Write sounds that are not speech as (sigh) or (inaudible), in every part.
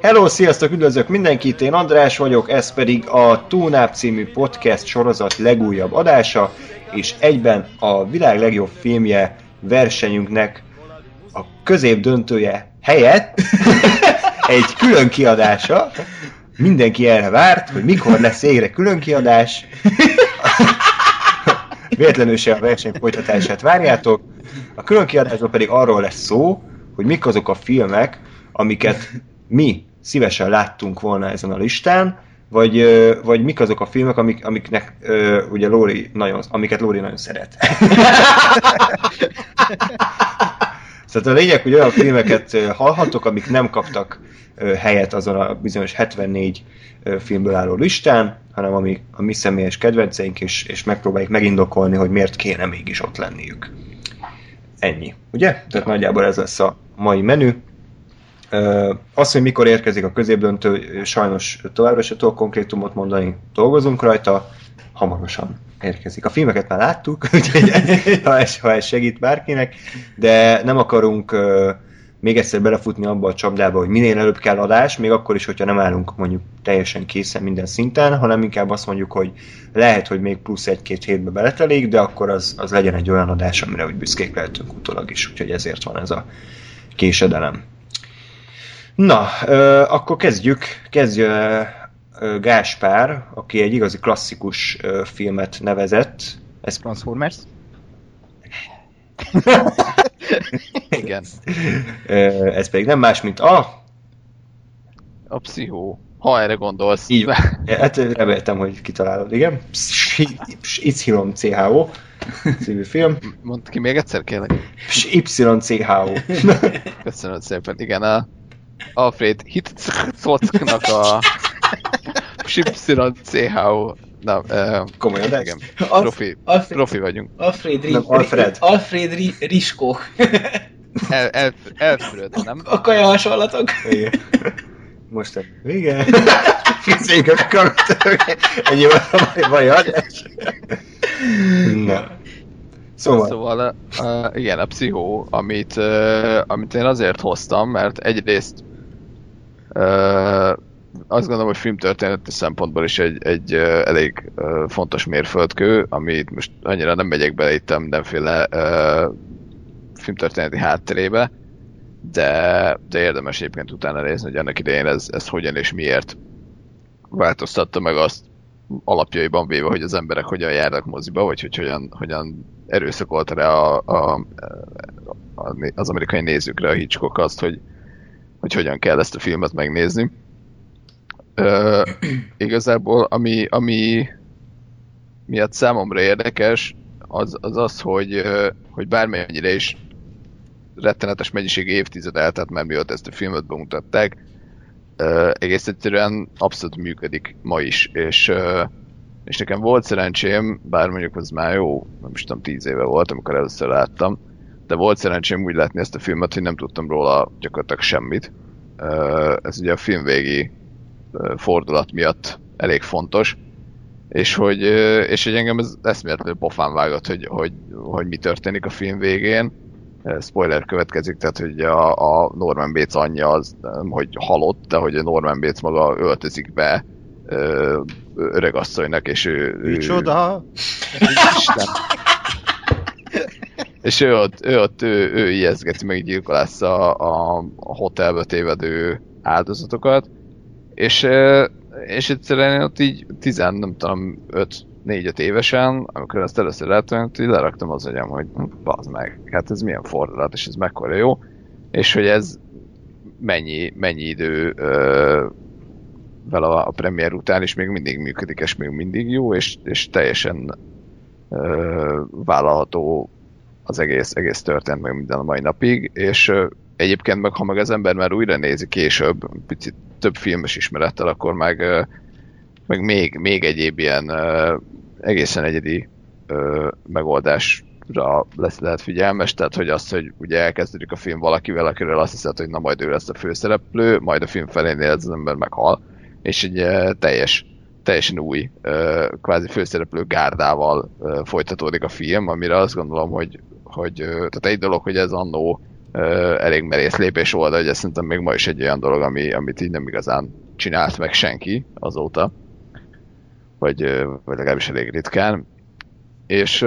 Hello, sziasztok, üdvözlök mindenkit, én András vagyok, ez pedig a Túnáp című podcast sorozat legújabb adása, és egyben a világ legjobb filmje versenyünknek a közép döntője helyett (laughs) egy külön kiadása. Mindenki erre várt, hogy mikor lesz végre külön kiadás. (laughs) Véletlenül se a verseny folytatását várjátok. A külön kiadásban pedig arról lesz szó, hogy mik azok a filmek, amiket mi szívesen láttunk volna ezen a listán, vagy, vagy mik azok a filmek, amik, amiknek ugye Lóri nagyon, amiket Lóri nagyon szeret. (laughs) Szóval a lényeg, hogy olyan filmeket hallhatok, amik nem kaptak helyet azon a bizonyos 74 filmből álló listán, hanem ami a mi személyes kedvenceink, és, és megpróbáljuk megindokolni, hogy miért kéne mégis ott lenniük. Ennyi, ugye? Tehát nagyjából ez lesz a mai menü. Azt, hogy mikor érkezik a középdöntő, sajnos továbbra se tudok konkrétumot mondani, dolgozunk rajta, hamarosan érkezik. A filmeket már láttuk, (laughs) úgyhogy ha ez, ha ez segít bárkinek, de nem akarunk még egyszer belefutni abba a csapdába, hogy minél előbb kell adás, még akkor is, hogyha nem állunk mondjuk teljesen készen minden szinten, hanem inkább azt mondjuk, hogy lehet, hogy még plusz egy-két hétbe beletelik, de akkor az, az legyen egy olyan adás, amire úgy büszkék lehetünk utólag is, úgyhogy ezért van ez a késedelem. Na, uh, akkor kezdjük. Kezdjük Gáspár, aki egy igazi klasszikus filmet nevezett. Ez Transformers? (laughs) Igen. Ez pedig nem más, mint a... A pszichó. Ha erre gondolsz. Így Hát reméltem, hogy kitalálod, igen. YCHO című film. Mondd ki még egyszer, kérlek. YCHO. Köszönöm szépen. Igen, a Alfred Hitchcocknak a CHO. Na, uh, Komolyan, de igen. Profi, Alfred, profi vagyunk. Alfred, Ri, nem, Alfred. Alfred Ri, Riskó. El, el, Elfred, nem? A kaja hasonlatok. Igen. Most. Igen. Figyelj, akartam. Ennyi van, vagy adás. Na. Szóval, szóval uh, igen, a pszichó, amit, uh, amit én azért hoztam, mert egyrészt azt gondolom, hogy filmtörténeti szempontból is egy, egy elég fontos mérföldkő, amit most annyira nem megyek bele itt mindenféle uh, filmtörténeti hátterébe, de, de érdemes egyébként utána nézni, hogy ennek idején ez, ez hogyan és miért változtatta meg azt alapjaiban véve, hogy az emberek hogyan járnak moziba, vagy hogy hogyan, hogyan erőszakolta rá a, a, a, az amerikai nézőkre a Hitchcock azt, hogy, hogy hogyan kell ezt a filmet megnézni. Ö, igazából ami, ami miatt számomra érdekes, az az, az hogy, hogy bármennyire is rettenetes mennyiségű évtized eltelt már miatt ezt a filmet bemutatták, uh, egész egyszerűen abszolút működik ma is, és, uh, és nekem volt szerencsém, bár mondjuk az már jó, nem is tudom, tíz éve volt, amikor először láttam, de volt szerencsém úgy látni ezt a filmet, hogy nem tudtam róla gyakorlatilag semmit. Ez ugye a film végi fordulat miatt elég fontos, és hogy, és hogy engem ez eszméletlenül pofán vágott, hogy, hogy, hogy mi történik a film végén. Spoiler következik, tehát hogy a, a Norman Bates anyja az, hogy halott, de hogy a Norman Bates maga öltözik be öregasszonynak, és ő... Micsoda? Isten. És ő ott, ő, ott ő, ő ijeszgeti, meg gyilkolásza a, a hotelbe tévedő áldozatokat, és, és egyszerűen ott így tizen, nem tudom, öt, négy-öt évesen, amikor ezt először láttam, így leraktam az agyam, hogy hm, bazd meg, hát ez milyen fordulat, és ez mekkora jó, és hogy ez mennyi, mennyi idő ö, vele a premier után is még mindig működik, és még mindig jó, és, és teljesen ö, vállalható az egész, egész történt meg minden a mai napig, és egyébként meg, ha meg az ember már újra nézi később, picit több filmes ismerettel, akkor meg, meg még, még egyéb ilyen egészen egyedi megoldás ra lesz lehet figyelmes, tehát hogy az, hogy ugye elkezdődik a film valakivel, akiről azt hiszed, hogy na majd ő lesz a főszereplő, majd a film felénél ez az ember meghal, és egy teljes, teljesen új, kvázi főszereplő gárdával folytatódik a film, amire azt gondolom, hogy, hogy tehát egy dolog, hogy ez annó elég merész lépés volt, de hogy ez szerintem még ma is egy olyan dolog, ami, amit így nem igazán csinált meg senki azóta, vagy, vagy legalábbis elég ritkán. És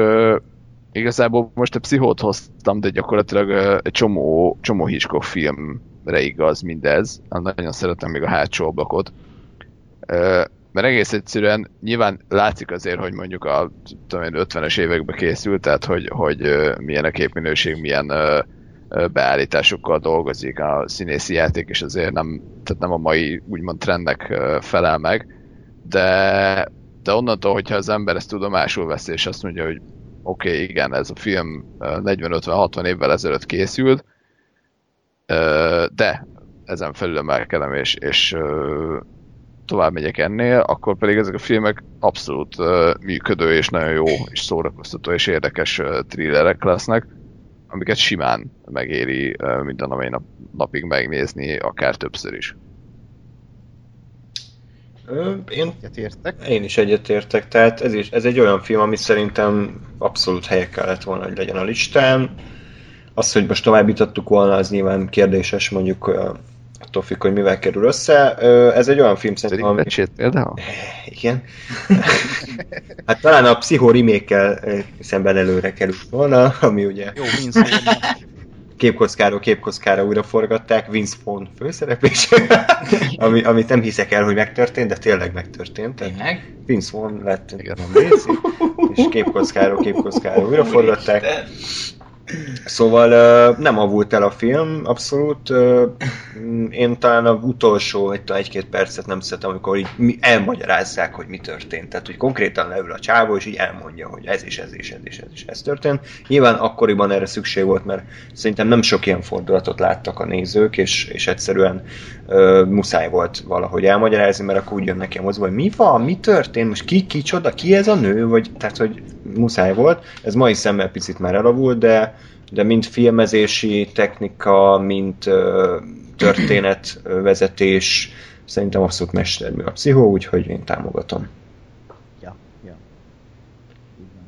igazából most a pszichót hoztam, de gyakorlatilag egy csomó, csomó Hitchcock filmre igaz mindez. Nagyon szeretem még a hátsó ablakot. Mert egész egyszerűen nyilván látszik azért, hogy mondjuk a tudom én, 50-es években készült, tehát hogy, hogy milyen a képminőség, milyen beállításokkal dolgozik a színészi játék, és azért nem, tehát nem a mai úgymond trendnek felel meg, de, de onnantól, hogyha az ember ezt tudomásul veszi, és azt mondja, hogy oké, okay, igen, ez a film 40-50-60 évvel ezelőtt készült, de ezen felül emelkedem, és, és tovább megyek ennél, akkor pedig ezek a filmek abszolút működő, és nagyon jó, és szórakoztató, és érdekes thrillerek lesznek, amiket simán megéri minden amely nap, napig megnézni, akár többször is. Én, egyetértek. én is egyetértek, tehát ez, is, ez egy olyan film, ami szerintem abszolút helyek kellett volna, hogy legyen a listán. Az, hogy most továbbítottuk volna, az nyilván kérdéses, mondjuk attól függ, hogy mivel kerül össze. Ez egy olyan film szerintem, ami... például? (laughs) Igen. (laughs) hát talán a Pszicho remake szemben előre került volna, ami ugye... Jó, Vince képkockáról képkockára újra forgatták, Vince Vaughn főszereplés, (laughs) ami, amit nem hiszek el, hogy megtörtént, de tényleg megtörtént. Tényleg? Vince Vaughn lett nem és képkockáról képkockára újra forgatták. Szóval nem avult el a film, abszolút. Én talán a utolsó egy-két percet nem szeretem, amikor így elmagyarázzák, hogy mi történt. Tehát, hogy konkrétan leül a csávó, és így elmondja, hogy ez is, ez is, ez is, ez is, ez történt. Nyilván akkoriban erre szükség volt, mert szerintem nem sok ilyen fordulatot láttak a nézők, és, és egyszerűen uh, muszáj volt valahogy elmagyarázni, mert akkor úgy jön neki a hogy mi van, mi történt, most ki, ki csoda, ki ez a nő, vagy tehát, hogy muszáj volt. Ez mai szemmel picit már elavult, de de mind filmezési technika, mint történetvezetés, szerintem abszolút mestermű a pszichó, úgyhogy én támogatom.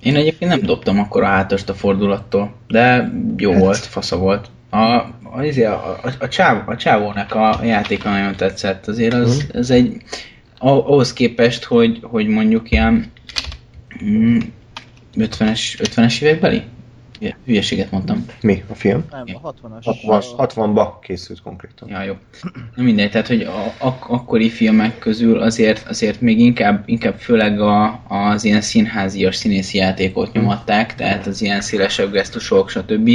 Én egyébként nem dobtam akkor a hátast a fordulattól, de jó hát. volt, fasza volt. A, a, izé, a, a, a, csáv, a csávónak a játéka nagyon tetszett, azért az, uh-huh. ez egy ahhoz képest, hogy, hogy mondjuk ilyen 50-es, mm, 50-es évekbeli? Hülyeséget mondtam. Mi? A film? Nem, a 60-as. 60, ba készült konkrétan. Ja, jó. Na mindegy, tehát, hogy a, ak- akkori filmek közül azért, azért még inkább, inkább főleg a, az ilyen színházias színészi játékot nyomatták, tehát az ilyen szélesebb gesztusok, stb.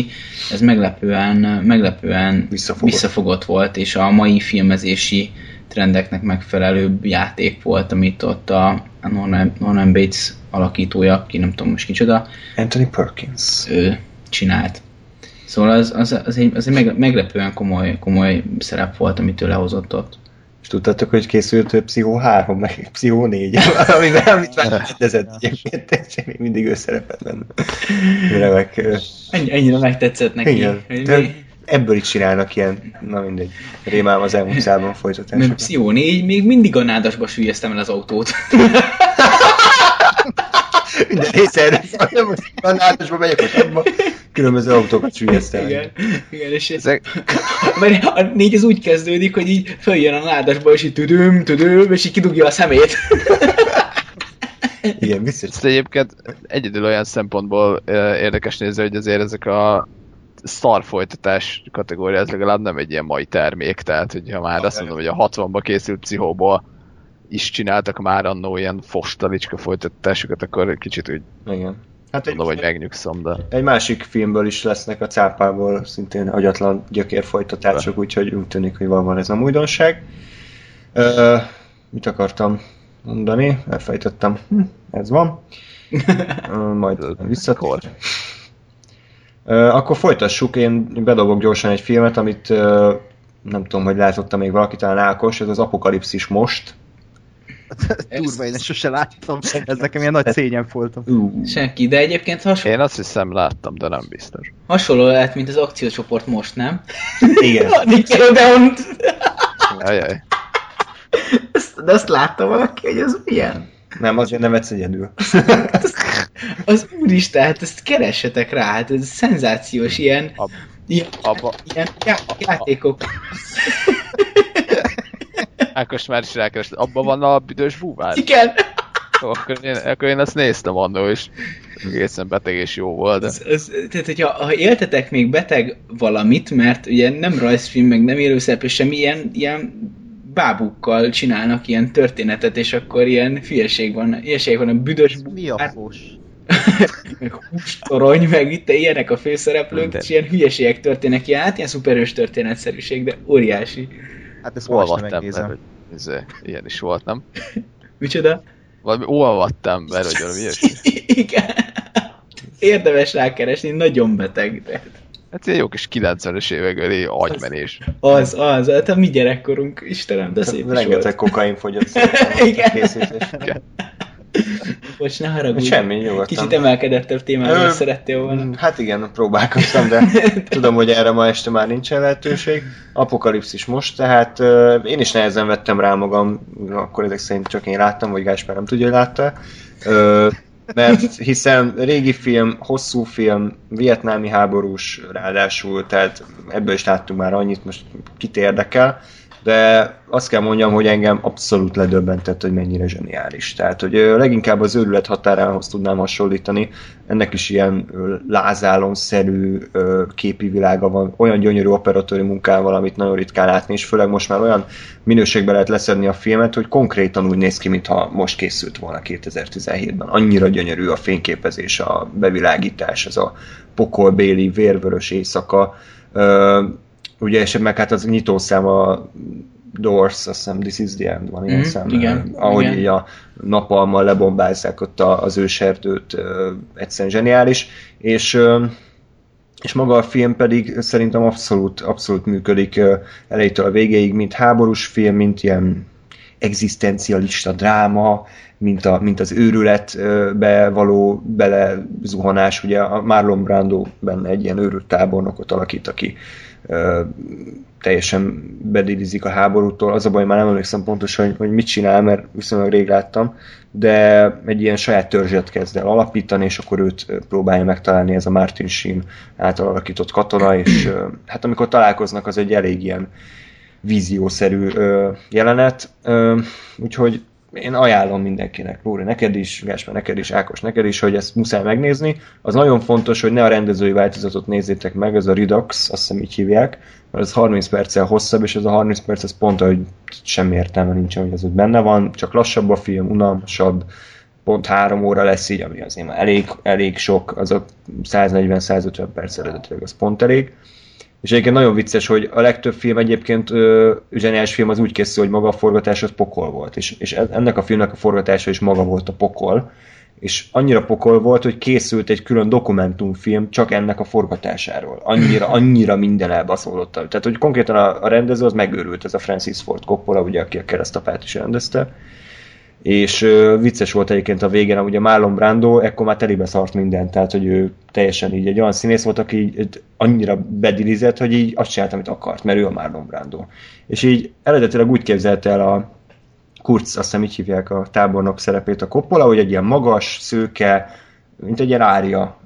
Ez meglepően, meglepően visszafogott. visszafogott volt, és a mai filmezési trendeknek megfelelőbb játék volt, amit ott a Norman, Norman Bates alakítója, ki nem tudom most kicsoda. Anthony Perkins. Ő csinált. Szóval az, az, az, egy, az egy meglepően komoly, komoly szerep volt, amit ő lehozott ott. És tudtátok, hogy készült Pszichó 3, meg Pszichó 4, (laughs) amiben, amit már (laughs) kérdezett egyébként, és még mindig ő szerepet benne. Remek. Ennyi, ennyire megtetszett neki. Igen. Hogy ebből is csinálnak ilyen, na mindegy, rémám az elmúlt szában folytatások. Mert Pszichó 4, még mindig a nádasba süllyeztem el az autót. (laughs) Minden része erre most kanálosba megyek, hogy abba különböző autókat süllyesztem. Igen, igen, és ezek... Mert a négy az úgy kezdődik, hogy így följön a nádasba, és így tüdüm, tüdüm, és így kidugja a szemét. Igen, biztos. Ezt egyébként egyedül olyan szempontból érdekes nézni, hogy azért ezek a szar folytatás kategória, ez legalább nem egy ilyen mai termék, tehát hogyha már azt mondom, hogy a 60-ba készült pszichóból is csináltak már annó ilyen fostalicska folytatásokat, akkor kicsit úgy Igen. Hát egy, mondom, hogy megnyugszom, de... Egy másik filmből is lesznek a cápából szintén agyatlan gyökér folytatások, úgyhogy úgy tűnik, hogy van, van ez a újdonság. Uh, mit akartam mondani? Elfejtettem. Hm, ez van. (laughs) Majd visszatér. Akkor folytassuk, én bedobok gyorsan egy filmet, amit nem tudom, hogy látotta még valaki, talán Ákos, ez az Apokalipszis most, Durva, én ezt sose láttam. Ez nekem ilyen nagy szégyen voltam. Senki, de egyébként hasonló, Én azt hiszem láttam, de nem biztos. hasonló lehet, mint az akciócsoport most, nem? igen. (laughs) A Nickelodeon. Ajaj. Ezt- De azt látta valaki, hogy ez milyen? Nem, azért nem vetsz egyedül. (laughs) Az úristen, hát ezt keressetek rá, hát ez szenzációs ilyen, Ab- ilyen, Abba, ilyen já- játékok. (laughs) Ákos már is rákeresett. Abban van a büdös búvár? Igen, Jó, akkor én, akkor én azt néztem annó, és egészen beteg és jó volt, de... ez, ez, tehát hogyha ha éltetek még beteg valamit, mert ugye nem rajzfilm, meg nem élőszerep, és semmi ilyen, ilyen bábukkal csinálnak ilyen történetet, és akkor ilyen hülyeség van, hülyeség van a büdös Mi a búvár, fos? (laughs) meg hústorony, meg itt ilyenek a főszereplők, Minden. és ilyen hülyeségek történnek, ilyen, hát ilyen szuperős történetszerűség, de óriási. Hát ezt Olvadt ember, hogy ez, ilyen is volt, nem? (laughs) Micsoda? Valami olvadt ember, vagy valami ilyesmi. (laughs) Igen. Érdemes rákeresni, nagyon beteg. De Hát ilyen jó kis 90-es évekbeli agymenés. az, az, hát a mi gyerekkorunk, Istenem, de szép is Rengeteg kokain fogyott (laughs) Igen. Most ne haragudj. Semmi, nyugodtan. Kicsit emelkedettebb témáról Ö, szerettél volna. Hát igen, próbálkoztam, de (laughs) tudom, hogy erre ma este már nincsen lehetőség. Apokalipszis most, tehát uh, én is nehezen vettem rá magam, akkor ezek szerint csak én láttam, vagy Gáspár nem tudja, hogy látta. Uh, mert hiszen régi film, hosszú film, vietnámi háborús ráadásul, tehát ebből is láttunk már annyit, most kit érdekel, de azt kell mondjam, hogy engem abszolút ledöbbentett, hogy mennyire zseniális. Tehát, hogy leginkább az őrület határához tudnám hasonlítani, ennek is ilyen lázálomszerű képi világa van, olyan gyönyörű operatőri munkával, amit nagyon ritkán látni, és főleg most már olyan minőségbe lehet leszedni a filmet, hogy konkrétan úgy néz ki, mintha most készült volna 2017-ben. Annyira gyönyörű a fényképezés, a bevilágítás, az a pokolbéli, vérvörös éjszaka, ugye, és meg hát az nyitószám a Doors, azt hiszem This is the End van ilyen Mhm, szám, igen, ahogy igen. a napalmal lebombázzák ott az őserdőt, egyszerűen zseniális, és és maga a film pedig szerintem abszolút, abszolút működik elejétől a végéig, mint háborús film, mint ilyen egzisztencialista dráma, mint, a, mint az őrületbe való belezuhanás. Ugye a Marlon Brando benne egy ilyen őrült tábornokot alakít, aki teljesen bedilizik a háborútól. Az a baj, már nem emlékszem pontosan, hogy, hogy mit csinál, mert viszonylag rég láttam, de egy ilyen saját törzset kezd el alapítani, és akkor őt próbálja megtalálni ez a Martin Sheen által alakított katona, és hát amikor találkoznak, az egy elég ilyen víziószerű jelenet, úgyhogy én ajánlom mindenkinek, Lóri, neked is, Gáspár, neked is, Ákos, neked is, hogy ezt muszáj megnézni. Az nagyon fontos, hogy ne a rendezői változatot nézzétek meg, ez a Redux, azt hiszem így hívják, mert ez 30 perccel hosszabb, és ez a 30 perc, ez pont, hogy semmi értelme nincsen, hogy ez ott benne van, csak lassabb a film, unalmasabb, pont három óra lesz így, ami azért már elég, elég sok, az a 140-150 perc eredetileg, az pont elég. És egyébként nagyon vicces, hogy a legtöbb film egyébként ö, film az úgy készül, hogy maga a forgatás az pokol volt, és, és ennek a filmnek a forgatása is maga volt a pokol, és annyira pokol volt, hogy készült egy külön dokumentumfilm csak ennek a forgatásáról. Annyira, (laughs) annyira minden elbaszolott. Tehát, hogy konkrétan a, a rendező az megőrült, ez a Francis Ford Coppola, ugye, aki a keresztapát is rendezte, és ö, vicces volt egyébként a végén, ugye Marlon Brando ekkor már telibe szart mindent, tehát hogy ő teljesen így egy olyan színész volt, aki így annyira bedilizett, hogy így azt csinált, amit akart, mert ő a Marlon Brando. És így eredetileg úgy képzelte el a Kurz, azt hiszem így hívják a tábornok szerepét a Coppola, hogy egy ilyen magas, szőke, mint egy ilyen ária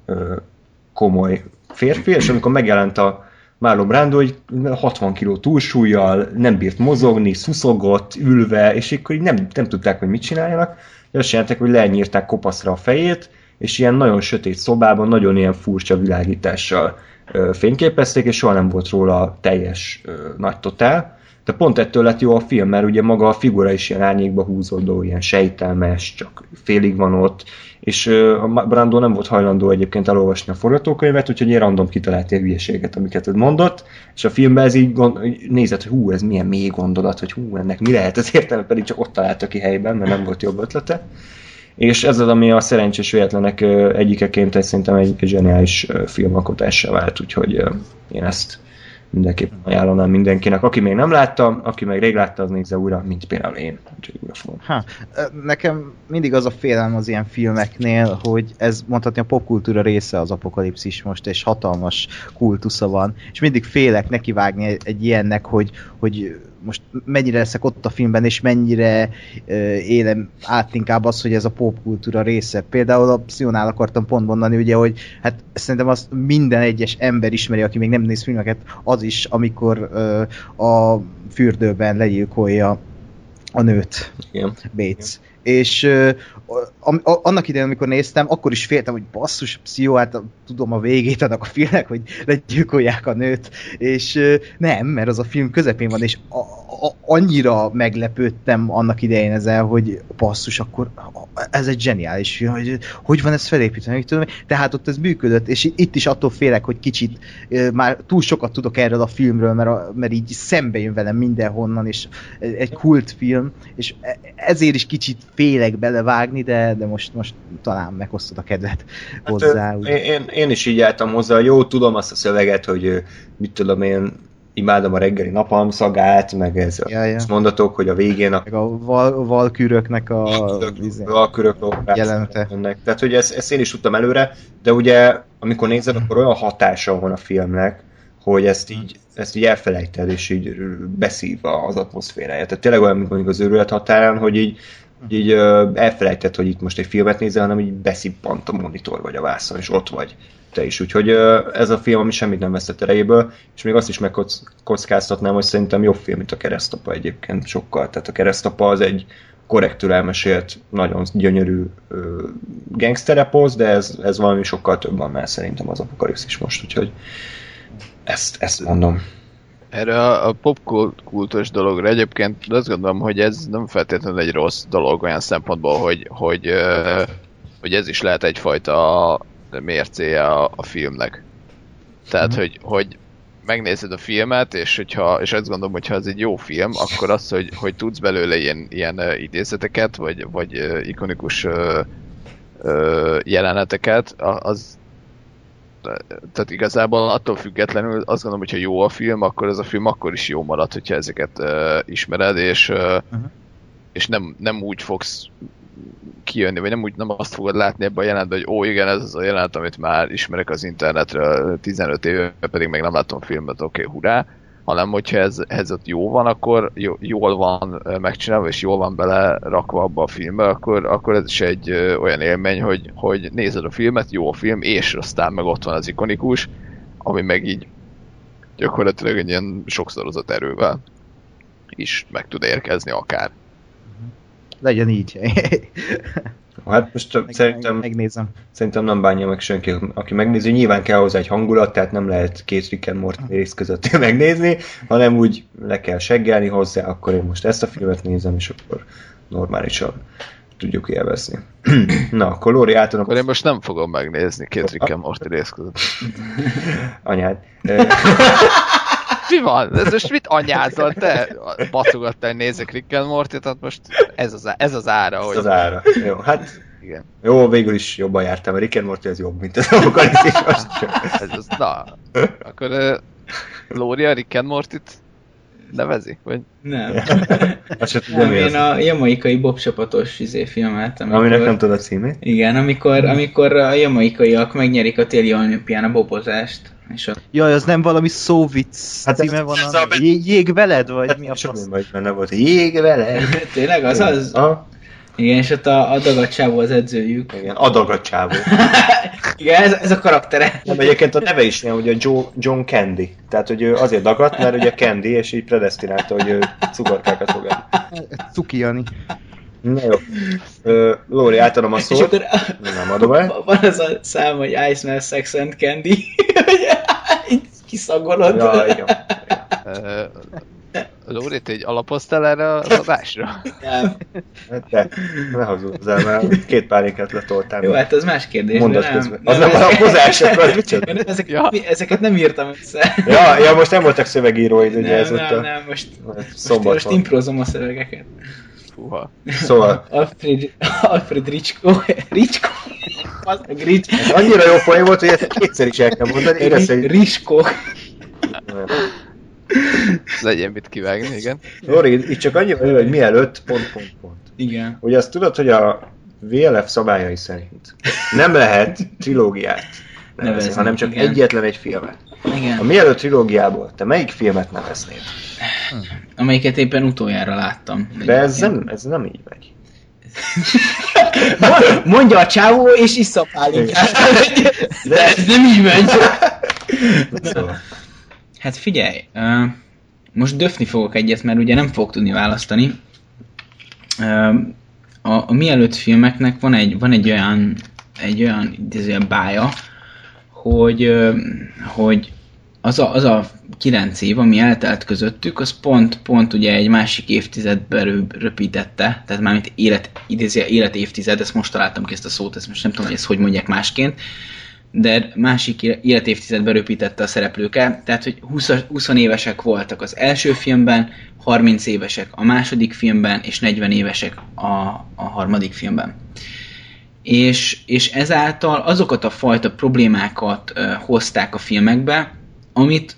komoly férfi, és amikor megjelent a Marlon Brando, hogy 60 kg túlsúlyjal, nem bírt mozogni, szuszogott, ülve, és akkor így nem, nem tudták, hogy mit csináljanak. És azt csinálták, hogy lenyírták kopaszra a fejét, és ilyen nagyon sötét szobában, nagyon ilyen furcsa világítással ö, fényképezték, és soha nem volt róla teljes ö, nagy totál. De pont ettől lett jó a film, mert ugye maga a figura is ilyen árnyékba húzódó, ilyen sejtelmes, csak félig van ott, és a Brando nem volt hajlandó egyébként elolvasni a forgatókönyvet, úgyhogy én random kitalálta a hülyeséget, amiket mondott, és a filmben ez így gond, nézett, hogy hú, ez milyen mély gondolat, hogy hú, ennek mi lehet az értelme, pedig csak ott találta ki helyben, mert nem volt jobb ötlete. És ez az, ami a szerencsés véletlenek egyikeként egy, szerintem egy, egy zseniális filmalkotássá vált, úgyhogy én ezt mindenképpen ajánlanám mindenkinek. Aki még nem látta, aki meg rég látta, az nézze újra, mint például én. Úgyhogy újra fogom. Ha, nekem mindig az a félelem az ilyen filmeknél, hogy ez mondhatni a popkultúra része az apokalipszis most, és hatalmas kultusza van, és mindig félek nekivágni egy ilyennek, hogy, hogy most mennyire leszek ott a filmben, és mennyire ö, élem át inkább az, hogy ez a popkultúra része. Például a Pszionál akartam pont mondani, ugye, hogy hát szerintem azt minden egyes ember ismeri, aki még nem néz filmeket, az is, amikor ö, a fürdőben legyilkolja a nőt. Igen. Bates. És annak idején, amikor néztem, akkor is féltem, hogy basszus, pszichó, hát tudom a végét annak a filmnek, hogy legyilkolják a nőt, és nem, mert az a film közepén van, és a, a, annyira meglepődtem annak idején ezzel, hogy basszus, akkor ez egy zseniális film, hogy hogy van ez felépítve, meg tudom, tehát ott ez működött, és itt is attól félek, hogy kicsit már túl sokat tudok erről a filmről, mert, a, mert így szembe jön velem mindenhonnan, és egy kultfilm, és e- ezért is kicsit félek belevágni, de, de most, most talán megosztod a kedvet hozzá. Hát, úgy. én, én, is így álltam hozzá, jó, tudom azt a szöveget, hogy mit tudom én, imádom a reggeli napalmszagát, meg ez Ja, ja. mondatok, hogy a végén a Meg a val, valküröknek a alkörök jelenete. Ennek. Tehát, hogy ezt, ezt én is tudtam előre, de ugye, amikor nézed, akkor olyan hatása van a filmnek, hogy ezt így, ezt így elfelejted, és így beszív az atmoszférája. Tehát tényleg olyan, mint mondjuk az őrület határán, hogy így, így ö, elfelejted, hogy itt most egy filmet nézel, hanem így beszippant a monitor vagy a vászon, és ott vagy te is. Úgyhogy ez a film, ami semmit nem veszett erejéből, és még azt is megkockáztatnám, hogy szerintem jobb film, mint a keresztapa egyébként sokkal. Tehát a keresztapa az egy korrektül elmesélt, nagyon gyönyörű gangsterepoz, de ez, ez valami sokkal több annál szerintem az apokalipszis most, úgyhogy ezt, ezt mondom. Erre a, a popkultúrs dologra egyébként azt gondolom, hogy ez nem feltétlenül egy rossz dolog olyan szempontból, hogy, hogy, hogy ez is lehet egyfajta mércéje a, a filmnek. Tehát, Mhm. hogy, hogy megnézed a filmet, és, hogyha, és azt gondolom, hogy ha ez egy jó film, akkor az, hogy, hogy tudsz belőle ilyen, ilyen idézeteket, vagy, vagy ikonikus jeleneteket, az tehát igazából attól függetlenül azt gondolom, hogy ha jó a film, akkor ez a film akkor is jó marad, hogyha ezeket uh, ismered, és, uh, uh-huh. és nem, nem úgy fogsz kijönni, vagy nem úgy nem azt fogod látni ebben a jelentben, hogy ó igen, ez az a jelenet, amit már ismerek az internetről 15 éve, pedig még nem látom filmet, oké, okay, hurrá, hanem hogyha ez, ez ott jó van, akkor jó, jól van megcsinálva, és jól van bele rakva abba a filmbe, akkor, akkor ez is egy olyan élmény, hogy, hogy nézed a filmet, jó a film, és aztán meg ott van az ikonikus, ami meg így gyakorlatilag egy ilyen sokszorozott erővel is meg tud érkezni akár. Legyen így. (laughs) Hát most Meg, szerintem, meg, megnézem. szerintem nem bánja meg senki, aki megnézi. Nyilván kell hozzá egy hangulat, tehát nem lehet két Rick and Morty rész között (laughs) megnézni, hanem úgy le kell seggelni hozzá, akkor én most ezt a filmet nézem, és akkor normálisan tudjuk élvezni. (clears throat) Na, akkor Lóri átadom Akkor én most nem fogom megnézni két Rick and (laughs) Morty rész között. anyád. Mi van? Ez most mit anyázol te? Baszogattál, hogy nézek Rick and Morty, tehát most ez az, ez az ára, Ez hogy... az ára. Jó, hát Igen. jó, végül is jobban jártam. A Rick and Morty az jobb, mint az. Ez az, na, akkor uh, Lóri a Rick and Morty-t nevezi? Vagy? Nem. (laughs) Azt Nem, mi én a jamaikai bobcsapatos izé filmet, amikor... Aminek nem tudod a címét. Igen, amikor, amikor a jamaikaiak megnyerik a téli olimpián a bobozást, és ott Jaj, az nem valami szóvic Hát címe van ez a- a... Jé- Jég veled, vagy Hát mi a fasz? baj, benne volt. Jég vele. (laughs) tényleg az az? Aha, Igen, és ott a, a dagadcsávó az edzőjük. igen, a csávó. (laughs) Igen, ez, ez a karaktere. Nem, egyébként a neve is ilyen, ugye Joe, John Candy. Tehát, hogy ő azért dagadt, mert ugye Candy, és így predestinálta, hogy ő cukorkákat fog enni. Cuki Jani. Na jó. Ö, Lóri, átadom a És szót. akkor Nem adom el. (laughs) van az a szám, hogy I smell sex and candy. (laughs) (laughs) Kiszagolod. Ja, igen. Lóri, te egy alapoztál erre az adásra? Nem. Hát De, ne hazudzzál, mert két pálinkát letoltál. Jó, hát az más kérdés. de Mondat nem, közben. Az nem alapozás, akkor az (laughs) micsoda? Én ezeket, Ja. ezeket nem írtam össze. Ja, ja, most nem voltak szövegíróid, ugye ez nem, ott nem, a nem, most, most, most improzom a szövegeket. Fúha. Szóval, Alfred, Alfred Ricsko, Ricsko, az meg Rics, ez annyira jó poén volt, hogy ezt kétszer is el kell mondani, igaz, hogy... Legyen mit kivágni, igen. Lori, itt csak annyi van, hogy mielőtt pont, pont, pont. Igen. Ugye azt tudod, hogy a VLF szabályai szerint nem lehet trilógiát nevezni, Nevezni, hanem csak igen. egyetlen egy filmet. A Igen. mielőtt trilógiából te melyik filmet neveznéd? Amelyiket éppen utoljára láttam. De ez nem, ez nem így megy. Mo- Mondja a csávó, és issza pálinkát. De ez nem így megy. Szóval. Hát figyelj, uh, most döfni fogok egyet, mert ugye nem fogok tudni választani. Uh, a, a mielőtt filmeknek van egy, van egy olyan, egy olyan idézően bája, hogy, uh, hogy az a, az a kilenc év, ami eltelt közöttük, az pont, pont ugye egy másik évtizedbe rö- röpítette, tehát mármint élet, idézi, élet évtized, ezt most találtam ki ezt a szót, ezt most nem tudom, hogy ezt hogy mondják másként, de másik életévtizedben röpítette a szereplőket, tehát hogy 20, 20 évesek voltak az első filmben, 30 évesek a második filmben, és 40 évesek a, a harmadik filmben. És, és ezáltal azokat a fajta problémákat ö, hozták a filmekbe, amit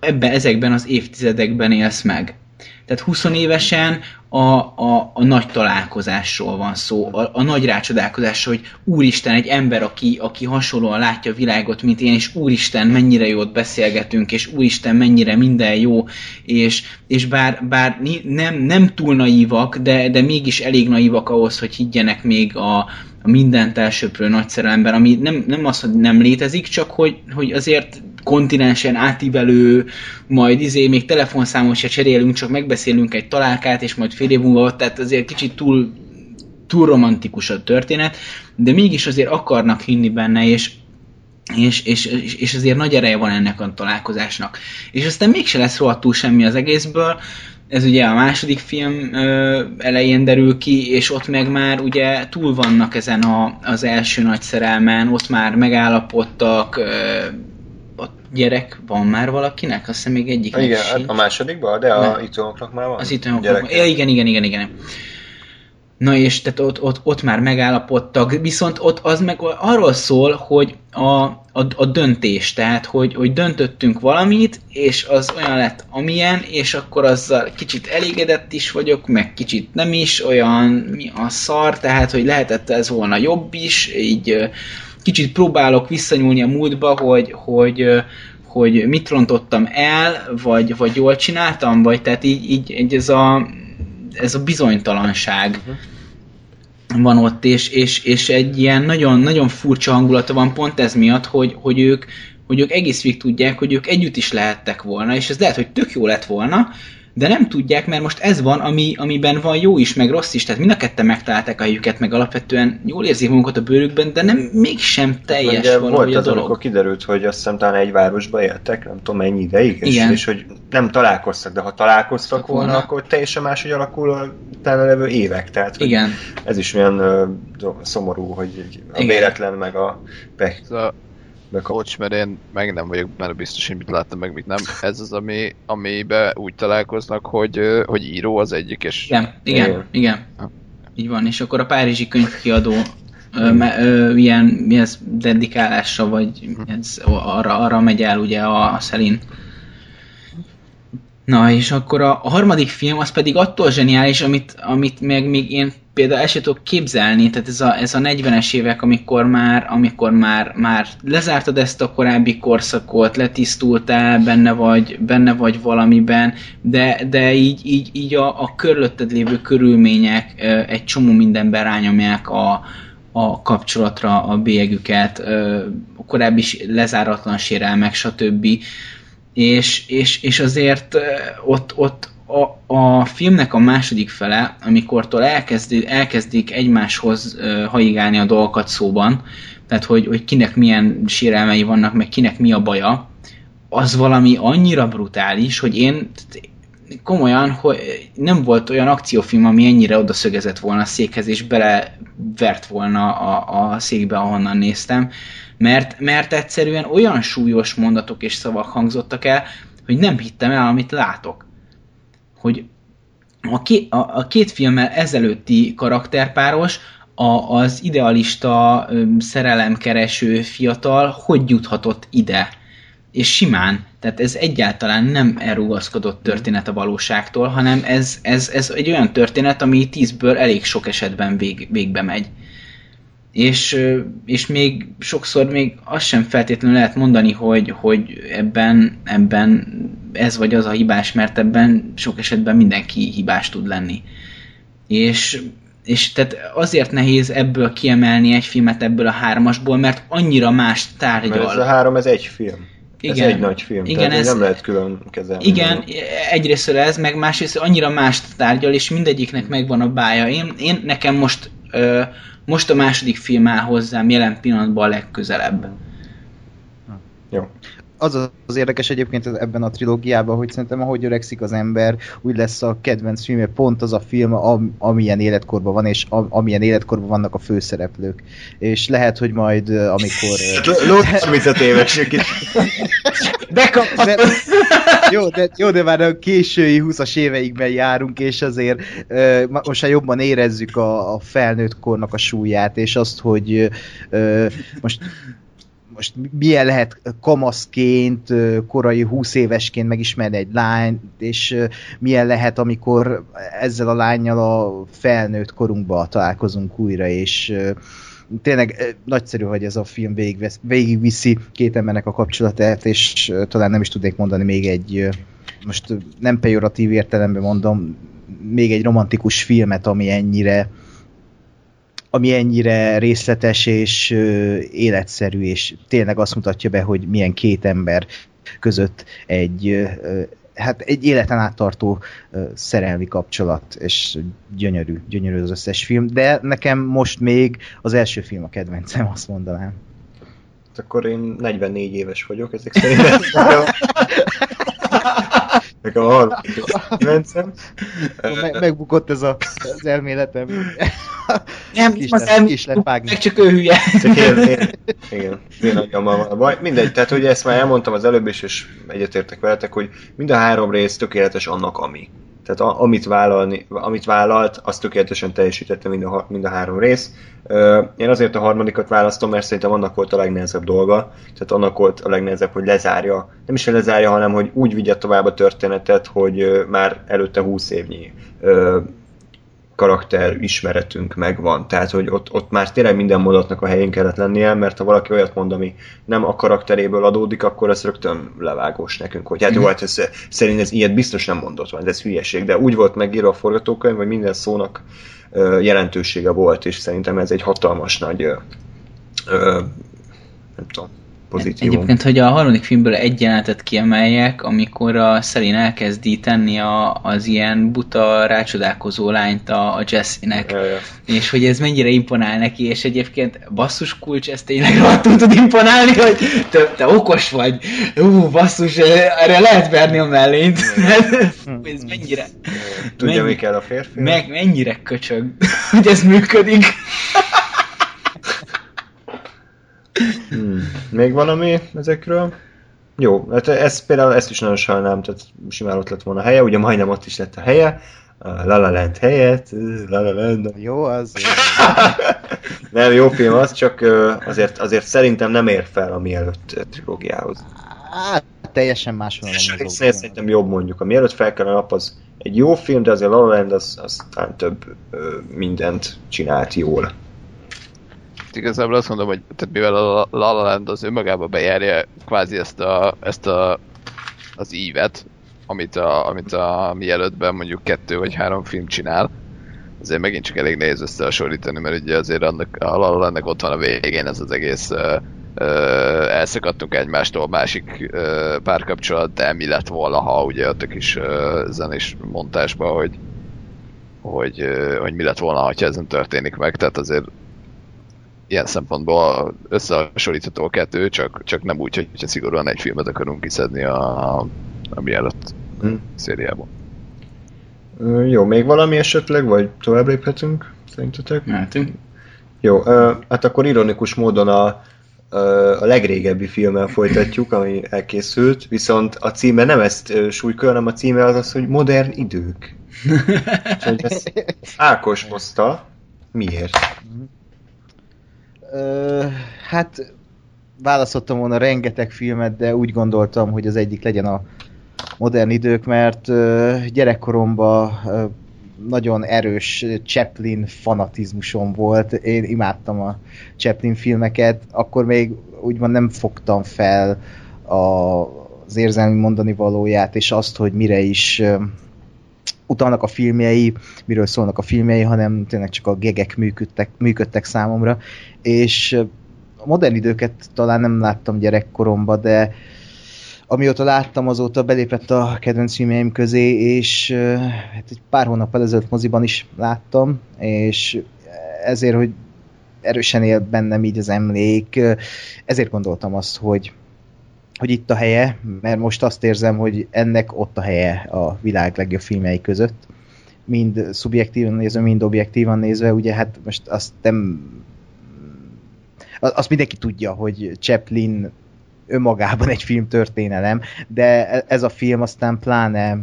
ebbe, ezekben az évtizedekben élsz meg. Tehát 20 évesen a, a, a nagy találkozásról van szó, a, a nagy rácsodálkozásról, hogy úristen, egy ember, aki, aki hasonlóan látja a világot, mint én, és úristen, mennyire jót beszélgetünk, és úristen, mennyire minden jó, és, és bár, bár nem, nem túl naívak, de, de mégis elég naívak ahhoz, hogy higgyenek még a, a mindent elsőprő nagy ami nem, nem az, hogy nem létezik, csak hogy, hogy azért kontinensen átívelő, majd izé még telefonszámot se cserélünk, csak megbeszélünk egy találkát, és majd fél év múlva tehát azért kicsit túl, túl romantikus a történet, de mégis azért akarnak hinni benne, és és, és, és, azért nagy ereje van ennek a találkozásnak. És aztán mégse lesz rohadtul semmi az egészből, ez ugye a második film ö, elején derül ki, és ott meg már ugye túl vannak ezen a, az első nagy szerelmen, ott már megállapodtak, ö, gyerek van már valakinek? Azt hiszem még egyik Igen, hát a másodikban, de a Nem. itonoknak már van. az Gyereke. ja, igen, igen, igen, igen. Na és tehát ott, ott, ott már megállapodtak, viszont ott az meg arról szól, hogy a, a, a döntés, tehát hogy, hogy döntöttünk valamit, és az olyan lett amilyen, és akkor azzal kicsit elégedett is vagyok, meg kicsit nem is, olyan mi a szar, tehát hogy lehetett ez volna jobb is, így kicsit próbálok visszanyúlni a múltba, hogy, hogy, hogy mit rontottam el, vagy, vagy jól csináltam, vagy tehát így, így, így ez a ez a bizonytalanság van ott, és, és, és egy ilyen nagyon, nagyon furcsa hangulata van pont ez miatt, hogy, hogy ők hogy ők egész végig tudják, hogy ők együtt is lehettek volna, és ez lehet, hogy tök jó lett volna, de nem tudják, mert most ez van, ami, amiben van jó is, meg rossz is, tehát mind a ketten megtalálták a helyüket, meg alapvetően jól érzik magukat a bőrükben, de nem mégsem teljes Ugye valahogy volt a az, dolog. amikor kiderült, hogy azt hiszem talán egy városba éltek, nem tudom mennyi ideig, és, Igen. és hogy nem találkoztak, de ha találkoztak volna, volna. akkor teljesen máshogy alakul a utána levő évek. Tehát hogy Igen, ez is olyan do- szomorú, hogy a Igen. véletlen meg a bekap. Bocs, mert én meg nem vagyok benne biztos, hogy mit láttam, meg mit nem. Ez az, ami, amiben úgy találkoznak, hogy, hogy író az egyik, és igen, igen, Igen. igen. Ha. Így van, és akkor a Párizsi könyvkiadó ö, me, ö, ilyen mi ez, dedikálásra, vagy ez, arra, arra megy el ugye a, a Szelin. Na, és akkor a, a harmadik film az pedig attól zseniális, amit, amit még, még én például el sem tudok képzelni, tehát ez a, ez a 40-es évek, amikor már, amikor már, már lezártad ezt a korábbi korszakot, letisztultál, benne vagy, benne vagy valamiben, de, de így, így, így a, a körülötted lévő körülmények egy csomó mindenben rányomják a, a kapcsolatra a bélyegüket, a korábbi lezáratlan sérelmek, stb. És, és, és azért ott, ott a, a filmnek a második fele, amikortól elkezdi, elkezdik egymáshoz haigálni a dolgokat szóban, tehát hogy, hogy kinek milyen sérelmei vannak, meg kinek mi a baja, az valami annyira brutális, hogy én komolyan, hogy nem volt olyan akciófilm, ami ennyire odaszögezett volna a székhez, és belevert volna a, a székbe, ahonnan néztem, mert, mert egyszerűen olyan súlyos mondatok és szavak hangzottak el, hogy nem hittem el, amit látok. Hogy a, ké, a, a két filmmel ezelőtti karakterpáros, a, az idealista szerelemkereső fiatal hogy juthatott ide? És simán. Tehát ez egyáltalán nem elrugaszkodott történet a valóságtól, hanem ez, ez, ez egy olyan történet, ami tízből elég sok esetben vég, végbe megy. És, és még sokszor még azt sem feltétlenül lehet mondani, hogy, hogy ebben, ebben ez vagy az a hibás, mert ebben sok esetben mindenki hibás tud lenni. És és tehát azért nehéz ebből kiemelni egy filmet ebből a hármasból, mert annyira más tárgyal. Mert ez a három, ez egy film. Igen, ez egy nagy film, igen, tehát ez, nem lehet külön kezelni. Igen, egyrészt ez, meg másrészt annyira más tárgyal, és mindegyiknek megvan a bája. Én, én nekem most, ö, most a második film áll hozzám jelen pillanatban a legközelebb. Jó az az érdekes egyébként ebben a trilógiában, hogy szerintem ahogy öregszik az ember, úgy lesz a kedvenc filmje pont az a film, am, amilyen életkorban van, és am, amilyen életkorban vannak a főszereplők. És lehet, hogy majd amikor... Lót 35 éves de, jó, de, jó, de már a késői 20-as éveikben járunk, és azért most már jobban érezzük a, a felnőtt kornak a súlyát, és azt, hogy most most milyen lehet kamaszként, korai 20 évesként megismerni egy lányt, és milyen lehet, amikor ezzel a lányjal a felnőtt korunkba találkozunk újra, és tényleg nagyszerű, hogy ez a film végigvesz, végigviszi két embernek a kapcsolatát, és talán nem is tudnék mondani még egy, most nem pejoratív értelemben mondom, még egy romantikus filmet, ami ennyire ami ennyire részletes és életszerű, és tényleg azt mutatja be, hogy milyen két ember között egy hát egy életen áttartó szerelmi kapcsolat, és gyönyörű, gyönyörű az összes film, de nekem most még az első film a kedvencem, azt mondanám. Akkor én 44 éves vagyok, ezek szerint. (laughs) Nekem a harmadik. Meg, megbukott ez a, az elméletem. Nem, kis az nem, kis lett meg csak ő hülye. Csak én, én, igen, én agyammal van a baj. Mindegy, tehát hogy ezt már elmondtam az előbb is, és egyetértek veletek, hogy mind a három rész tökéletes annak, ami. Tehát a, amit, vállalni, amit vállalt, azt tökéletesen teljesítette mind a, mind a három rész. Én azért a harmadikat választom, mert szerintem annak volt a legnehezebb dolga. Tehát annak volt a legnehezebb, hogy lezárja, nem is lezárja, hanem hogy úgy vigye tovább a történetet, hogy már előtte 20 évnyi karakter ismeretünk megvan. Tehát, hogy ott, ott már tényleg minden mondatnak a helyén kellett lennie, mert ha valaki olyat mond, ami nem a karakteréből adódik, akkor ez rögtön levágós nekünk, hogy hát jó, hát ez, szerint ez ilyet biztos nem mondott van, ez hülyeség, de úgy volt megírva a forgatókönyv, hogy minden szónak jelentősége volt, és szerintem ez egy hatalmas nagy nem tudom, pozitívum. Egyébként, hogy a harmadik filmből egy jelenetet kiemeljek, amikor a Szelin elkezdi tenni a, az ilyen buta rácsodálkozó lányt a, a Jesse-nek, ja, ja. és hogy ez mennyire imponál neki, és egyébként basszus kulcs, ez tényleg rohadtul tud imponálni, hogy te, te okos vagy, ú, basszus, erre lehet verni a mellényt, (laughs) ez mennyire... Tudja, mennyi, mi kell a férfi? Meg, mennyire köcsög, (laughs) hogy ez működik. Hmm. Még valami ezekről? Jó, hát ez például ezt is nagyon sajnálom, tehát simán ott lett volna a helye, ugye majdnem ott is lett a helye, a La La Land helyett, La La Land. Jó az. (laughs) nem, jó film az, csak azért, azért szerintem nem ér fel a mielőtt trilógiához. Hát, teljesen más van Szerintem jobb mondjuk. A mielőtt fel kell a nap, az egy jó film, de azért La La Land az, az több ö, mindent csinált jól igazából azt mondom, hogy tehát mivel a La La Land az önmagába bejárja kvázi ezt a, ezt a az ívet, amit a, amit a mielőttben mondjuk kettő vagy három film csinál, azért megint csak elég nehéz összehasonlítani, mert ugye azért annak, a La La Landnek ott van a végén ez az egész uh, elszakadtunk egymástól másik uh, párkapcsolat, de mi lett volna, ha ugye ott a kis uh, zenés montásban, hogy hogy, uh, hogy mi lett volna, ha ez nem történik meg, tehát azért ilyen szempontból összehasonlítható a kettő, csak, csak nem úgy, hogy szigorúan egy filmet akarunk kiszedni a, a mielőtt hmm. szériából. Jó, még valami esetleg, vagy tovább léphetünk, szerintetek? Mehetünk. Jó, hát akkor ironikus módon a, a legrégebbi filmmel folytatjuk, ami elkészült, viszont a címe nem ezt súlykör, hanem a címe az az, hogy Modern idők. (laughs) Úgyhogy ezt Ákos hozta. Miért? Hát választottam volna rengeteg filmet, de úgy gondoltam, hogy az egyik legyen a modern idők, mert uh, gyerekkoromban nagyon erős Chaplin fanatizmusom volt. Én imádtam a Chaplin filmeket, akkor még úgymond nem fogtam fel a, az érzelmi mondani valóját, és azt, hogy mire is utalnak a filmjei, miről szólnak a filmjei, hanem tényleg csak a gegek működtek, működtek számomra, és a modern időket talán nem láttam gyerekkoromban, de amióta láttam, azóta belépett a kedvenc filmjeim közé, és hát egy pár hónap ezelőtt moziban is láttam, és ezért, hogy erősen él bennem így az emlék, ezért gondoltam azt, hogy, hogy itt a helye, mert most azt érzem, hogy ennek ott a helye a világ legjobb filmjei között. Mind szubjektívan nézve, mind objektívan nézve, ugye hát most azt nem azt mindenki tudja, hogy Chaplin önmagában egy film történelem, de ez a film aztán pláne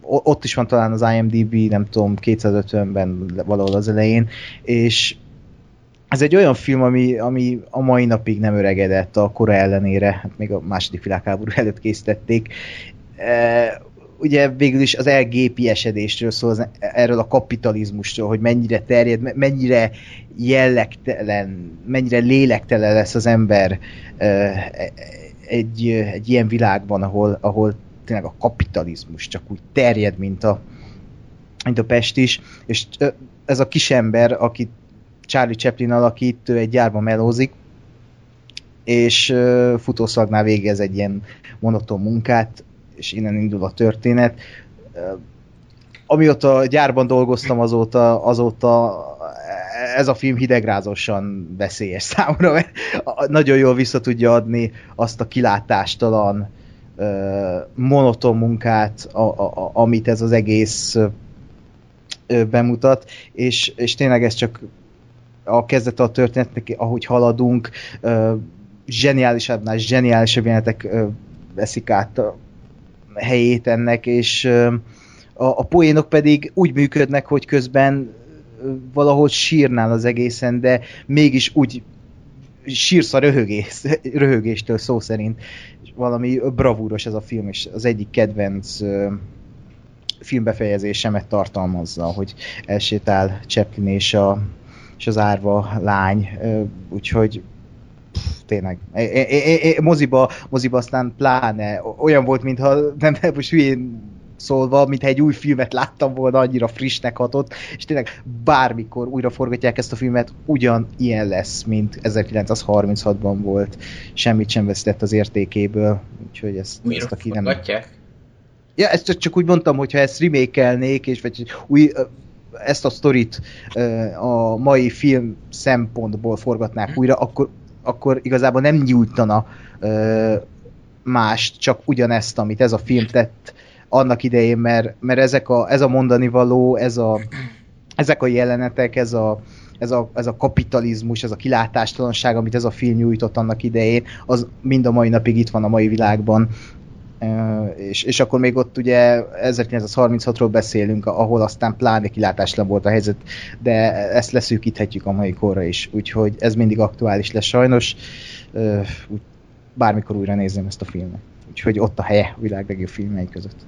ott is van talán az IMDb, nem tudom, 250-ben valahol az elején, és ez egy olyan film, ami, ami a mai napig nem öregedett a kora ellenére, hát még a második világháború (laughs) előtt készítették. E, ugye végül is az elgépi esedésről szól, az, erről a kapitalizmusról, hogy mennyire terjed, mennyire jellegtelen, mennyire lélektelen lesz az ember egy, egy ilyen világban, ahol, ahol tényleg a kapitalizmus csak úgy terjed, mint a, mint a Pest is, és ez a kis ember, akit Charlie Chaplin alakít, egy gyárban melózik, és futószagnál végez egy ilyen monoton munkát, és innen indul a történet. Amióta gyárban dolgoztam, azóta, azóta ez a film hidegrázosan veszélyes (laughs) számomra, mert nagyon jól vissza tudja adni azt a kilátástalan, monoton munkát, a, a, amit ez az egész bemutat, és, és tényleg ez csak a kezdete a történetnek, ahogy haladunk, zseniálisabbnál zseniálisabb jelenetek veszik át a helyét ennek, és a, a poénok pedig úgy működnek, hogy közben valahogy sírnál az egészen, de mégis úgy sírsz a röhögés, (laughs) röhögéstől szó szerint. Valami bravúros ez a film, és az egyik kedvenc filmbefejezésemet tartalmazza, hogy elsétál Chaplin és, a, és az árva lány, úgyhogy tényleg. É, é, é, moziba, moziba aztán pláne olyan volt, mintha nem, nem most hülyén szólva, mintha egy új filmet láttam volna, annyira frissnek hatott, és tényleg bármikor újra forgatják ezt a filmet, ugyan ilyen lesz, mint 1936-ban volt. Semmit sem vesztett az értékéből, úgyhogy ezt, újra ezt aki nem... Ja, ezt csak, csak úgy mondtam, hogyha ezt remake és vagy új, ezt a sztorit a mai film szempontból forgatnák hmm. újra, akkor akkor igazából nem nyújtana mást, csak ugyanezt, amit ez a film tett annak idején, mert, mert ezek a, ez a mondani való, ez a, ezek a jelenetek, ez a, ez a, ez a kapitalizmus, ez a kilátástalanság, amit ez a film nyújtott annak idején, az mind a mai napig itt van a mai világban. És, és akkor még ott ugye 1936-ról beszélünk, ahol aztán pláne kilátáslan volt a helyzet, de ezt leszűkíthetjük a mai korra is, úgyhogy ez mindig aktuális lesz sajnos. Bármikor újra nézem ezt a filmet. Úgyhogy ott a helye a világ legjobb filmjei között.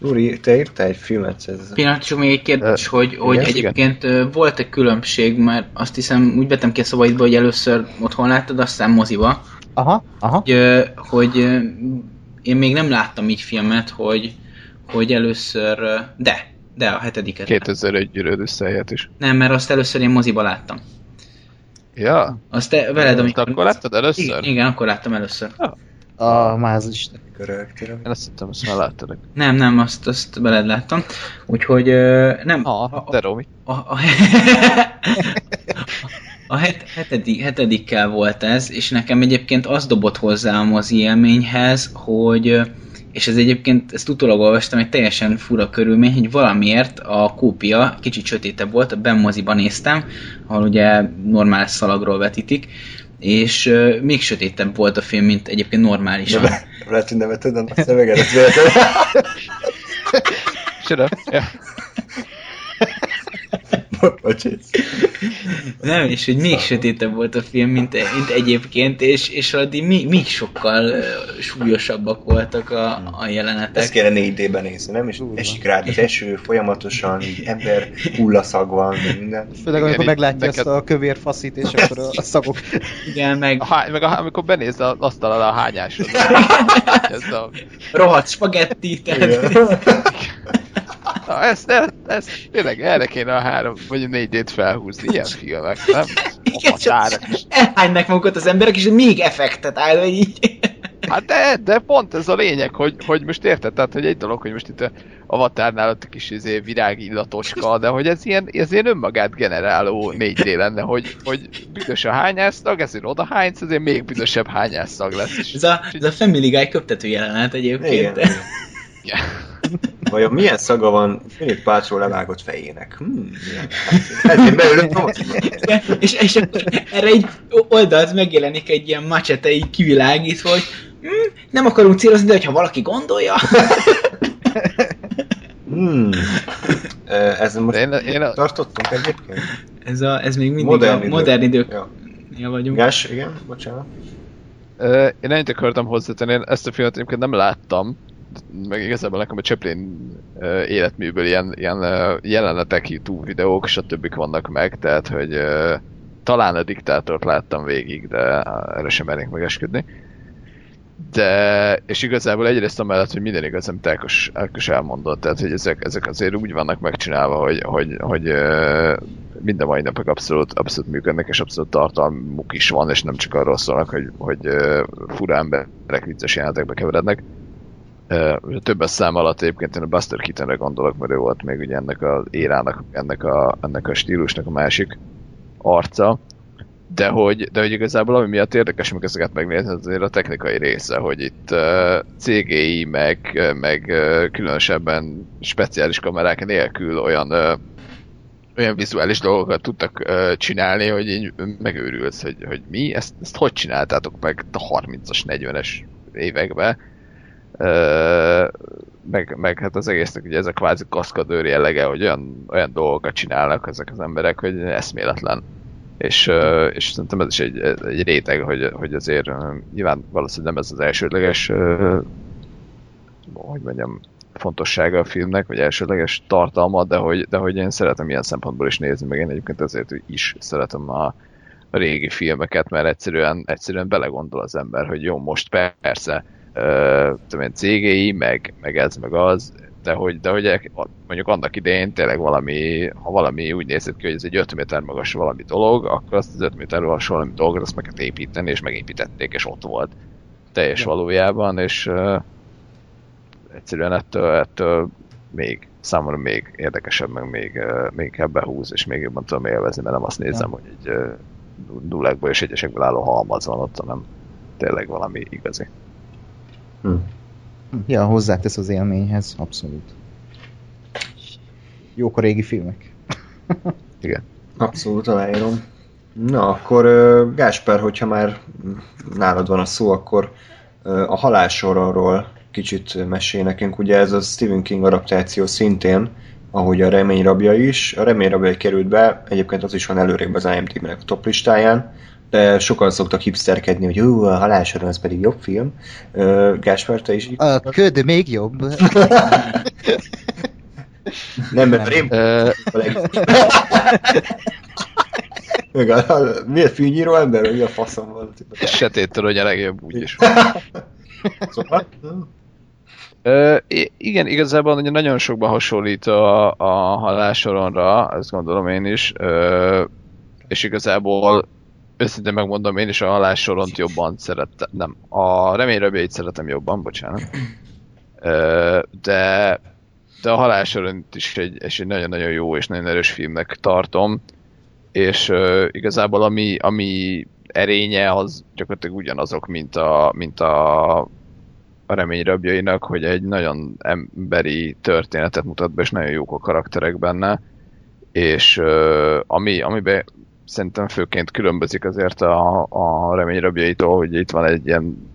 Uri, te írtál egy filmet? Ez... Pillanat, csak még egy kérdés, uh, hogy, hogy igen, egyébként igen. volt-e különbség, mert azt hiszem úgy vetem ki a szavaidba, hogy először otthon láttad, aztán moziba. Aha, aha. Hogy, hogy én még nem láttam így filmet, hogy, hogy először, de, de a hetediket. 2001 gyűrőd összehet is. Nem, mert azt először én moziba láttam. Ja? Azt te, veled, amikor... akkor láttad először? Igen, igen, akkor láttam először. Ja. A mázis. Én azt hittem, azt már láttad. Nem, nem, azt, azt veled láttam. Úgyhogy nem. Ah, de Romi. A, a, (laughs) a, a het, hetedik, hetedikkel volt ez, és nekem egyébként az dobott hozzá a mozi élményhez, hogy és ez egyébként, ezt utólag olvastam, egy teljesen fura körülmény, hogy valamiért a kópia kicsit sötétebb volt, a Ben moziban néztem, ahol ugye normál szalagról vetítik, és uh, még sötétebb volt a film, mint egyébként normálisan. De lehet, hogy neveted a szövegedet véletlenül. Shut up. Yeah. (laughs) Nem, és hogy még sötétebb volt a film, mint, mint egyébként, és, és addig még, még sokkal súlyosabbak voltak a, a jelenetek. Ezt kéne 4D-ben nézni, nem? És esik rád az eső folyamatosan, így ember hullaszag van, minden. Főleg amikor Igen, meglátja neked- azt a kövér faszit, és akkor a, szagok. Igen, meg A há- meg a, amikor benéz az asztal alá a hányásod. (laughs) A, rohadt spagetti, tehát. Na, ezt, ezt, ezt, tényleg erre kéne a három vagy a négy d felhúzni, ilyen filmek, nem? (laughs) Igen, elhánynak magukat az emberek, és még effektet áll, hogy így. (laughs) Hát de, de pont ez a lényeg, hogy, hogy most érted, tehát hogy egy dolog, hogy most itt a Avatárnál ott a kis izé, virágillatoska, de hogy ez ilyen, ez ilyen önmagát generáló 4D lenne, hogy, hogy büdös a hányásztag, ezért oda hánysz, ezért még büdösebb hányásztag lesz. És, Ez a, ez a Family Guy köptető jelenet egyébként. Igen. Igen. (laughs) Vajon milyen szaga van Philip Pácsó levágott fejének? Hmm. Ezért beülök. Igen, és, és akkor erre egy oldalt megjelenik egy ilyen macsete így kivilágítva, hogy hm, nem akarunk célozni, de hogyha valaki gondolja. (laughs) Hmm. Ez most én, én, a- tartottunk egyébként? Ez, a, ez még mindig Modern a modern idők Ja. ja. vagyunk. Gás, igen, bocsánat. Én ennyit akartam hozzátenni, én ezt a filmet egyébként nem láttam, meg igazából nekem a Chaplin életműből ilyen, ilyen jelenetek, YouTube videók, stb. vannak meg, tehát hogy talán a diktátort láttam végig, de erre sem mernék megesküdni. De, és igazából egyrészt amellett, hogy minden igaz, amit Ákos, Ákos elmondott, tehát hogy ezek, ezek azért úgy vannak megcsinálva, hogy, hogy, hogy minden mai napig abszolút, abszolút működnek, és abszolút tartalmuk is van, és nem csak arról szólnak, hogy, hogy fura emberek vicces jelenetekbe keverednek. Többes szám alatt egyébként én a Buster Keatonre gondolok, mert ő volt még ugye ennek az érának, ennek a, ennek a stílusnak a másik arca. De hogy, de hogy igazából ami miatt érdekes meg ezeket megnézni, az azért a technikai része, hogy itt uh, CGI, meg, meg uh, különösebben speciális kamerák nélkül olyan uh, olyan vizuális dolgokat tudtak uh, csinálni, hogy így megőrülsz, hogy, hogy mi, ezt, ezt hogy csináltátok meg a 30-as, 40-es években. Meg, meg hát az egésznek ugye ez a kvázi kaszkadőr jellege, hogy olyan, olyan dolgokat csinálnak ezek az emberek, hogy eszméletlen. És, és szerintem ez is egy, egy réteg, hogy, hogy azért nyilván valószínűleg nem ez az elsődleges hogy mondjam, fontossága a filmnek, vagy elsődleges tartalma, de hogy, de hogy én szeretem ilyen szempontból is nézni, meg én egyébként ezért is szeretem a, a régi filmeket, mert egyszerűen, egyszerűen belegondol az ember, hogy jó, most persze tudom én, CGI, meg, meg ez, meg az, de hogy, de hogy ek- mondjuk annak idején tényleg valami, ha valami úgy nézett ki, hogy ez egy 5 méter magas valami dolog, akkor azt az 5 méter magas valami dolgot azt meg kell építeni, és megépítették, és ott volt. Teljes valójában, és uh, egyszerűen ettől, ettől még számomra még érdekesebb, meg még, uh, még inkább behúz, és még jobban tudom élvezni, mert nem azt nézem, hogy egy uh, nullákból és egyesekből álló halmaz van ott, hanem tényleg valami igazi. Hm. Ja, hozzátesz az élményhez, abszolút. Jók a régi filmek. (laughs) Igen. Abszolút aláírom. Na, akkor Gásper, hogyha már nálad van a szó, akkor a halálsorról kicsit mesél nekünk. Ugye ez a Stephen King adaptáció szintén, ahogy a Remény rabja is. A Remény rabja került be, egyébként az is van előrébb az IMDb-nek a top listáján, de sokan szoktak hipsterkedni, hogy ú, a halálsoron az pedig jobb film. Ö, Gásper, te is így? A köd még jobb. Nem, mert a leg... Meg a, a, mi a fűnyíró ember, mi a faszom van? Sötéttől ugye a legjobb úgyis. Szóval? Ö, igen, igazából ugye nagyon sokban hasonlít a, a halálsoronra, ezt gondolom én is, ö, és igazából őszintén megmondom, én is a halálsoront jobban szerettem, nem, a reményröbjeit szeretem jobban, bocsánat. Ö, de, de a halálsoront is egy, és egy nagyon-nagyon jó és nagyon erős filmnek tartom, és ö, igazából ami, ami erénye, az gyakorlatilag ugyanazok, mint a, mint a a remény rabjainak, hogy egy nagyon emberi történetet mutat be, és nagyon jók a karakterek benne, és uh, ami, amiben szerintem főként különbözik azért a, a remény rabjaitól, hogy itt van egy ilyen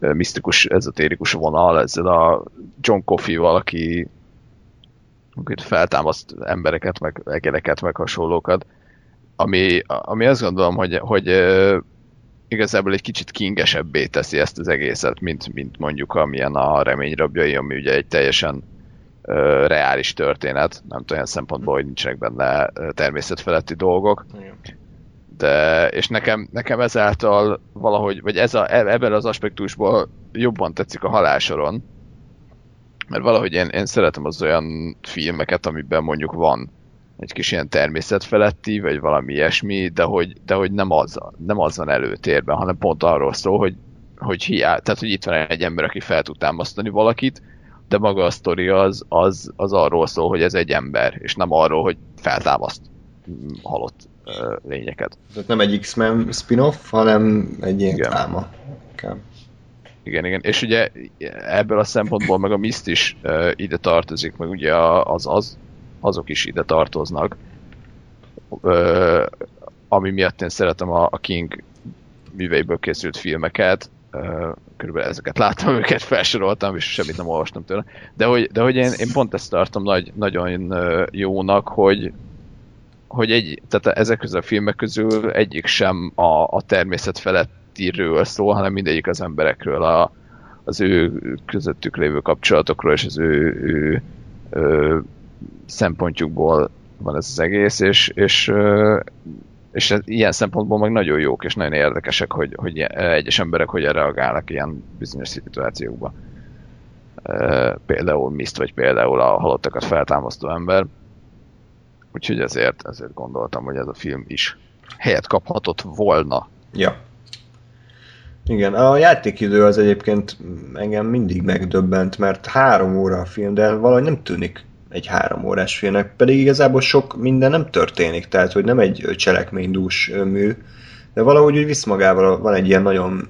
misztikus, ezotérikus vonal ezzel a John Coffey-val, aki feltámaszt embereket, meg egereket, meg hasonlókat, ami, ami azt gondolom, hogy, hogy igazából egy kicsit kingesebbé teszi ezt az egészet, mint, mint mondjuk amilyen a reményrabjai, ami ugye egy teljesen reális történet, nem tudom, olyan szempontból, hogy nincsenek benne természetfeletti dolgok. De, és nekem, nekem ezáltal valahogy, vagy ez a, e, ebben az aspektusból jobban tetszik a halálsoron, mert valahogy én, én szeretem az olyan filmeket, amiben mondjuk van egy kis ilyen természetfeletti, vagy valami ilyesmi, de hogy, de hogy nem, az, nem az van előtérben, hanem pont arról szól, hogy, hogy hiá, tehát hogy itt van egy ember, aki fel tud támasztani valakit, de maga a sztori az, az, az arról szól, hogy ez egy ember, és nem arról, hogy feltámaszt halott uh, lényeket. Tehát nem egy X-Men spin-off, hanem egy ilyen igen. dráma. Igen, igen. És ugye ebből a szempontból meg a Mist is uh, ide tartozik, meg ugye az, az azok is ide tartoznak. Uh, ami miatt én szeretem a, a King műveiből készült filmeket, körülbelül ezeket láttam, őket felsoroltam, és semmit nem olvastam tőle. De hogy, de hogy én, én pont ezt tartom nagy, nagyon jónak, hogy, hogy egy, tehát ezek közül a filmek közül egyik sem a, a természet felettiről szól, hanem mindegyik az emberekről, a, az ő közöttük lévő kapcsolatokról, és az ő, ő, ő szempontjukból van ez az egész, és, és, és ilyen szempontból meg nagyon jók és nagyon érdekesek, hogy, hogy egyes emberek hogyan reagálnak ilyen bizonyos szituációkba. Például Mist, vagy például a halottakat feltámasztó ember. Úgyhogy ezért, ezért gondoltam, hogy ez a film is helyet kaphatott volna. Ja. Igen, a játékidő az egyébként engem mindig megdöbbent, mert három óra a film, de valahogy nem tűnik egy három órás filmnek, pedig igazából sok minden nem történik, tehát hogy nem egy cselekménydús mű, de valahogy úgy visz magával, van egy ilyen nagyon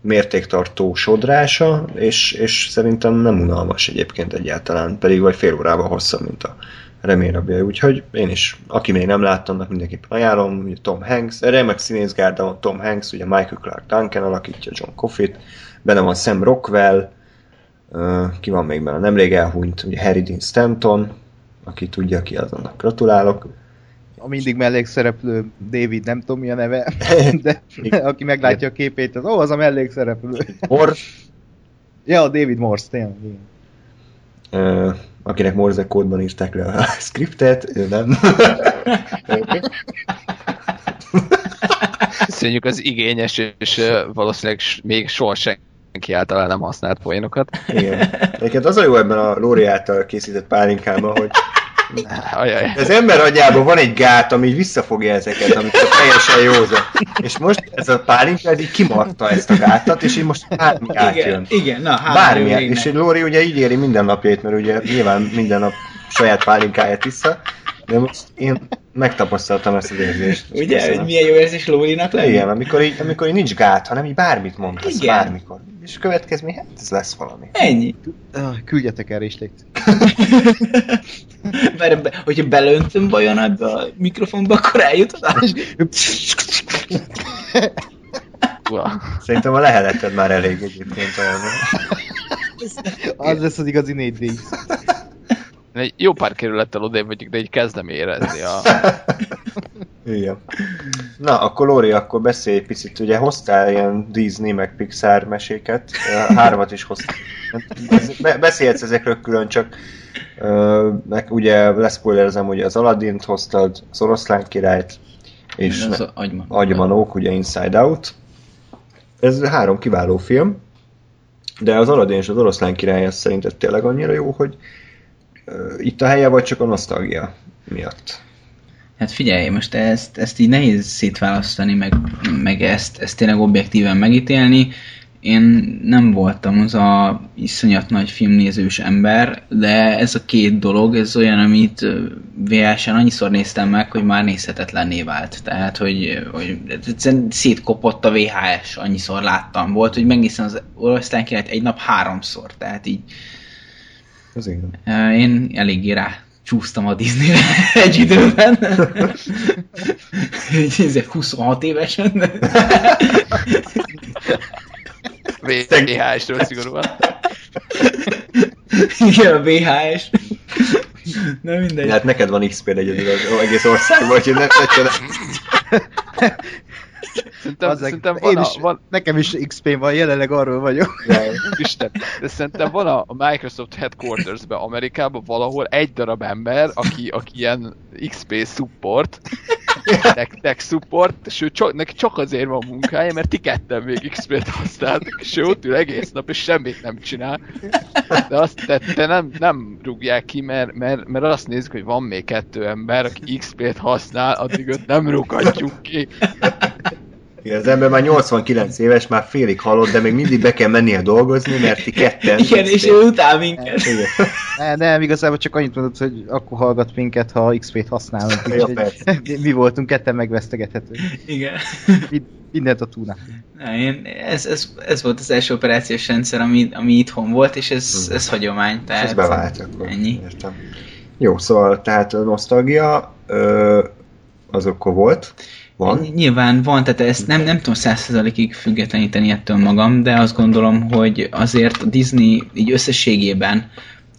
mértéktartó sodrása, és, és szerintem nem unalmas egyébként egyáltalán, pedig vagy fél órával hosszabb, mint a remélrabja. Úgyhogy én is, aki még nem látta, annak mindenképpen ajánlom, ugye Tom Hanks, remek színészgárda van Tom Hanks, ugye Michael Clark Duncan alakítja John Coffey-t, benne van Sam Rockwell, ki van még benne? Nemrég elhunyt, ugye Harry Dean Stanton, aki tudja ki az, annak gratulálok. A mindig mellékszereplő David, nem tudom mi a neve, (laughs) de aki meglátja a képét, az ó, az a mellékszereplő. Morse. ja, David Morse, tényleg. Uh, akinek Morse kódban írták le a (laughs) scriptet, ő nem. Köszönjük az igényes, és valószínűleg még soha senki által nem használt poénokat. Igen. Egyébként az a jó ebben a Lóri által készített pálinkában, hogy Ajaj. Az ember agyában van egy gát, ami visszafogja ezeket, amikor teljesen józa. És most ez a pálinka ez így kimarta ezt a gátat, és így most bármi átjön. Igen, igen na, Bármi. És Lóri ugye így éri minden napjait, mert ugye nyilván minden nap saját pálinkáját vissza, de most én megtapasztaltam ezt az érzést. Ugye, hogy milyen jó érzés Lórinak lenni? Igen, amikor így, amikor így nincs gát, hanem így bármit mondhatsz, Igen. bármikor. És következmény, hát ez lesz valami. Ennyi. Ah, küldjetek el is (laughs) Mert be, hogyha belöntöm vajon ebbe a mikrofonba, akkor eljut. Szerintem a leheleted már elég egyébként olyan. Az lesz az igazi 4 egy jó pár kerülettel odébb vagyok, de így kezdem érezni a... (laughs) Igen. Na, akkor Lóri, akkor beszélj egy picit. Ugye hoztál ilyen Disney meg Pixar meséket, háromat is hoztál. Beszélhetsz ezekről külön, csak meg ugye leszpoilerezem, hogy az Aladdin-t hoztad, az Oroszlán királyt, és az agymanók. ugye Inside Out. Ez három kiváló film, de az Aladdin és az Oroszlán király szerinted tényleg annyira jó, hogy itt a helye, vagy csak a nosztalgia miatt? Hát figyelj, most ezt, ezt így nehéz szétválasztani, meg, meg ezt, ezt tényleg objektíven megítélni. Én nem voltam az a iszonyat nagy filmnézős ember, de ez a két dolog, ez olyan, amit VHS-en annyiszor néztem meg, hogy már nézhetetlenné vált. Tehát, hogy, hogy szétkopott a VHS, annyiszor láttam. Volt, hogy megnéztem az oroszlán egy nap háromszor, tehát így az igen. Én eléggé rá csúsztam a disney (laughs) egy időben. 26 évesen. VHS-ről szigorúan. Igen, a VHS. Na mindegy. Hát neked van XP-d egyedül az egész országban, úgyhogy ne tetszene. Szerintem, Azzal- szerintem én van, is, a, van, Nekem is XP van, jelenleg arról vagyok. (laughs) Isten, de szerintem van a a Microsoft Headquarters-ben Amerikában valahol egy darab ember, aki, aki ilyen XP support, tech, tech support, és ő csak, neki csak azért van munkája, mert ti ketten még XP-t használtak, és ő ott ül egész nap, és semmit nem csinál. De azt te, te nem, nem rúgják ki, mert, mert, mert azt nézzük, hogy van még kettő ember, aki XP-t használ, addig őt nem rúgatjuk ki. Igen, az ember már 89 éves, már félig halott, de még mindig be kell mennie dolgozni, mert ti ketten... Igen, és ő utál minket. Igen. Ne, nem, igazából csak annyit mondott, hogy akkor hallgat minket, ha XP-t használunk. (laughs) Ja, mi, voltunk ketten megvesztegethetők. Igen. Mi- Mindent a túlnál. Ez, ez, ez, volt az első operációs rendszer, ami, ami itthon volt, és ez, ez hagyomány. Tehát Ez bevált akkor. Ennyi. Értem. Jó, szóval tehát a nosztalgia ö, az akkor volt. Van. Nyilván van, tehát ezt nem, nem tudom százszerzalékig függetleníteni ettől magam, de azt gondolom, hogy azért a Disney így összességében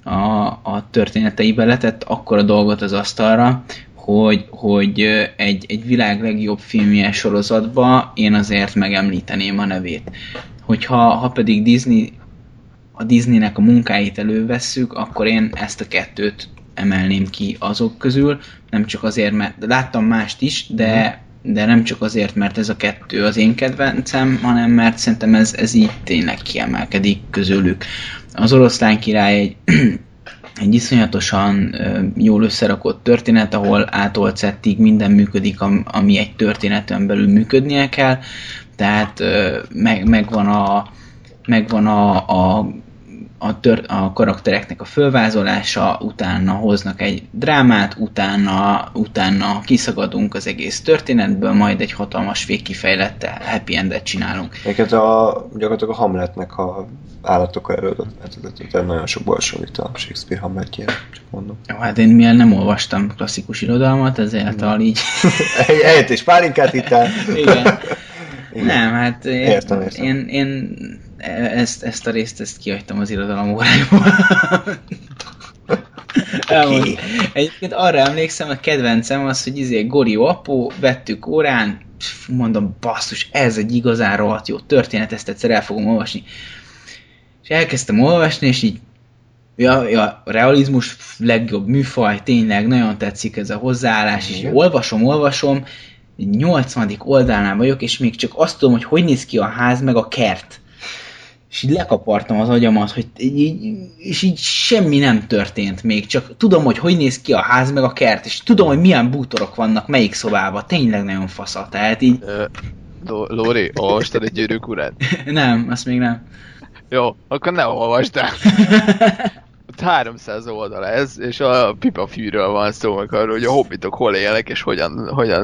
a, a történeteibe letett akkora dolgot az asztalra, hogy, hogy egy, egy világ legjobb filmje sorozatba én azért megemlíteném a nevét. Hogyha ha pedig Disney a Disneynek a munkáit elővesszük, akkor én ezt a kettőt emelném ki azok közül, nem csak azért, mert láttam mást is, de, de nem csak azért, mert ez a kettő az én kedvencem, hanem mert szerintem ez, ez így tényleg kiemelkedik közülük. Az oroszlán király egy, (clears throat) egy iszonyatosan jól összerakott történet, ahol szettig minden működik, am- ami egy történeten belül működnie kell, tehát meg, megvan a megvan a, a, a, tör, a karaktereknek a fölvázolása, utána hoznak egy drámát, utána, utána kiszagadunk az egész történetből, majd egy hatalmas végkifejlettel happy endet csinálunk. Egyébként a, gyakorlatilag a Hamletnek a állatok tehát nagyon sok hasonlít a Shakespeare Hamletjére, csak mondom. Jó, hát én mivel nem olvastam klasszikus irodalmat, ezáltal így... (laughs) Eljött és pálinkát ittál. Igen. Igen. Nem, hát Értem, értem. én, én ezt, ezt a részt ezt kihagytam az irodalom órájából. (laughs) Elmond. Egyébként arra emlékszem, a kedvencem az, hogy izé Gorió apu, vettük órán, mondom, basszus, ez egy igazán rohadt jó történet, ezt egyszer el fogom olvasni. És elkezdtem olvasni, és így Ja, ja, a realizmus legjobb műfaj, tényleg nagyon tetszik ez a hozzáállás, és olvasom, olvasom, 80. oldalnál vagyok, és még csak azt tudom, hogy hogy néz ki a ház, meg a kert. És így lekapartam az agyamat, hogy így, és így semmi nem történt még, csak tudom, hogy hogy néz ki a ház, meg a kert, és tudom, hogy milyen bútorok vannak melyik szobában, tényleg nagyon fasza, tehát így, Ló- Lóri, olvastad egy gyűrűk urát? (laughs) nem, azt még nem. Jó, akkor ne olvasd el. (laughs) Ott 300 oldal ez, és a pipa fűről van szó, meg arról, hogy a hobbitok hol élnek, és hogyan, hogyan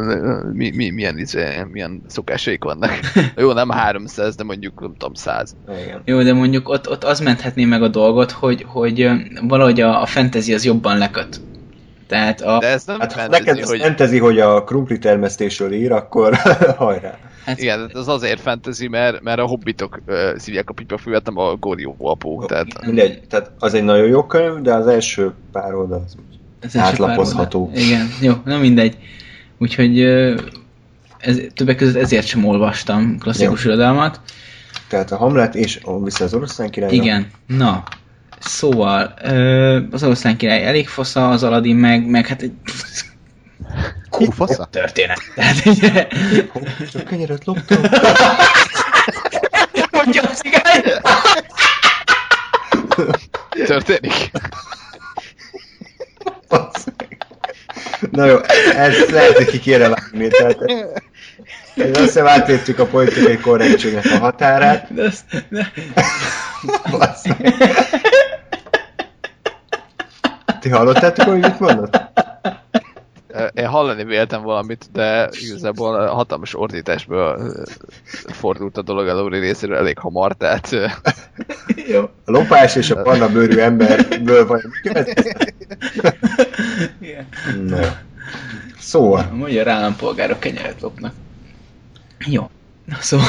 mi, mi, milyen, izé, milyen szokásaik vannak. (laughs) Jó, nem 300, de mondjuk, nem tudom, 100. Igen. Jó, de mondjuk ott, ott az menthetné meg a dolgot, hogy, hogy valahogy a, a fantasy az jobban leköt. Tehát a, De ez nem Hát ha fantasy, neked hogy... fentezi, hogy a krumpli termesztésről ír, akkor (laughs) hajrá. Hát, Igen, az azért fantasy, mert, mert a hobbitok uh, szívják a pipafüvet, nem a Gorió apó. Tehát Mindegy, tehát az egy nagyon jó könyv, de az első pár oldal az első pár átlapozható. oldal. Igen, jó, na mindegy. Úgyhogy ez, többek között ezért sem olvastam klasszikus Jó. irodalmat. Tehát a Hamlet és a, vissza az oroszlán királyra. Igen, na. Szóval, az oroszlán király elég fasza, az Aladdin meg, meg hát egy Hú, fasza. történet. (laughs) Csak kenyeret loptam. (laughs) mondja a cigány. történik. Na jó, ez lehet, hogy ki kéne vágni. Tehát, ez azt hiszem átléptük a politikai korrektségnek a határát. De azt, meg. Ti hallottátok, hogy mit mondott? Én hallani véltem valamit, de igazából a hatalmas ordításból fordult a dolog a Lóri részéről elég hamar, tehát jó. A lopás és a barna bőrű emberből vagy. Igen. Na. Szóval, A magyar állampolgárok kenyeret lopnak. Jó. Na szóval...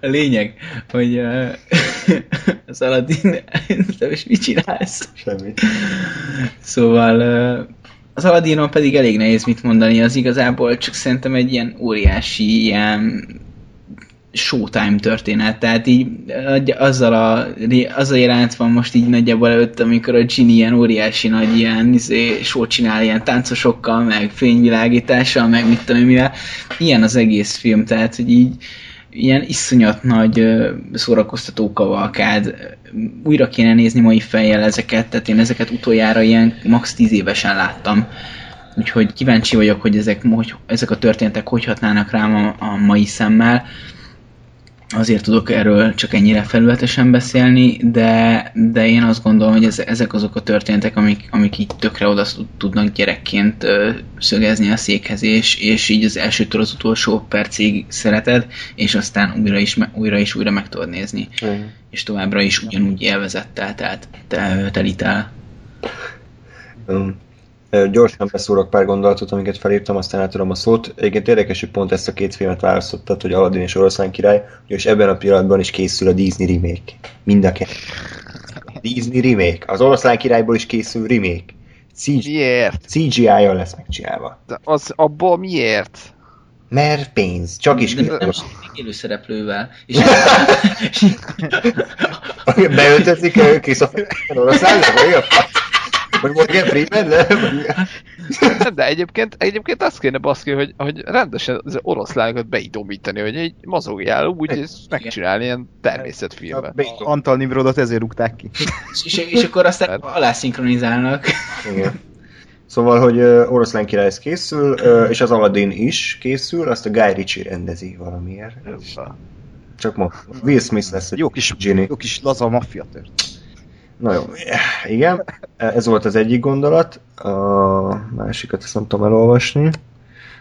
A lényeg, hogy uh, az Aladdin, nem is mit csinálsz? Semmi. Szóval az Aladinon pedig elég nehéz mit mondani, az igazából csak szerintem egy ilyen óriási ilyen showtime történet, tehát így azzal a, az a jelent van most így nagyjából előtt, amikor a Ginny ilyen óriási nagy ilyen izé, show csinál ilyen táncosokkal, meg fényvilágítással, meg mit tudom mivel. Ilyen az egész film, tehát hogy így ilyen iszonyat nagy szórakoztató kavalkád. Újra kéne nézni mai fejjel ezeket, tehát én ezeket utoljára ilyen max 10 évesen láttam. Úgyhogy kíváncsi vagyok, hogy ezek, hogy ezek a történetek hogy hatnának rám a, a mai szemmel azért tudok erről csak ennyire felületesen beszélni, de, de én azt gondolom, hogy ez, ezek azok a történetek, amik, amik így tökre oda tudnak gyerekként ö, szögezni a székhez, és, és így az elsőtől az utolsó percig szereted, és aztán újra is, újra és újra meg tudod nézni. Mm. És továbbra is ugyanúgy élvezettel, tehát te, telítál. Um, Gyorsan beszúrok pár gondolatot, amiket felírtam, aztán átadom a szót. Egyébként érdekes, hogy pont ezt a két filmet választottad, hogy Aladdin és Oroszlán király, és ebben a pillanatban is készül a Disney remake. Mind a kettő. Disney remake. Az Oroszlán királyból is készül remake. CG- miért? CGI-jal lesz megcsinálva. De az abból miért? Mert pénz. Csak is Nem élőszereplővel. És Beöltözik ők és a (laughs) oroszlánnak, vagy a vagy Morgan Freeman, nem? De egyébként, egyébként azt kéne baszki, hogy, hogy rendesen az oroszlánokat beidomítani, hogy egy mozogjál úgy ezt megcsinálni ilyen természetfilmben. Antal Nimrodot ezért rúgták ki. és, és akkor aztán alá szinkronizálnak. Igen. Szóval, hogy uh, Oroszlán király ez készül, uh, és az Aladdin is készül, azt a Guy Ritchie rendezi valamiért. Csak ma. Will Smith lesz egy jó kis, Ginny. Jó kis laza maffia tört. Na jó, igen, ez volt az egyik gondolat, a másikat ezt nem tudom elolvasni.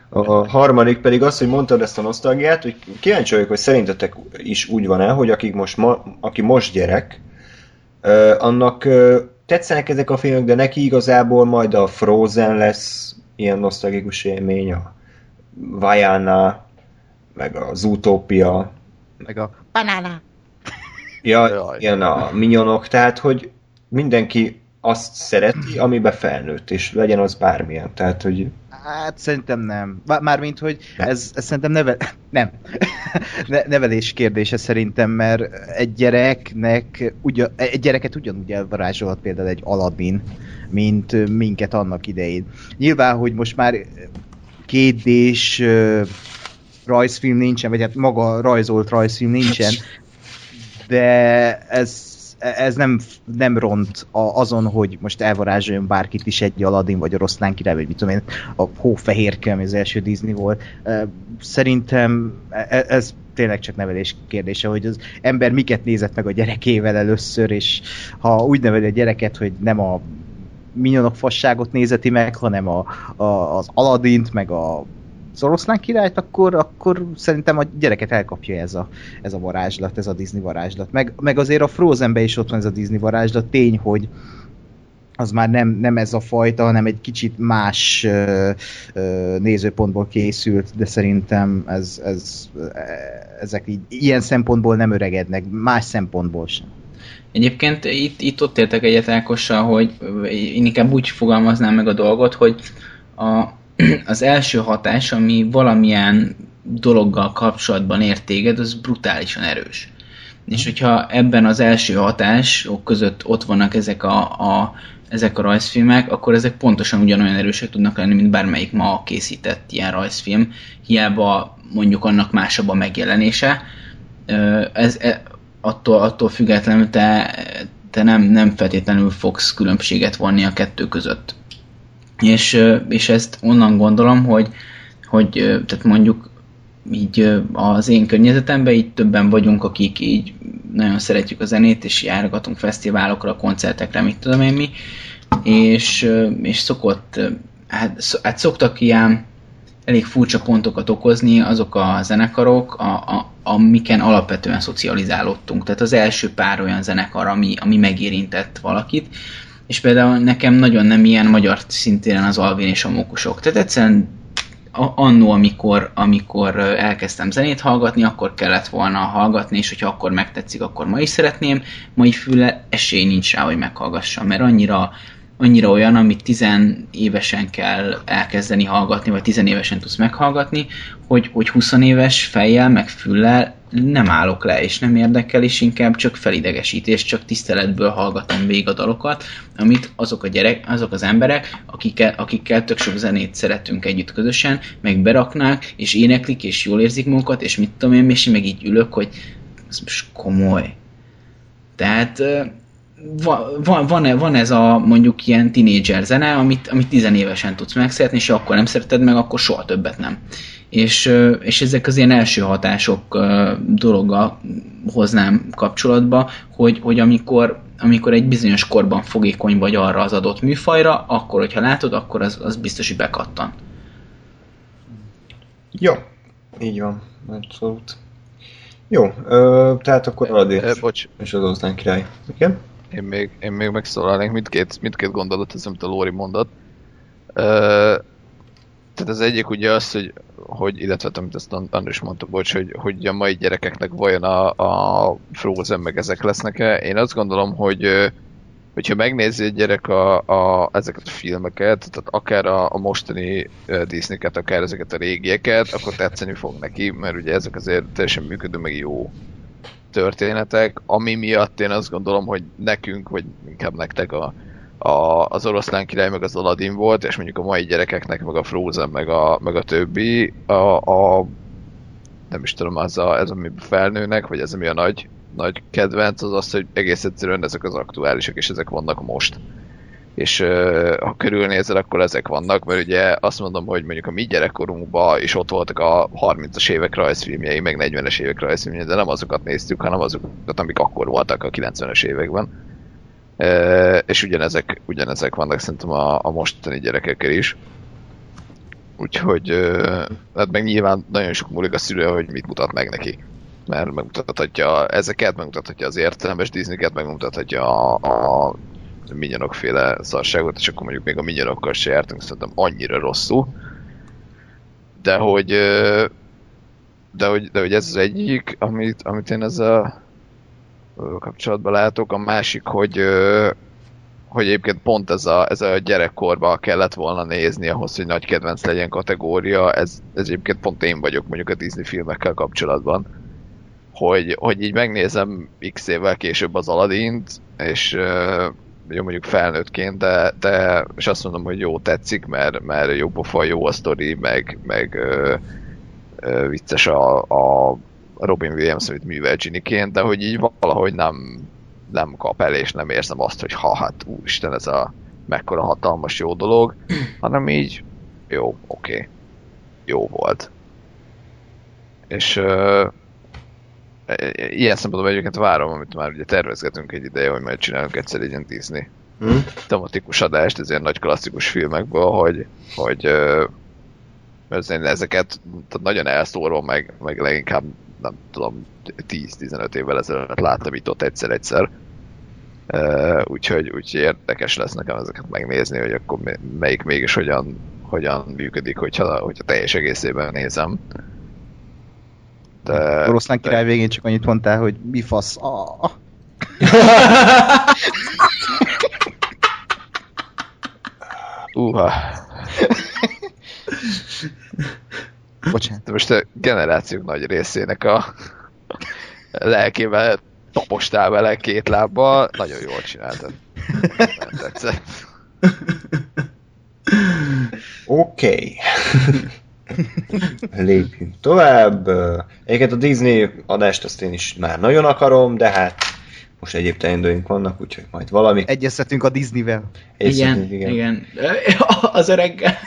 A harmadik pedig az, hogy mondtad ezt a nosztalgiát, hogy kíváncsi vagyok, hogy szerintetek is úgy van-e, hogy aki most, ma, aki most gyerek, annak tetszenek ezek a filmek, de neki igazából majd a Frozen lesz ilyen nosztalgikus élmény, a Vajana, meg a Zootopia, meg a Banana. Ja, Jaj. ilyen a minyonok, tehát hogy mindenki azt szereti, amiben felnőtt, és legyen az bármilyen. Tehát, hogy Hát szerintem nem. Mármint, hogy ez, ez szerintem neve... (laughs) nem. (laughs) ne, nevelés kérdése szerintem, mert egy gyereknek ugyan, egy gyereket ugyanúgy elvarázsolhat például egy Aladdin, mint minket annak idején. Nyilván, hogy most már kétdés rajzfilm nincsen, vagy hát maga rajzolt rajzfilm nincsen, de ez ez nem, nem ront a, azon, hogy most elvarázsoljon bárkit is egy Aladdin, vagy oroszlán király, vagy mit tudom én, a hófehérke, ami az első Disney volt. Szerintem e, e, ez tényleg csak nevelés kérdése, hogy az ember miket nézett meg a gyerekével először, és ha úgy neveli a gyereket, hogy nem a minyonok fasságot nézeti meg, hanem a, a, az Aladint, meg a az oroszlán királyt, akkor, akkor szerintem a gyereket elkapja ez a, ez a varázslat, ez a Disney varázslat. Meg, meg azért a Frozenben is ott van ez a Disney varázslat. Tény, hogy az már nem, nem ez a fajta, hanem egy kicsit más ö, ö, nézőpontból készült, de szerintem ez, ez, ezek így, ilyen szempontból nem öregednek, más szempontból sem. Egyébként itt, itt ott értek egyet Ákossal, hogy én inkább úgy fogalmaznám meg a dolgot, hogy a, (clears throat) az első hatás, ami valamilyen dologgal kapcsolatban ér téged, az brutálisan erős. És hogyha ebben az első hatások között ott vannak ezek a, a, ezek a rajzfilmek, akkor ezek pontosan ugyanolyan erősek tudnak lenni, mint bármelyik ma készített ilyen rajzfilm, hiába mondjuk annak másabb a megjelenése. Ez, e, attól, attól függetlenül te, te nem, nem feltétlenül fogsz különbséget vonni a kettő között. És, és ezt onnan gondolom, hogy, hogy tehát mondjuk így az én környezetemben így többen vagyunk, akik így nagyon szeretjük a zenét, és járgatunk fesztiválokra, koncertekre, mit tudom én mi, és, és szokott, hát, hát szoktak ilyen elég furcsa pontokat okozni azok a zenekarok, a, a, amiken alapvetően szocializálódtunk. Tehát az első pár olyan zenekar, ami, ami megérintett valakit, és például nekem nagyon nem ilyen magyar szintéren az Alvin és a Mókusok. Tehát egyszerűen annó, amikor, amikor elkezdtem zenét hallgatni, akkor kellett volna hallgatni, és hogyha akkor megtetszik, akkor ma is szeretném. Mai füle esély nincs rá, hogy meghallgassam, mert annyira, annyira olyan, amit tizen évesen kell elkezdeni hallgatni, vagy tizen évesen tudsz meghallgatni, hogy, hogy 20 éves fejjel, meg füllel nem állok le, és nem érdekel, és inkább csak felidegesít, és csak tiszteletből hallgatom végig a dalokat, amit azok a gyerek, azok az emberek, akikkel, akikkel tök sok zenét szeretünk együtt közösen, meg beraknák, és éneklik, és jól érzik magukat, és mit tudom én, és meg így ülök, hogy ez most komoly. Tehát van, van, van ez a mondjuk ilyen tinédzser zene, amit, amit tizenévesen tudsz megszeretni, és ha akkor nem szereted meg, akkor soha többet nem és, és ezek az ilyen első hatások dologgal hoznám kapcsolatba, hogy, hogy amikor, amikor egy bizonyos korban fogékony vagy arra az adott műfajra, akkor, hogyha látod, akkor az, az biztos, hogy bekattan. Jó, így van, abszolút. Jó, ö, tehát akkor Aladdin e, bocs. és az Oszlán király. Igen? Én még, én még megszólalnék mindkét, mindkét gondolatot, az, amit a Lóri mondott. Ö, tehát az egyik ugye az, hogy, hogy illetve amit ezt András mondta, bocs, hogy, hogy a mai gyerekeknek vajon a, a Frozen meg ezek lesznek-e. Én azt gondolom, hogy hogyha megnézi egy gyerek a, a, ezeket a filmeket, tehát akár a, a mostani Disney-ket, akár ezeket a régieket, akkor tetszeni fog neki, mert ugye ezek azért teljesen működő, meg jó történetek, ami miatt én azt gondolom, hogy nekünk, vagy inkább nektek a, a, az oroszlán király meg az Aladdin volt, és mondjuk a mai gyerekeknek meg a Frozen meg a, meg a többi, a, a nem is tudom, az a, ez ami felnőnek, vagy ez ami a nagy, nagy kedvenc, az az, hogy egész egyszerűen ezek az aktuálisak, és ezek vannak most. És uh, ha körülnézel, akkor ezek vannak, mert ugye azt mondom, hogy mondjuk a mi gyerekkorunkban is ott voltak a 30-as évek rajzfilmjei, meg 40-es évek rajzfilmjei, de nem azokat néztük, hanem azokat, amik akkor voltak a 90-es években és ugyanezek, ugyanezek vannak szerintem a, a mostani gyerekekkel is. Úgyhogy hát meg nyilván nagyon sok múlik a szülő, hogy mit mutat meg neki. Mert megmutathatja ezeket, megmutathatja az értelmes Disney-ket, megmutathatja a, a minyonokféle szarságot, és akkor mondjuk még a minyonokkal se jártunk szerintem annyira rosszul. De hogy, de hogy, de hogy ez az egyik, amit, amit én ezzel kapcsolatban látok. A másik, hogy, hogy egyébként pont ez a, ez a gyerekkorban kellett volna nézni ahhoz, hogy nagy kedvenc legyen kategória. Ez, ez egyébként pont én vagyok mondjuk a Disney filmekkel kapcsolatban. Hogy, hogy így megnézem x évvel később az Aladdint, és jó mondjuk felnőttként, de, de és azt mondom, hogy jó tetszik, mert, mert jó pofa, jó a sztori, meg, meg ö, ö, vicces a, a Robin Williams, amit művel Ginnyként, de hogy így valahogy nem, nem kap el, és nem érzem azt, hogy ha, hát úristen, ez a mekkora hatalmas jó dolog, (clears throat) hanem így jó, oké, okay. jó volt. És uh, ilyen szempontból egyébként várom, amit már ugye tervezgetünk egy ideje, hogy majd csinálunk egyszer egy ilyen Disney hmm. tematikus adást, ez ilyen nagy klasszikus filmekből, hogy, hogy uh, ezeket nagyon elszórva, meg, meg leginkább nem tudom, 10-15 évvel ezelőtt láttam itt ott egyszer-egyszer. Uh, úgyhogy, úgyhogy érdekes lesz nekem ezeket megnézni, hogy akkor melyik mégis hogyan, hogyan működik, hogyha, hogyha teljes egészében nézem. De, Oroszlán király de... végén csak annyit mondtál, hogy mi fasz. Ah. Uha. (laughs) Bocsánat. De most a generációk nagy részének a lelkével tapostál vele két lábbal, nagyon jól csináltad. Nem tetszett. Oké. Okay. Lépjünk tovább. Egyébként a Disney adást azt én is már nagyon akarom, de hát most egyéb teendőink vannak, úgyhogy majd valami. Egyeztetünk a Disney-vel. Igen, igen, igen. (laughs) Az öreggel.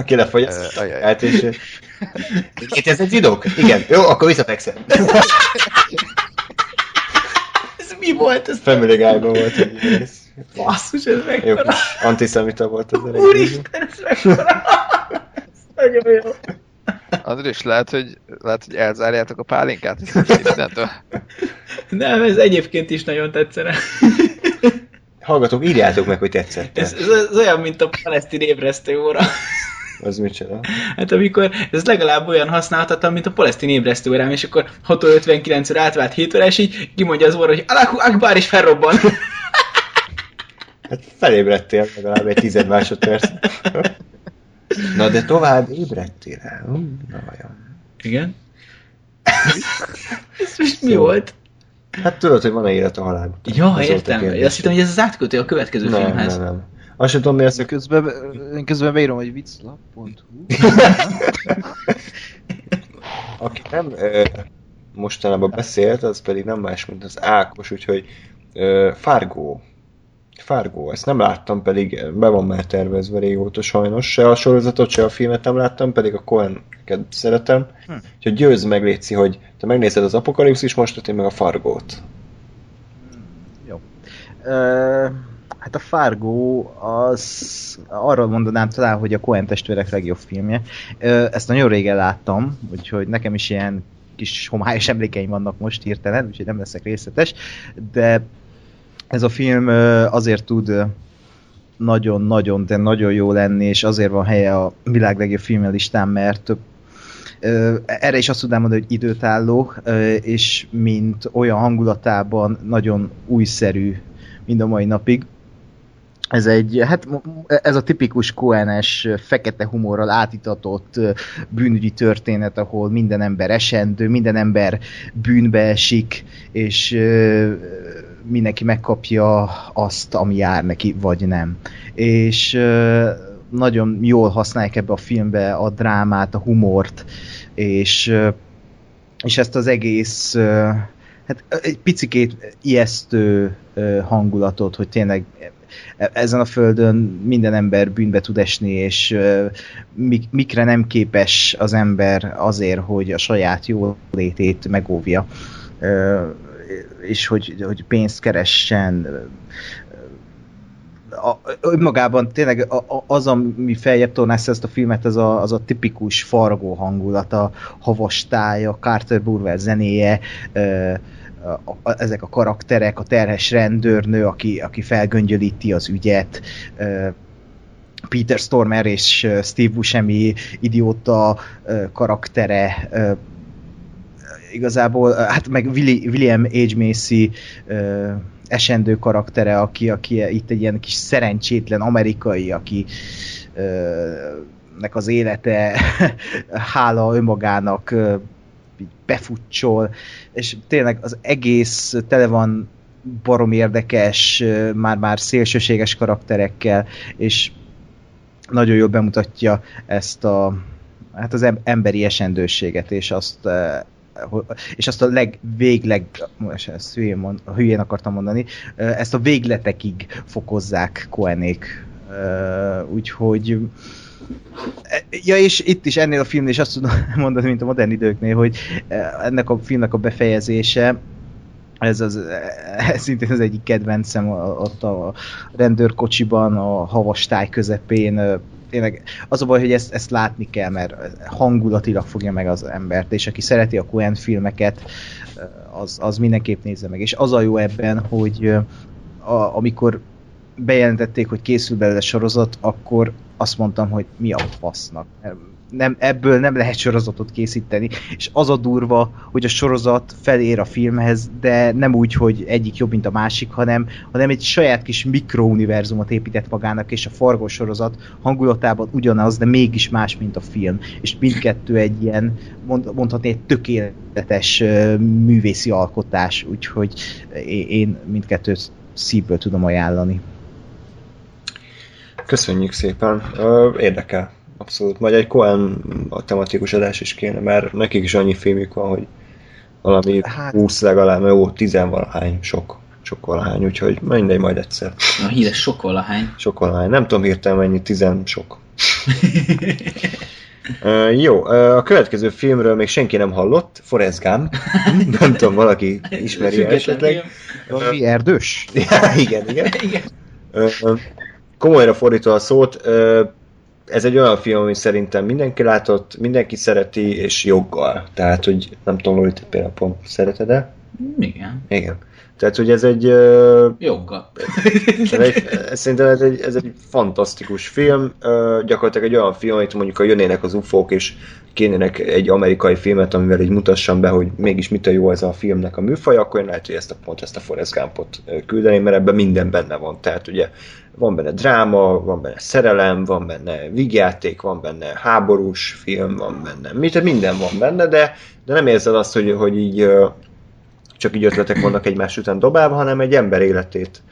Aki lefogy, eltéső. (laughs) Itt ez egy zsidók? Igen. Jó, akkor visszafekszem. (laughs) ez mi volt? Ez Family guy volt. Basszus, ez mekkora. Jó, antiszemita volt az öreg. Úristen, ez mekkora. nagyon jó. Andrés, lehet, hogy, lehet, hogy elzárjátok a pálinkát Nem, ez egyébként is nagyon tetszene. hallgatók, írjátok meg, hogy tetszett. Ez, ez, ez, olyan, mint a palesztin ébresztő óra. Az micsoda? Hát amikor ez legalább olyan használhatatlan, mint a palesztin ébresztő órám, és akkor 6.59-re átvált 7 óra, és így kimondja az óra, hogy Allahu Akbar is felrobban. Hát felébredtél legalább egy tized másodperc. Na de tovább ébredtél el. Na vajon. Igen? (laughs) ez most mi Jó. volt? Hát tudod, hogy van-e élet a halál után. Ja, értem. Azt hittem, hogy ez az átkötő a következő nem, filmhez. nem, nem. Azt sem tudom, mi a közben, én közben beírom, hogy vicclap.hu. (laughs) Aki nem ö, mostanában beszélt, az pedig nem más, mint az Ákos, úgyhogy ö, Fargo. Fargo, ezt nem láttam, pedig be van már tervezve régóta sajnos. Se a sorozatot, se a filmet nem láttam, pedig a cohen szeretem. Hm. Úgyhogy győzz meg, Léci, hogy te megnézed az Apokalipszis mostot, én meg a Fargót. Ö, hát a Fargo az arról mondanám talán, hogy a Coen testvérek legjobb filmje. Ezt nagyon régen láttam, úgyhogy nekem is ilyen kis homályos emlékeim vannak most hirtelen, úgyhogy nem leszek részletes, de ez a film azért tud nagyon-nagyon, de nagyon jó lenni, és azért van helye a világ legjobb filmje listán, mert erre is azt tudnám mondani, hogy időtálló, és mint olyan hangulatában nagyon újszerű mind a mai napig. Ez egy, hát ez a tipikus Coenes fekete humorral átitatott bűnügyi történet, ahol minden ember esendő, minden ember bűnbe esik, és mindenki megkapja azt, ami jár neki, vagy nem. És nagyon jól használják ebbe a filmbe a drámát, a humort, és, és ezt az egész hát egy picikét ijesztő hangulatot, hogy tényleg ezen a földön minden ember bűnbe tud esni, és mik, mikre nem képes az ember azért, hogy a saját jólétét megóvja, és hogy, hogy pénzt keressen, a, önmagában tényleg az, ami feljebb tornásza ezt a filmet, az a, az a tipikus fargó hangulat, a havas tája, Carter Burwell zenéje, ö, a, a, ezek a karakterek, a terhes rendőrnő, aki, aki felgöngyölíti az ügyet, Peter Stormer és Steve Buscemi idióta karaktere, igazából, hát meg Willi, William H. Macy esendő karaktere, aki, aki itt egy ilyen kis szerencsétlen amerikai, aki nek az élete (laughs) hála önmagának befutcsol, és tényleg az egész tele van barom érdekes, már-már szélsőséges karakterekkel, és nagyon jól bemutatja ezt a hát az em- emberi esendőséget, és azt és azt a legvégleg, most ezt hülyén, mond, hülyén akartam mondani, ezt a végletekig fokozzák Koenék. Úgyhogy Ja, és itt is ennél a filmnél is azt tudom (laughs) mondani, mint a modern időknél, hogy ennek a filmnek a befejezése ez, az, ez szintén az egyik kedvencem ott a rendőrkocsiban, a havas táj közepén, tényleg az a baj, hogy ezt, ezt látni kell, mert hangulatilag fogja meg az embert, és aki szereti a Coen filmeket, az, az mindenképp nézze meg. És az a jó ebben, hogy a, amikor bejelentették, hogy készül belőle sorozat, akkor azt mondtam, hogy mi a fasznak. Nem, ebből nem lehet sorozatot készíteni, és az a durva, hogy a sorozat felér a filmhez, de nem úgy, hogy egyik jobb, mint a másik, hanem, hanem egy saját kis mikrouniverzumot épített magának, és a Fargo sorozat hangulatában ugyanaz, de mégis más, mint a film. És mindkettő egy ilyen, mond, mondhatni, egy tökéletes művészi alkotás, úgyhogy én mindkettőt szívből tudom ajánlani. Köszönjük szépen. Érdekel. Abszolút. Majd egy Cohen a tematikus adás is kéne, mert nekik is annyi filmük van, hogy valami hát... 20 legalább, jó, 10 valahány, sok, sok valahány, úgyhogy mindegy majd egyszer. A híres sok valahány. Sok valahány. Nem tudom hirtelen mennyi, 10 sok. (laughs) Uh, jó, uh, a következő filmről még senki nem hallott, Forrest Gump. (laughs) nem tudom, valaki ismeri esetleg. Valami erdős? ja, igen, igen. (laughs) igen. Uh, komolyra fordítva a szót, ez egy olyan film, ami szerintem mindenki látott, mindenki szereti, és joggal. Tehát, hogy nem tudom, Loli, te például pont szereted-e? Igen. Igen. Tehát, hogy ez egy... Joggal. Egy, szerintem ez egy, ez egy fantasztikus film, gyakorlatilag egy olyan film, amit mondjuk ha jönnének az ufók, és kénének egy amerikai filmet, amivel így mutassam be, hogy mégis mit a jó ez a filmnek a műfaj, akkor én lehet, hogy ezt a pont, ezt a Forrest Gumpot küldeném, mert ebben minden benne van. Tehát ugye van benne dráma, van benne szerelem, van benne vígjáték, van benne háborús film, van benne, mit, minden van benne, de, de nem érzed azt, hogy, hogy így csak így ötletek vannak egymás után dobálva, hanem egy ember életét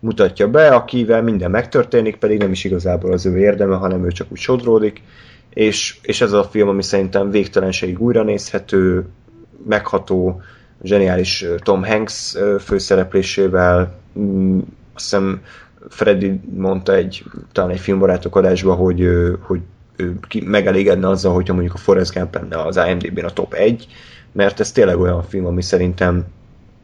mutatja be, akivel minden megtörténik, pedig nem is igazából az ő érdeme, hanem ő csak úgy sodródik, és, és ez a film, ami szerintem végtelenségig újra nézhető, megható, zseniális Tom Hanks főszereplésével, mm, azt hiszem Freddy mondta egy, talán egy filmbarátok adásban, hogy, hogy ő megelégedne azzal, hogyha mondjuk a Forrest Gump lenne az IMDb-n a top 1, mert ez tényleg olyan film, ami szerintem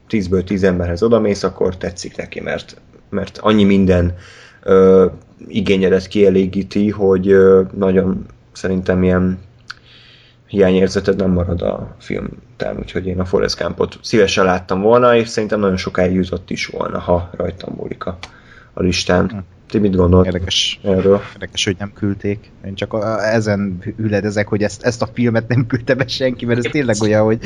10-ből 10 emberhez odamész, akkor tetszik neki, mert, mert annyi minden ö, igényedet kielégíti, hogy ö, nagyon szerintem ilyen hiányérzeted nem marad a film után, úgyhogy én a Forrest Gumpot szívesen láttam volna, és szerintem nagyon sokáig jutott is volna, ha rajtam múlik a, a listán. Ti mit gondolt Érdekes. erről? Érdekes, hogy nem küldték. Én csak a, ezen hüledezek, hogy ezt, ezt a filmet nem küldte be senki, mert ez tényleg olyan, hogy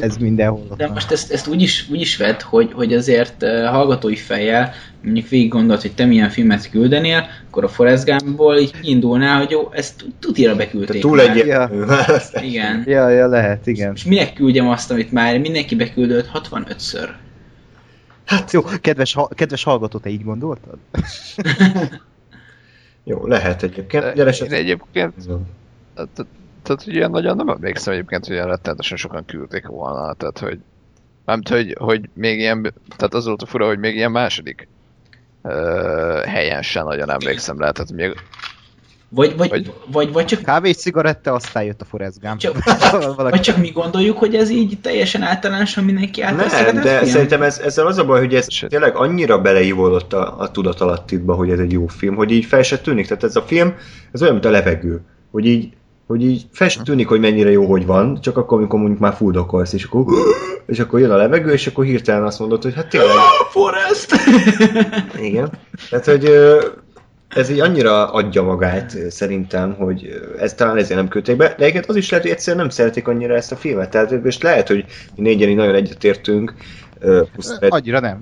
ez mindenhol ott de most ezt, ezt úgy, is, úgy is vett, hogy, hogy azért uh, hallgatói fejjel mondjuk végig gondolt, hogy te milyen filmet küldenél, akkor a Forrest Gumpból így indulnál, hogy jó, ezt tutira Te beküldték túl már. egyértelmű választás. Igen. Ja, ja, lehet, igen. És minek küldjem azt, amit már mindenki beküldött 65-ször? Hát jó, kedves, ha- kedves hallgató, te így gondoltad? (laughs) Jó, lehet egyébként. Én Gyere, se- egyébként Tehát, hogy ilyen nagyon nem emlékszem egyébként, hogy ilyen rettenetesen sokan küldték volna, tehát hogy nem hogy, hogy még ilyen, tehát az volt a fura, hogy még ilyen második helyen sem nagyon emlékszem rá, tehát még Vagy, vagy, Vagy- vagy, vagy, csak, Kávé és cigaretta, aztán jött a Forrest Gump. Csak- (laughs) Valaki- vagy csak mi gondoljuk, hogy ez így teljesen általánosan mindenki által Nem, szeretett de film? szerintem ez, ezzel az a baj, hogy ez Sőt. tényleg annyira beleívódott a, a tudatalattiba, hogy ez egy jó film, hogy így fel se tűnik. Tehát ez a film, ez olyan, mint a levegő. Hogy így, hogy így fel se tűnik, hogy mennyire jó, hogy van, csak akkor, amikor mondjuk már fuldokolsz, és akkor, és akkor jön a levegő, és akkor hirtelen azt mondod, hogy hát tényleg, (gasps) Forrest! igen. Tehát, hogy ez így annyira adja magát szerintem, hogy ez talán ezért nem küldték be, de egyébként az is lehet, hogy egyszerűen nem szeretik annyira ezt a filmet. Tehát most lehet, hogy mi négyen így nagyon egyetértünk, Fred- Annyira nem.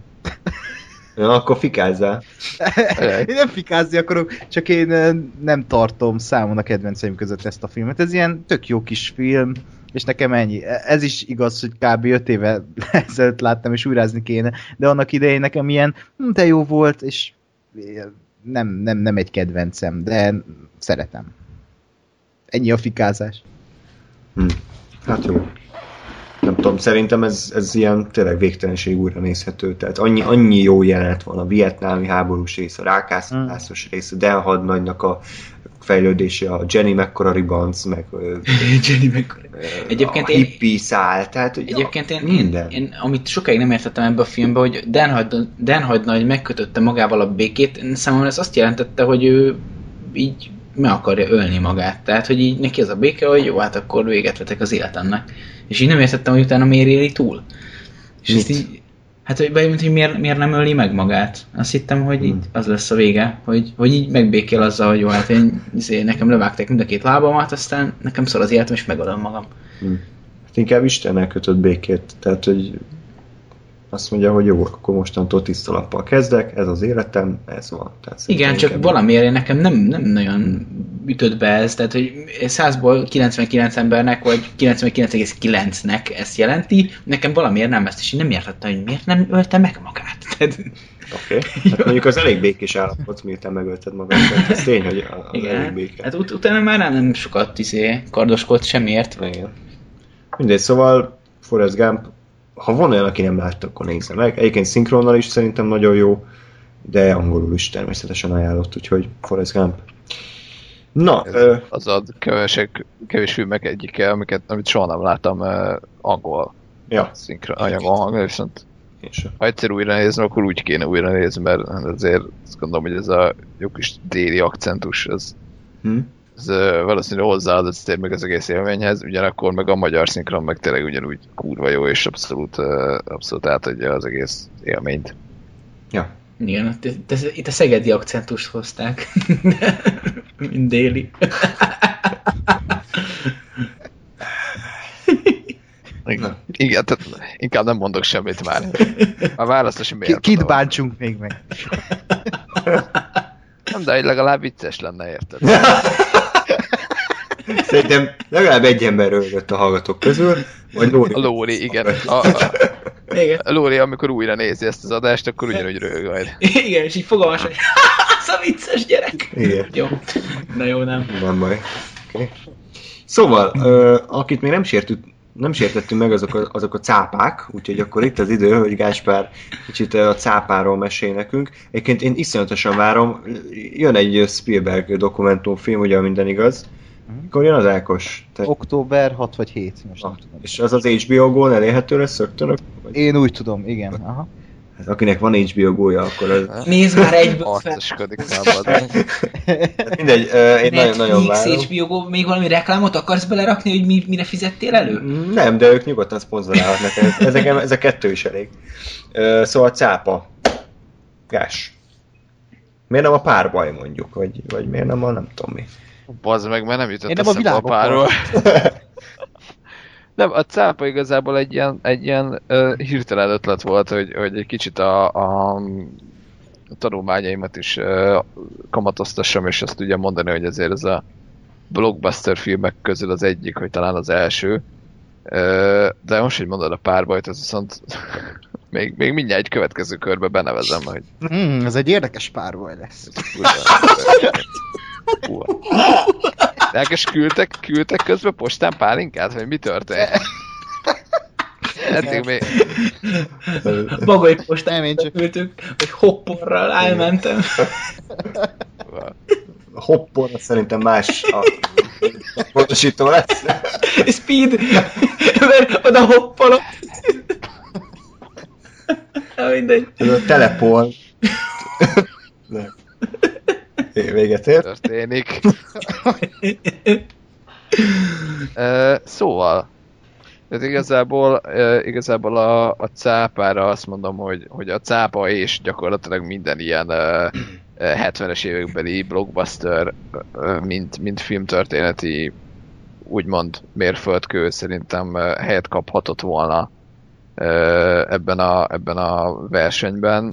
Ja, akkor fikázzál. (laughs) én nem fikázni akarok, csak én nem tartom számon a kedvenceim között ezt a filmet. Ez ilyen tök jó kis film, és nekem ennyi. Ez is igaz, hogy kb. 5 éve (laughs) ezelőtt láttam, és újrázni kéne, de annak idején nekem ilyen, hm, de jó volt, és nem, nem, nem egy kedvencem, de szeretem. Ennyi a fikázás. Hm. Hát jó. Nem tudom, szerintem ez, ez ilyen tényleg végtelenség újra nézhető. Tehát annyi, annyi jó jelenet van a vietnámi háborús rész, a rákászlászos rész, a Del hadnagynak a fejlődése, a Jenny mekkora ribanc, meg (laughs) Jenny mekkora. Egyébként a én- hippie szál, tehát hogy Egyébként én, minden. én, én, amit sokáig nem értettem ebbe a filmbe, hogy Dan, Hard, Dan Hadnagy megkötötte magával a békét, én számomra ez azt jelentette, hogy ő így meg akarja ölni magát. Tehát, hogy így neki ez a béke, hogy jó, hát akkor véget vetek az életemnek. És így nem értettem, hogy utána miért éli túl. És ezt Mit? így, hát, hogy, vagy, hogy miért, miért nem öli meg magát. Azt hittem, hogy így az lesz a vége, hogy, hogy így megbékél azzal, hogy jó, hát én, izé, nekem levágták mind a két lábamat, aztán nekem szól az életem, és megölöm magam. Hm. Hát inkább Istennel kötött békét. Tehát, hogy azt mondja, hogy jó, akkor mostantól tiszta lappal kezdek, ez az életem, ez van. Tehát Igen, csak inkább- valamiért nekem nem, nem nagyon ütött be ez, tehát hogy 100-ból 99 embernek, vagy 99,9-nek ezt jelenti, nekem valamiért nem ezt, és én nem értettem, hogy miért nem ölte meg magát. (laughs) Tehát, Oké. Okay. Hát mondjuk az elég békés állapot, miután megölted magad. Tehát ez tény, hogy az elég igen, béke. hát ut- utána már nem, nem sokat izé, kardoskodott semmiért. Igen. Mindegy, szóval Forrest Gump, ha van olyan, aki nem látta, akkor nézze meg. Egyébként szinkronnal is szerintem nagyon jó, de angolul is természetesen ajánlott, úgyhogy Forrest Gump. Na, ö, az a kevesek, kevés filmek egyike, amiket, amit soha nem láttam uh, angol ja, szinkron anyagon hangol, viszont ha egyszer újra nézem, akkor úgy kéne újra nézni, mert azért azt gondolom, hogy ez a jó kis déli akcentus, ez, hm? Ez valószínűleg hozzáad azért meg az egész élményhez, ugyanakkor meg a magyar szinkron meg tényleg ugyanúgy kurva jó, és abszolút, abszolút átadja az egész élményt. Ja. Igen, itt a szegedi akcentust hozták, (laughs) mint déli. Igen, igen tehát inkább nem mondok semmit már. A választási miért? Kit bántsunk még meg? Nem, de legalább vicces lenne, érted? (laughs) Szerintem legalább egy ember rögött a hallgatók közül, vagy Lóri. A Lóri, igen. A, a, igen. A Lóri, amikor újra nézi ezt az adást, akkor ugyanúgy röhög majd. Igen, és így fogalmas, hogy (laughs) az a vicces gyerek. Igen. Jó. Na jó, nem. Van baj. Okay. Szóval, ö, akit még nem sértük, nem sértettünk meg azok a, azok a cápák, úgyhogy akkor itt az idő, hogy Gáspár kicsit a cápáról mesél nekünk. Egyébként én iszonyatosan várom, jön egy Spielberg dokumentumfilm, ugye minden igaz. Mikor jön az Ákos? Te... Október 6 vagy 7, most ah, nem tudom. És az az HBO Go-n elérhető lesz rögtön? Vagy... Én úgy tudom, igen. Aha. Hát akinek van HBO Go-ja, akkor az... (laughs) Nézd már egyből (laughs) fel. Hát mindegy, uh, én nagyon, nagyon várom. HBO Go, még valami reklámot akarsz belerakni, hogy mi, mire fizettél elő? Nem, de ők nyugodtan szponzorálhatnak. Ezek, ezek (laughs) kettő is elég. Uh, szóval cápa. Gás. Miért nem a párbaj mondjuk, vagy, vagy miért nem a nem tudom mi. Bazd meg, mert nem jutott Én eszembe a, a párról. (laughs) nem, a cápa igazából egy ilyen, egy ilyen uh, hirtelen ötlet volt, hogy, hogy egy kicsit a, a, tanulmányaimat is uh, kamatoztassam, és azt ugye mondani, hogy ezért ez a blockbuster filmek közül az egyik, hogy talán az első. Uh, de most, hogy mondod a párbajt, az viszont (laughs) még, még mindjárt egy következő körbe benevezem, hogy... Mm, ez egy érdekes párbaj lesz. (laughs) Lelkes küldtek, küldtek közben postán pálinkát, vagy mi történt? Eddig még... Bagoly postán én csak küldtük, hogy hopporral elmentem. Hoppor szerintem más a pontosító lesz. Speed, mert oda hoppolok. Na mindegy. Ez a teleport. (laughs) Véget ért. Történik. (laughs) szóval, tehát igazából, igazából a, a cápára azt mondom, hogy, hogy a cápa és gyakorlatilag minden ilyen 70-es évekbeli blockbuster, mint, mint filmtörténeti úgymond mérföldkő szerintem helyet kaphatott volna ebben a, ebben a versenyben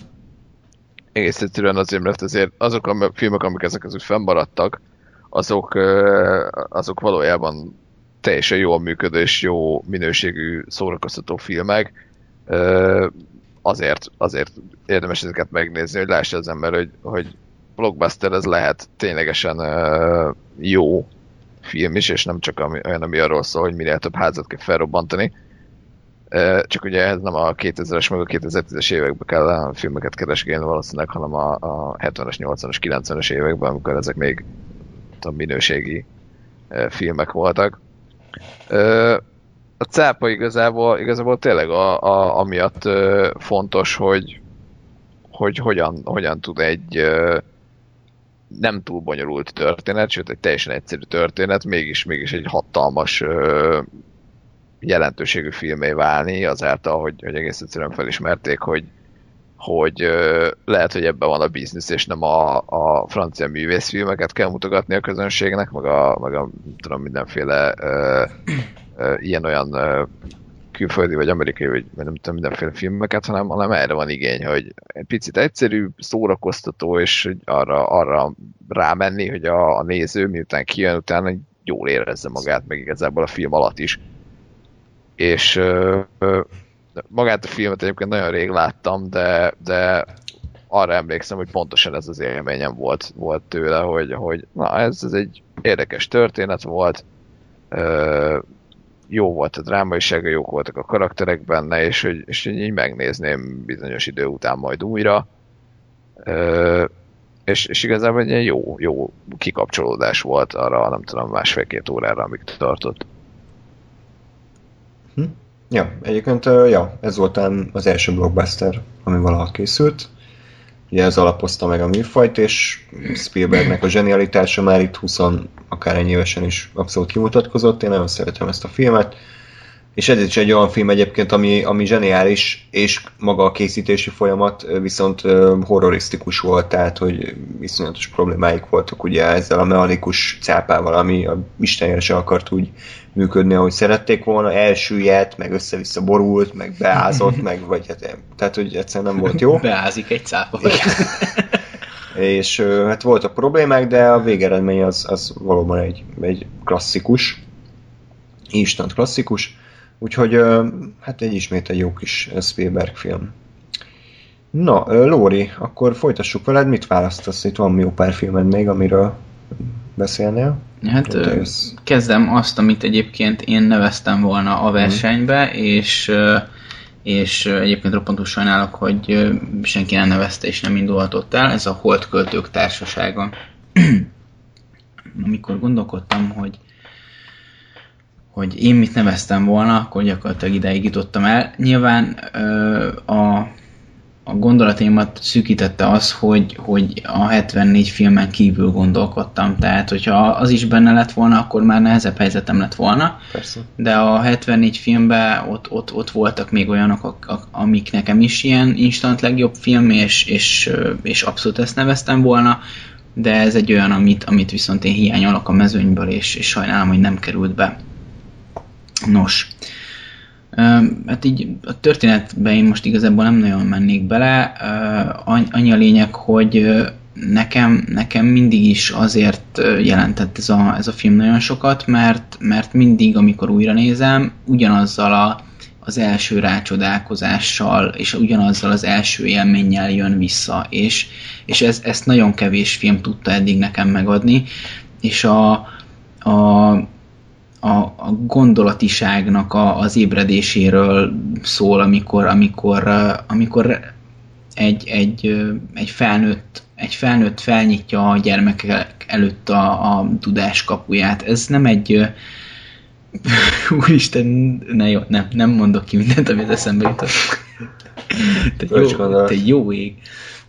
egész egyszerűen azért, mert azért azok a filmek, amik ezek között fennmaradtak, azok, azok valójában teljesen jól működő és jó minőségű szórakoztató filmek. Azért, azért érdemes ezeket megnézni, hogy lássa az ember, hogy, hogy blockbuster ez lehet ténylegesen jó film is, és nem csak ami, olyan, ami arról szól, hogy minél több házat kell felrobbantani, csak ugye ez nem a 2000-es meg a 2010-es években kell a filmeket keresgélni valószínűleg, hanem a, a 70-es, 80-as, 90-es években, amikor ezek még a minőségi filmek voltak. A cápa igazából, igazából tényleg a, a, amiatt fontos, hogy, hogy hogyan, hogyan tud egy nem túl bonyolult történet, sőt egy teljesen egyszerű történet, mégis, mégis egy hatalmas jelentőségű filmé válni, azáltal, hogy, hogy egész egyszerűen felismerték, hogy, hogy lehet, hogy ebben van a biznisz, és nem a, a francia művészfilmeket kell mutogatni a közönségnek, meg a, meg a tudom, mindenféle uh, uh, ilyen-olyan uh, külföldi, vagy amerikai, vagy nem tudom, mindenféle filmeket, hanem, hanem erre van igény, hogy egy picit egyszerű, szórakoztató, és arra, arra rámenni, hogy a, a néző, miután kijön, utána jól érezze magát, meg igazából a film alatt is és magát a filmet egyébként nagyon rég láttam, de, de arra emlékszem, hogy pontosan ez az élményem volt, volt tőle, hogy, hogy na ez, ez egy érdekes történet volt, ö, jó volt a drámaisága, jók voltak a karakterek benne, és hogy, és így megnézném bizonyos idő után majd újra. Ö, és, és igazából egy jó, jó kikapcsolódás volt arra, nem tudom, másfél-két órára, amíg tartott. Hm? Ja, egyébként ja, ez volt az első blockbuster, ami valaha készült. ugye ez alapozta meg a műfajt, és Spielbergnek a zsenialitása már itt 20 akár ennyi évesen is abszolút kimutatkozott, én nagyon szeretem ezt a filmet, és ez is egy olyan film egyébként, ami, ami zseniális, és maga a készítési folyamat viszont horrorisztikus volt, tehát hogy iszonyatos problémáik voltak ugye ezzel a mechanikus cápával, ami a Istenére se akart úgy működni, ahogy szerették volna, elsüllyedt, meg össze-vissza borult, meg beázott, meg vagy hát, tehát hogy egyszerűen nem volt jó. (laughs) Beázik egy cápa. (laughs) és hát voltak problémák, de a végeredmény az, az valóban egy, egy klasszikus, instant klasszikus, úgyhogy hát egy ismét egy jó kis Spielberg film. Na, Lóri, akkor folytassuk veled, mit választasz? Itt van jó pár filmed még, amiről beszélnél? Hát kezdem azt, amit egyébként én neveztem volna a versenybe, mm. és és egyébként roppantól sajnálok, hogy senki nem nevezte és nem indulhatott el, ez a Holdköltők Társasága. (clears throat) Amikor gondolkodtam, hogy hogy én mit neveztem volna, akkor gyakorlatilag ideig jutottam el. Nyilván a a gondolataimat szűkítette az, hogy, hogy a 74 filmen kívül gondolkodtam. Tehát, hogyha az is benne lett volna, akkor már nehezebb helyzetem lett volna. Persze. De a 74 filmben ott, ott, ott voltak még olyanok, amik nekem is ilyen instant legjobb film, és, és, és abszolút ezt neveztem volna. De ez egy olyan, amit, amit viszont én hiányolok a mezőnyből, és, és sajnálom, hogy nem került be. Nos, Hát így a történetben én most igazából nem nagyon mennék bele. Annyi a lényeg, hogy nekem, nekem mindig is azért jelentett ez a, ez a film nagyon sokat, mert, mert mindig, amikor újra nézem, ugyanazzal a, az első rácsodálkozással, és ugyanazzal az első élménnyel jön vissza, és, és ez, ezt nagyon kevés film tudta eddig nekem megadni, és a, a a, a gondolatiságnak a, az ébredéséről szól, amikor, amikor, amikor egy, egy, egy, felnőtt, egy felnőtt felnyitja a gyermekek előtt a, a tudás kapuját. Ez nem egy (laughs) Úristen, ne jó, nem, nem mondok ki mindent, amit eszembe jutott. Te jó, te jó ég.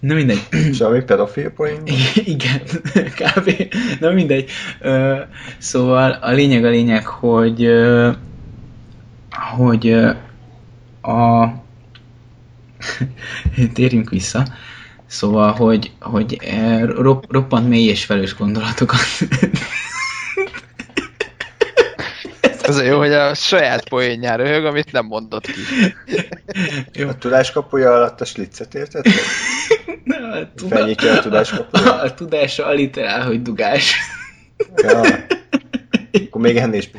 Na mindegy. És ami pedofil poén? Igen, kb. Na mindegy. Szóval a lényeg a lényeg, hogy hogy a (laughs) térjünk vissza. Szóval, hogy, hogy roppant mély és felős gondolatokat (laughs) Az jó, hogy a saját poénjára röhög, amit nem mondott ki. Jó. A tudáskapuja alatt a slicet érted? (laughs) a, tuda... a tudáskapuja? (laughs) A tudása aliterál, hogy dugás. Ja. Akkor még ennél is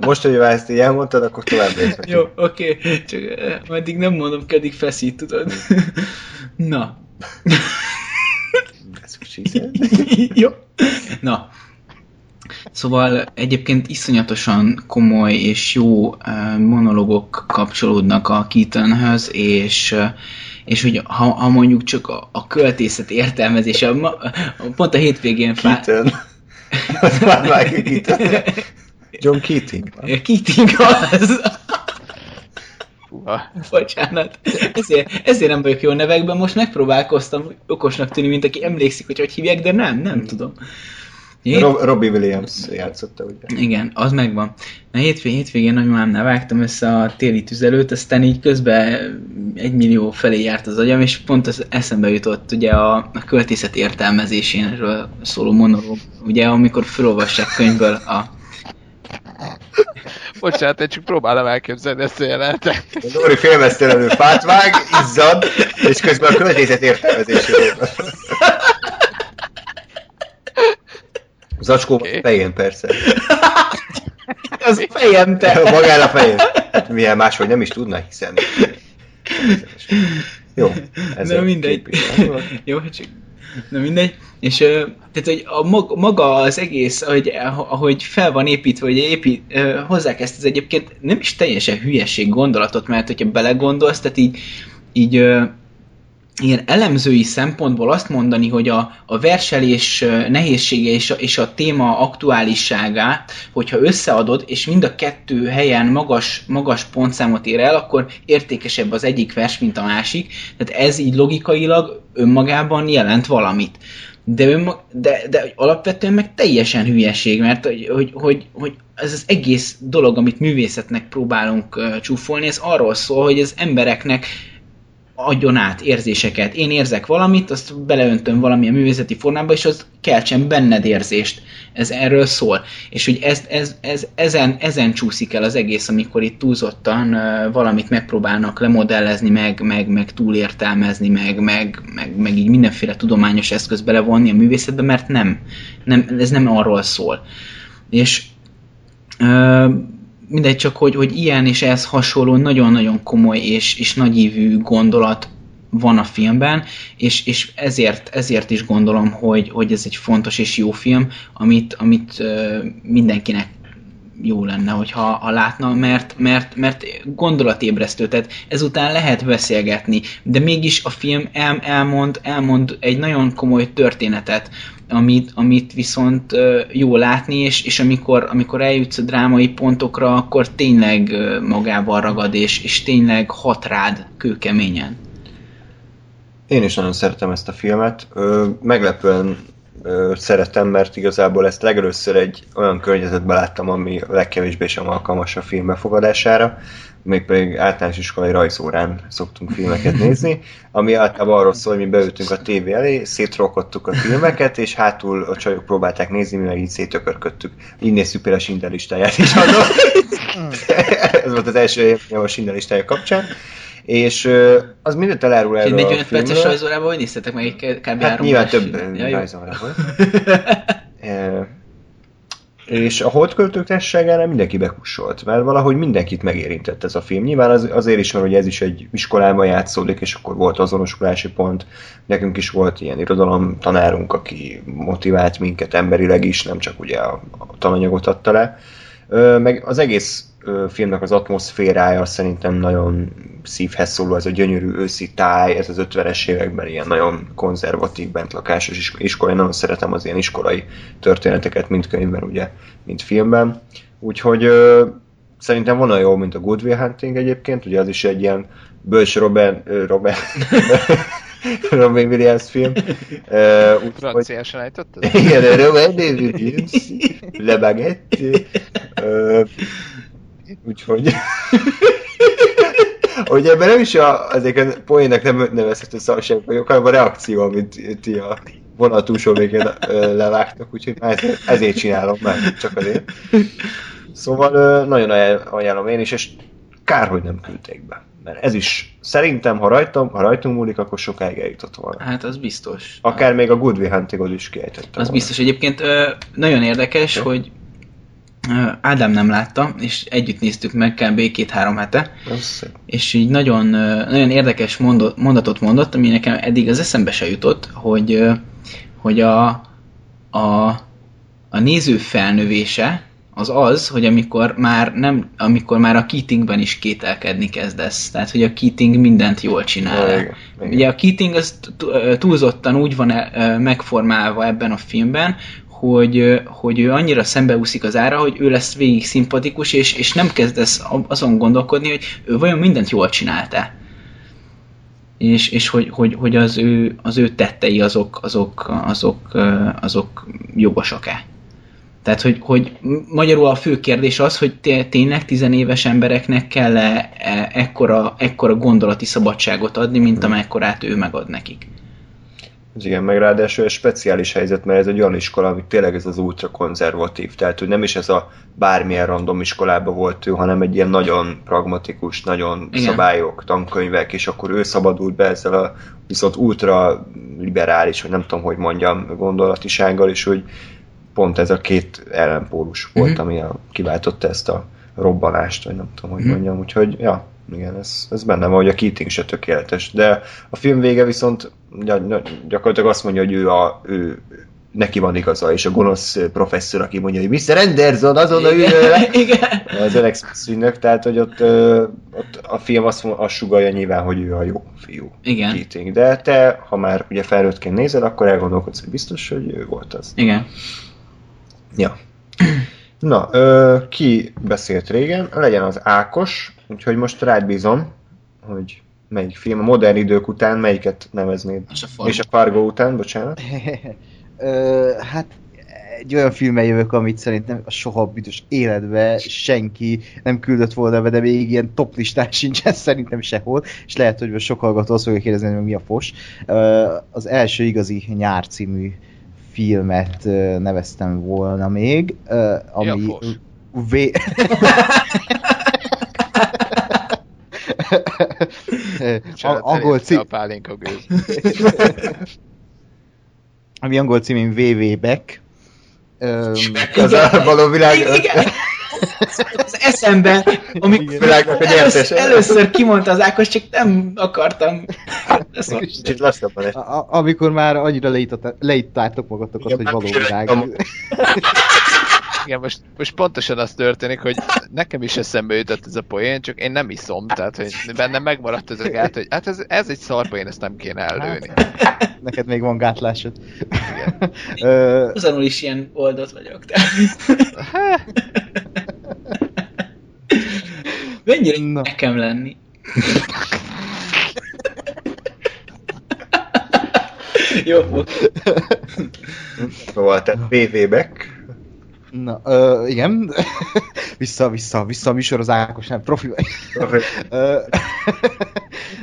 most, hogy ezt így elmondtad, akkor tovább. Jó, oké, okay. csak meddig nem mondom, keddig feszít, tudod. Na. (laughs) Jó. Na, Szóval egyébként iszonyatosan komoly és jó eh, monologok kapcsolódnak a Keatonhöz, és eh, és hogy ha, ha mondjuk csak a, a költészet értelmezése, a, a, pont a hétvégén... Keaton. (laughs) Az már már Keaton. John Keating. Keating az. Bocsánat. Ezért, ezért nem vagyok jó nevekben, most megpróbálkoztam okosnak tűnni, mint aki emlékszik, hogy hogy hívják, de nem, nem tudom. Rob, Robbie Williams játszotta, ugye? Igen, az megvan. Na hétvégén, hétvégén nagymamám vágtam össze a téli tüzelőt, aztán így közben egy millió felé járt az agyam, és pont az eszembe jutott ugye a, a költészet értelmezéséről szóló monológ, ugye amikor felolvassák könyvből a Bocsánat, én csak próbálom elképzelni ezt a jelenetet. Dori félmeztelenül fát vág, izzad, és közben a költészet értelmezéséről. Zacskó okay. fején, persze. (laughs) Az fejem, te. (laughs) Magán a fején. Hát milyen máshogy nem is tudna, hiszen... Jó, ez Na mindegy. Jó, csak... Na mindegy. És tehát, hogy a maga az egész, ahogy, ahogy fel van építve, hogy épít, hozzák ezt, ez egyébként nem is teljesen hülyeség gondolatot, mert hogyha belegondolsz, tehát így, így ilyen elemzői szempontból azt mondani, hogy a, a verselés nehézsége és a, és a téma aktuálisságát, hogyha összeadod, és mind a kettő helyen magas, magas pontszámot ér el, akkor értékesebb az egyik vers, mint a másik. Tehát ez így logikailag önmagában jelent valamit. De, önmag, de, de alapvetően meg teljesen hülyeség, mert hogy, hogy, hogy, hogy ez az egész dolog, amit művészetnek próbálunk uh, csúfolni, ez arról szól, hogy az embereknek adjon át érzéseket. Én érzek valamit, azt beleöntöm valamilyen művészeti formába, és az keltsen benned érzést. Ez erről szól. És hogy ez, ez, ez, ezen, ezen csúszik el az egész, amikor itt túlzottan valamit megpróbálnak lemodellezni, meg, meg, meg túlértelmezni, meg, meg, meg, meg így mindenféle tudományos eszköz belevonni a művészetbe, mert nem. nem ez nem arról szól. És mindegy csak, hogy, hogy ilyen és ehhez hasonló nagyon-nagyon komoly és, és nagyívű gondolat van a filmben, és, és ezért, ezért is gondolom, hogy, hogy ez egy fontos és jó film, amit, amit mindenkinek jó lenne, hogyha ha látna, mert, mert, mert gondolatébresztő, tehát ezután lehet beszélgetni, de mégis a film el, elmond, elmond egy nagyon komoly történetet, amit, amit viszont jó látni, és, és amikor, amikor eljutsz a drámai pontokra, akkor tényleg magával ragad, és, és tényleg hat rád kőkeményen. Én is nagyon szeretem ezt a filmet. Meglepően szeretem, mert igazából ezt legelőször egy olyan környezetben láttam, ami legkevésbé sem alkalmas a film befogadására mégpedig általános iskolai rajzórán szoktunk filmeket (laughs) nézni, ami általában arról szól, hogy mi beültünk a tévé elé, szétrokottuk a filmeket, és hátul a csajok próbálták nézni, mi meg így szétökörködtük. Így néztük például a Schindler listáját is (laughs) annak. (laughs) Ez volt az első élményem a Schindler listája kapcsán. És az mindent elárul erről a 45 perces rajzórában, hogy néztetek meg egy kb. Hát nyilván több rajzórában. (laughs) és a holdköltők társaságára mindenki bekussolt, mert valahogy mindenkit megérintett ez a film. Nyilván az, azért is van, hogy ez is egy iskolában játszódik, és akkor volt azonosulási pont. Nekünk is volt ilyen irodalom tanárunk, aki motivált minket emberileg is, nem csak ugye a, a tananyagot adta le. Meg az egész filmnek az atmoszférája szerintem nagyon szívhez szóló, ez a gyönyörű őszi táj, ez az 50-es években ilyen nagyon konzervatív bentlakásos iskola, én nagyon szeretem az ilyen iskolai történeteket, mint könyvben, ugye, mint filmben. Úgyhogy ö, szerintem van olyan jó, mint a Good Will Hunting egyébként, ugye az is egy ilyen bölcs Robert, Robert (laughs) Robin Williams film. Uh, Franciásan ejtetted? Igen, Robert Williams, Le Baguette. Uh, úgyhogy... (laughs) hogy ebben nem is a, azért a poénnek nem nevezhető szarság vagyok, hanem a reakció, amit ti a vonal túlsó végén levágtak, úgyhogy ezért, ezért csinálom, mert csak azért. Szóval nagyon ajánlom én is, és kár, hogy nem küldték be. Mert ez is szerintem, ha rajtam, ha rajtunk múlik, akkor sokáig eljutott volna. Hát az biztos. Akár még a Good Will Hunting is kiejtette Az volna. biztos. Egyébként nagyon érdekes, okay. hogy Ádám nem látta, és együtt néztük meg kb. két-három hete. És így nagyon, nagyon érdekes mondot, mondatot mondott, ami nekem eddig az eszembe se jutott, hogy, hogy a, a, a néző felnövése az az, hogy amikor már, nem, amikor már a Keatingben is kételkedni kezdesz. Tehát, hogy a Keating mindent jól csinál. Igen, igen. Ugye a Keating az túlzottan úgy van megformálva ebben a filmben, hogy, hogy ő annyira szembeúszik az ára, hogy ő lesz végig szimpatikus, és, és nem kezdesz azon gondolkodni, hogy ő vajon mindent jól csinálta. És, és hogy, hogy, hogy az, ő, az ő tettei azok, azok, azok, azok jogosak-e. Tehát, hogy, hogy magyarul a fő kérdés az, hogy tényleg tizenéves embereknek kell -e ekkora, ekkora gondolati szabadságot adni, mint amekkorát ő megad nekik. Igen, meg ráadásul egy speciális helyzet, mert ez egy olyan iskola, ami tényleg ez az ultra konzervatív, tehát hogy nem is ez a bármilyen random iskolába volt ő, hanem egy ilyen nagyon pragmatikus, nagyon igen. szabályok, tankönyvek, és akkor ő szabadult be ezzel a viszont ultra liberális, vagy nem tudom, hogy mondjam, gondolatisággal, és hogy pont ez a két ellenpólus volt, uh-huh. ami a, kiváltotta ezt a robbanást, vagy nem tudom, hogy uh-huh. mondjam, úgyhogy ja, igen, ez, ez benne van, hogy a Keating se tökéletes, de a film vége viszont gyakorlatilag azt mondja, hogy ő, a, ő neki van igaza, és a gonosz professzor, aki mondja, hogy Mr. Anderson, azonnal üljön le, igen. az Alex szűnök, tehát hogy ott, ott a film azt, azt sugalja nyilván, hogy ő a jó fiú. Igen. Keating. De te, ha már ugye felnőttként nézed, akkor elgondolkodsz, hogy biztos, hogy ő volt az. Igen. Ja. Na, ö, ki beszélt régen? Legyen az Ákos, úgyhogy most rád bízom, hogy melyik film, a modern idők után melyiket neveznéd? És a Fargo. És a Fargo után, bocsánat. (laughs) Ö, hát egy olyan filmmel jövök, amit szerintem soha büdös életbe senki nem küldött volna be, de még ilyen top listán (laughs) sincsen szerintem sehol, és lehet, hogy most sok hallgató azt fogja kérdezni, hogy mi a fos. Az első igazi nyár című filmet neveztem volna még, ö, Mi a ami fos? V... (laughs) A- angol cím, A pálinka gőz. ami angol címén VV Beck. Öm, Az a való világ... Igen, igen. Az eszembe, amikor Világnak először, kimondta az Ákos, csak nem akartam. Ezt. Kicsit lassabban a- a- amikor már annyira leittátok magatokat, hogy való világ. Igen, most, most pontosan az történik, hogy nekem is eszembe jutott ez a poén, csak én nem iszom, tehát hogy bennem megmaradt ez a gát, hogy hát ez, ez egy szar poén, ezt nem kéne ellőni. Neked még van gátlásod. (laughs) Ö, Azonul is ilyen oldott vagyok. De. (laughs) Mennyire Na. nekem lenni? (laughs) Jó, Szóval, tehát BV Beck. Na, ö, igen. (laughs) vissza, vissza, vissza a műsor az Ákos, nem profi vagy.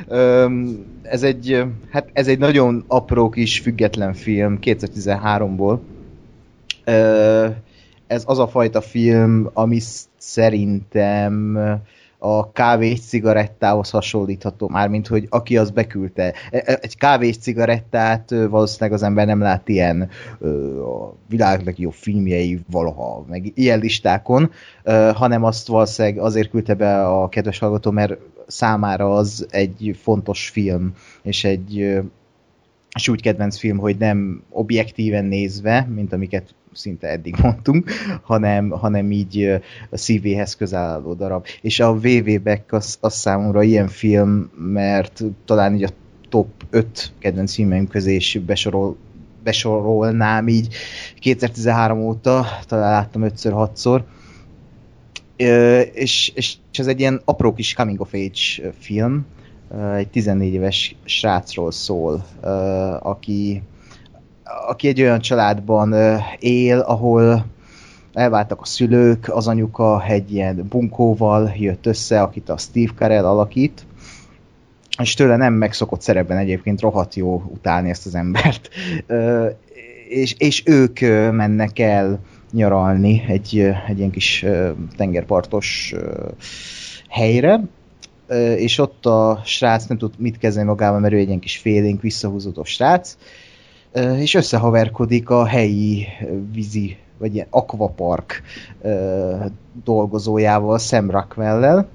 (laughs) Ez egy, hát ez egy nagyon apró kis független film 2013-ból. Ö, Ez az a fajta film, ami sz- szerintem a kávés cigarettához hasonlítható, mármint, hogy aki az beküldte. E- e- Egy kávés cigarettát valószínűleg az ember nem lát ilyen a világ legjobb filmjei valaha, meg ilyen listákon, hanem azt valószínűleg azért küldte be a kedves hallgató, mert számára az egy fontos film, és egy és úgy kedvenc film, hogy nem objektíven nézve, mint amiket szinte eddig (laughs) mondtunk, hanem, hanem így a szívéhez álló darab. És a VV Beck az, az számomra ilyen film, mert talán így a top 5 kedvenc filmem közé is besorol, besorolnám így 2013 óta, talán láttam 5-6-szor. Ö, és, és ez egy ilyen apró kis coming of age film, egy 14 éves srácról szól, aki, aki egy olyan családban él, ahol elváltak a szülők, az anyuka egy ilyen bunkóval jött össze, akit a Steve Carell alakít, és tőle nem megszokott szerepben egyébként rohadt jó utálni ezt az embert. És, és ők mennek el nyaralni egy, egy ilyen kis tengerpartos helyre, és ott a srác nem tud mit kezdeni magával, mert ő egy ilyen kis félénk, visszahúzódó srác, és összehaverkodik a helyi vízi, vagy ilyen akvapark dolgozójával, Sam Rockwell-lel,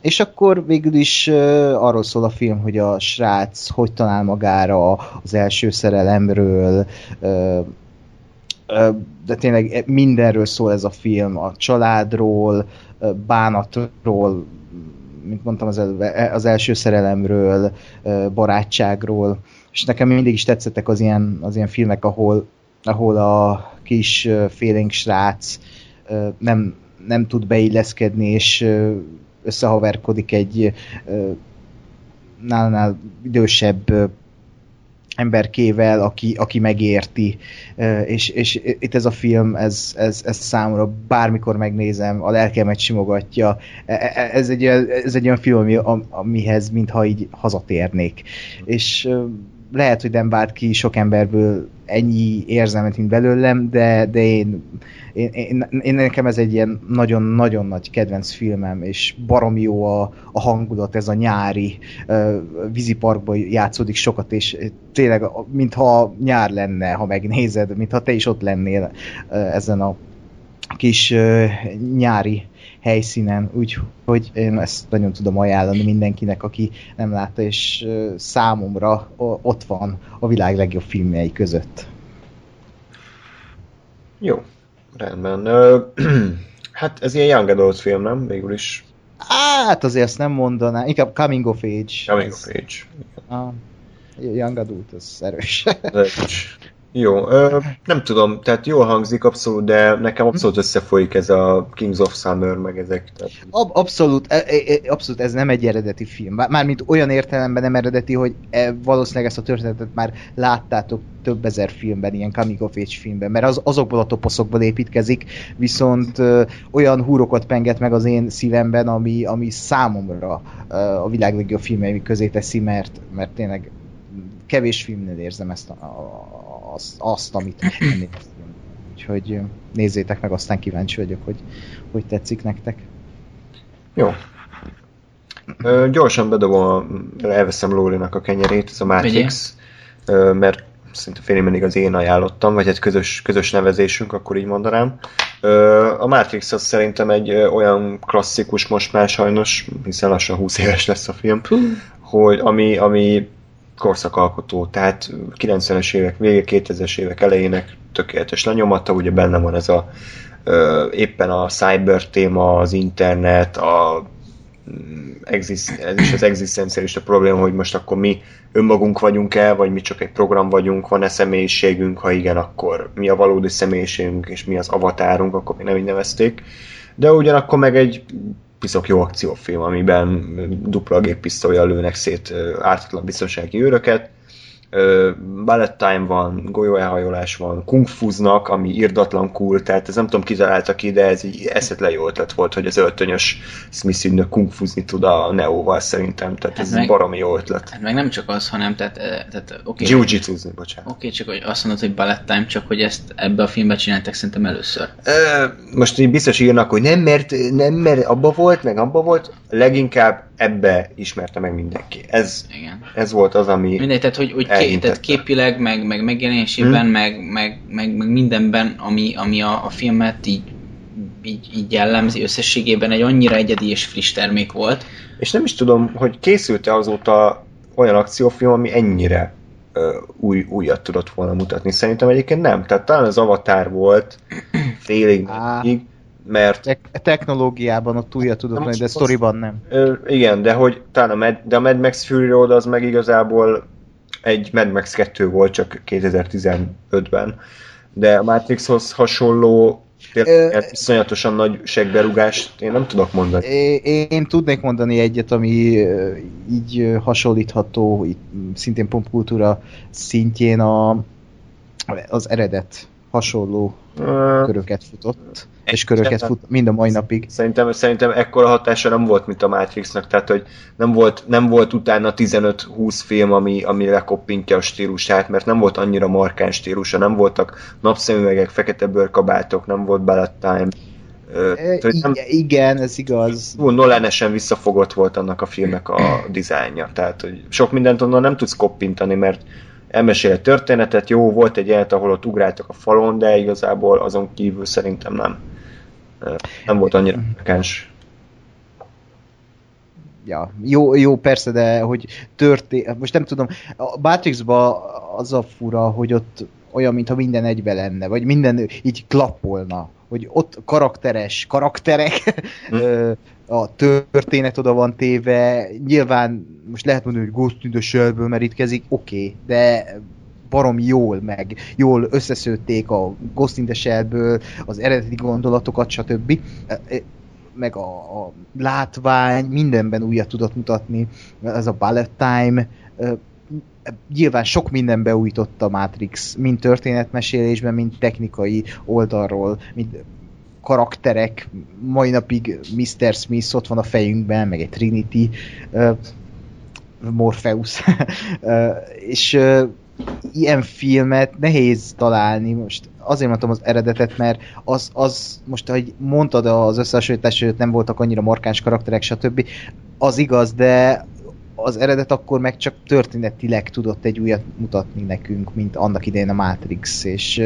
és akkor végül is arról szól a film, hogy a srác hogy talál magára az első szerelemről, de tényleg mindenről szól ez a film, a családról, uh, bánatról, mint mondtam az, előbb, az első szerelemről, barátságról, és nekem mindig is tetszettek az ilyen, az ilyen filmek, ahol, ahol a kis félénk srác nem, nem tud beilleszkedni, és összehaverkodik egy nálnál idősebb emberkével, aki, aki megérti, és, és itt ez a film, ez, ez, ez számomra bármikor megnézem, a lelkemet simogatja, E- e- ez egy, ez egy olyan film, ami, am- amihez mintha így hazatérnék. És lehet, hogy nem vált ki sok emberből ennyi érzelmet, mint belőlem, de, de én, én, én, én, nekem ez egy ilyen nagyon-nagyon nagy kedvenc filmem, és barom jó a, a hangulat, ez a nyári uh, víziparkban játszódik sokat, és tényleg, mintha nyár lenne, ha megnézed, mintha te is ott lennél uh, ezen a kis uh, nyári helyszínen, úgyhogy én ezt nagyon tudom ajánlani mindenkinek, aki nem látta, és számomra ott van a világ legjobb filmjei között. Jó, rendben. (clears throat) Hát ez ilyen Young Adult film, nem? Végül is. Hát azért ezt nem mondaná, inkább coming of age. Coming of age. Young adult, ez erős. Jó, ö, nem tudom, tehát jól hangzik abszolút, de nekem abszolút összefolyik ez a Kings of Summer, meg ezek. Tehát... Ab- abszolút, e- e- abszolút ez nem egy eredeti film. Mármint olyan értelemben nem eredeti, hogy e, valószínűleg ezt a történetet már láttátok több ezer filmben, ilyen coming of age filmben, mert az, azokból a toposzokból építkezik, viszont ö, olyan húrokat penget meg az én szívemben, ami, ami számomra ö, a világ legjobb filmei közé teszi, mert, mert tényleg kevés filmnél érzem ezt a, a, azt, azt, amit ennél (clears throat) film. Úgyhogy nézzétek meg, aztán kíváncsi vagyok, hogy hogy tetszik nektek. Jó. Ö, gyorsan bedobom, elveszem Lórinak a kenyerét, ez a Matrix, ö, mert szinte félig mindig az én ajánlottam, vagy egy közös, közös nevezésünk, akkor így mondanám. Ö, a Matrix az szerintem egy ö, olyan klasszikus most már sajnos, hiszen lassan 20 éves lesz a film, hogy ami, ami korszakalkotó, tehát 90-es évek vége, 2000-es évek elejének tökéletes lenyomata, ugye benne van ez a ö, éppen a cyber téma, az internet, a mm, ez is az egzisztencialista probléma, hogy most akkor mi önmagunk vagyunk-e, vagy mi csak egy program vagyunk, van-e személyiségünk, ha igen, akkor mi a valódi személyiségünk, és mi az avatárunk, akkor még nem így nevezték. De ugyanakkor meg egy piszok jó akciófilm, amiben dupla géppisztolyjal lőnek szét ártatlan biztonsági őröket, ballet time van, golyóelhajolás van, kungfuznak, ami irdatlan cool, tehát ez nem tudom kitalálta ki, de ez egy eszetlen jó ötlet volt, hogy az öltönyös Smith ügynök kungfuzni tud a Neóval szerintem, tehát Hát ez meg- baromi jó ötlet. Hát meg nem csak az, hanem tehát, eh, tehát oké, Jiu-jitsuzni, bocsánat. oké, csak hogy azt mondod, hogy ballet time, csak hogy ezt ebbe a filmbe csináltak szerintem először. Ö, most így biztos írnak, hogy nem mert, nem mert abba volt, meg abba volt, leginkább ebbe ismerte meg mindenki. Ez, Igen. ez volt az, ami... Mindegy, tehát hogy, hogy ké, tehát képileg, meg, meg megjelenésében, Hm. meg, meg, meg, meg, mindenben, ami, ami a, a filmet így, így, így jellemzi, összességében egy annyira egyedi és friss termék volt. És nem is tudom, hogy készült-e azóta olyan akciófilm, ami ennyire ö, új, újat tudott volna mutatni. Szerintem egyébként nem. Tehát talán az Avatar volt (clears throat) félig, meddig, mert Tek- technológiában ott újra tudod mondani, de az- sztoriban nem. ö, igen, de hogy talán a Mad, de a Mad Max Fury Road az meg igazából egy Mad Max 2 volt csak 2015-ben. De a Matrixhoz hasonló tényleg iszonyatosan nagy segberúgást én nem tudok mondani. É- Én tudnék mondani egyet, ami így hasonlítható, így, szintén popkultúra szintjén a, az eredet hasonló köröket futott, és köröket fut mind a mai napig. Szerintem, szerintem ekkora hatása nem volt, mint a Matrixnak, tehát hogy nem volt, nem volt utána 15-20 film, ami, ami lekoppintja a stílusát, mert nem volt annyira markáns stílusa, nem voltak napszemüvegek, fekete bőrkabátok, nem volt ballet time. E, tehát, nem, Igen, ez igaz. Nolan-esen visszafogott volt annak a filmnek a dizájnja, tehát hogy sok mindent onnan nem tudsz koppintani, mert elmesél egy történetet, jó, volt egy jelenet, ahol ott ugráltak a falon, de igazából azon kívül szerintem nem. Nem volt annyira markáns. Ja, jó, jó persze, de hogy történt, most nem tudom, a Matrixban az a fura, hogy ott olyan, mintha minden egybe lenne, vagy minden így klappolna, hogy ott karakteres karakterek, Hm. a történet oda van téve, nyilván most lehet mondani, hogy Ghost in the Shell-ből merítkezik, oké, okay, de barom jól meg, jól összeszőtték a Ghost in the Shell-ből az eredeti gondolatokat, stb. meg a, a látvány, mindenben újat tudott mutatni, ez a bullet time, ö, nyilván sok minden beújított a Matrix, mind történetmesélésben, mind technikai oldalról, mind karakterek, mai napig Mr. Smith ott van a fejünkben, meg egy Trinity, ö, Morpheus, Ö, (laughs) és ö, ilyen filmet nehéz találni, most azért mondtam az eredetet, mert az, az most, ahogy mondtad az összehasonlítás, hogy nem voltak annyira markáns karakterek, stb. Az igaz, de az eredet akkor meg csak történetileg tudott egy újat mutatni nekünk, mint annak idején a Matrix, és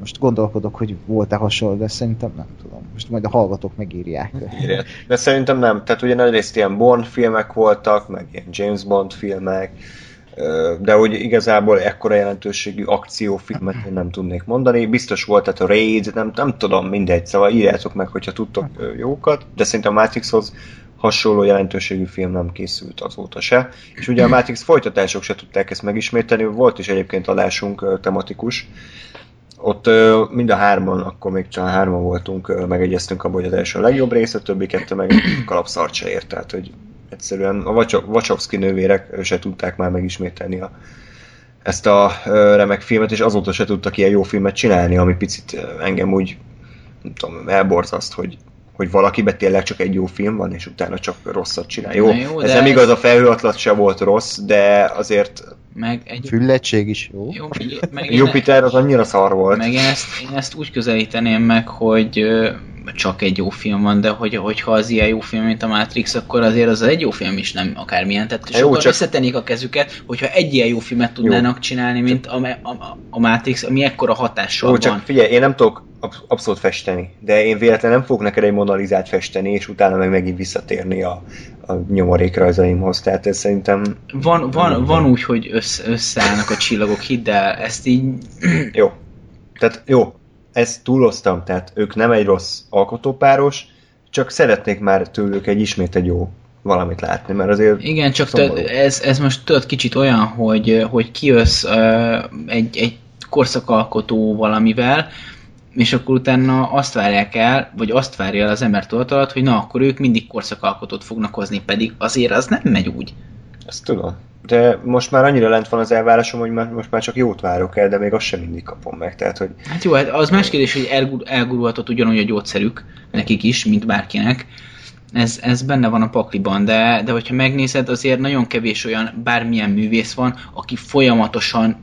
most gondolkodok, hogy volt-e hasonló, de szerintem nem tudom. Most majd a hallgatók megírják. írják. De szerintem nem. Tehát ugye nagyrészt ilyen Bond filmek voltak, meg ilyen James Bond filmek, De hogy igazából ekkora jelentőségű akciófilmet én nem tudnék mondani. Biztos volt, tehát a Raid, nem, nem tudom, mindegy, szóval írjátok meg, hogyha tudtok jókat, de szerintem a Matrixhoz hasonló jelentőségű film nem készült azóta se. És ugye a Matrix folytatások se tudták ezt megismételni, volt is egyébként adásunk tematikus, ott mind a hárman, akkor még csak hárman voltunk, megegyeztünk abban, hogy az első a legjobb rész, a többi kettő meg kalapszart se ért, tehát hogy egyszerűen a Wachowski- Wachowski nővérek se tudták már megismételni a, ezt a remek filmet, és azóta se tudtak ilyen jó filmet csinálni, ami picit engem úgy nem tudom, elborzaszt, hogy, hogy valakiben tényleg csak egy jó film van, és utána csak rosszat csinál. Jó, Na jó, ez nem ez- igaz, a felhőatlat se volt rossz, de azért Meg egy... Füllettség is jó. Jó, meg Jupiter az annyira szar volt. Meg én ezt, én ezt úgy közelíteném meg, hogy csak egy jó film van, de hogy, hogyha az ilyen jó film, mint a Matrix, akkor azért az egy jó film is nem akármilyen. Tehát jó, sokan csak- összetennék a kezüket, hogyha egy ilyen jó filmet tudnának csinálni, mint a, a, a Matrix, ami ekkora hatással Jó, csak van. figyelj, én nem tudok absz- abszolút festeni, de én véletlenül nem fogok neked egy monalizát festeni, és utána meg megint visszatérni a, a nyomorékrajzaimhoz. Tehát ez szerintem Van, van, van úgy, hogy össze, összeállnak a csillagok, hidd el, ezt így... jó. Tehát jó, ezt túloztam, tehát ők nem egy rossz alkotópáros, csak szeretnék már tőlük egy ismét egy jó valamit látni, mert azért Igen, csak Szomorú. ez, ez most tudod kicsit olyan, hogy, hogy kijössz uh, egy, egy korszakalkotó valamivel, és akkor utána azt várják el, vagy azt várja el az ember tudat alatt, hogy na, akkor ők mindig korszakalkotót fognak hozni, pedig azért az nem megy úgy. Ezt tudom. De most már annyira lent van az elvárásom, hogy már, most már csak jót várok el, de még azt sem mindig kapom meg. Tehát, hogy Hát jó, hát az más kérdés, hogy elgur, elgurulhatott ugyanúgy a gyógyszerük nekik is, mint bárkinek. Ez, ez benne van a pakliban, de, de hogyha megnézed, azért nagyon kevés olyan bármilyen művész van, aki folyamatosan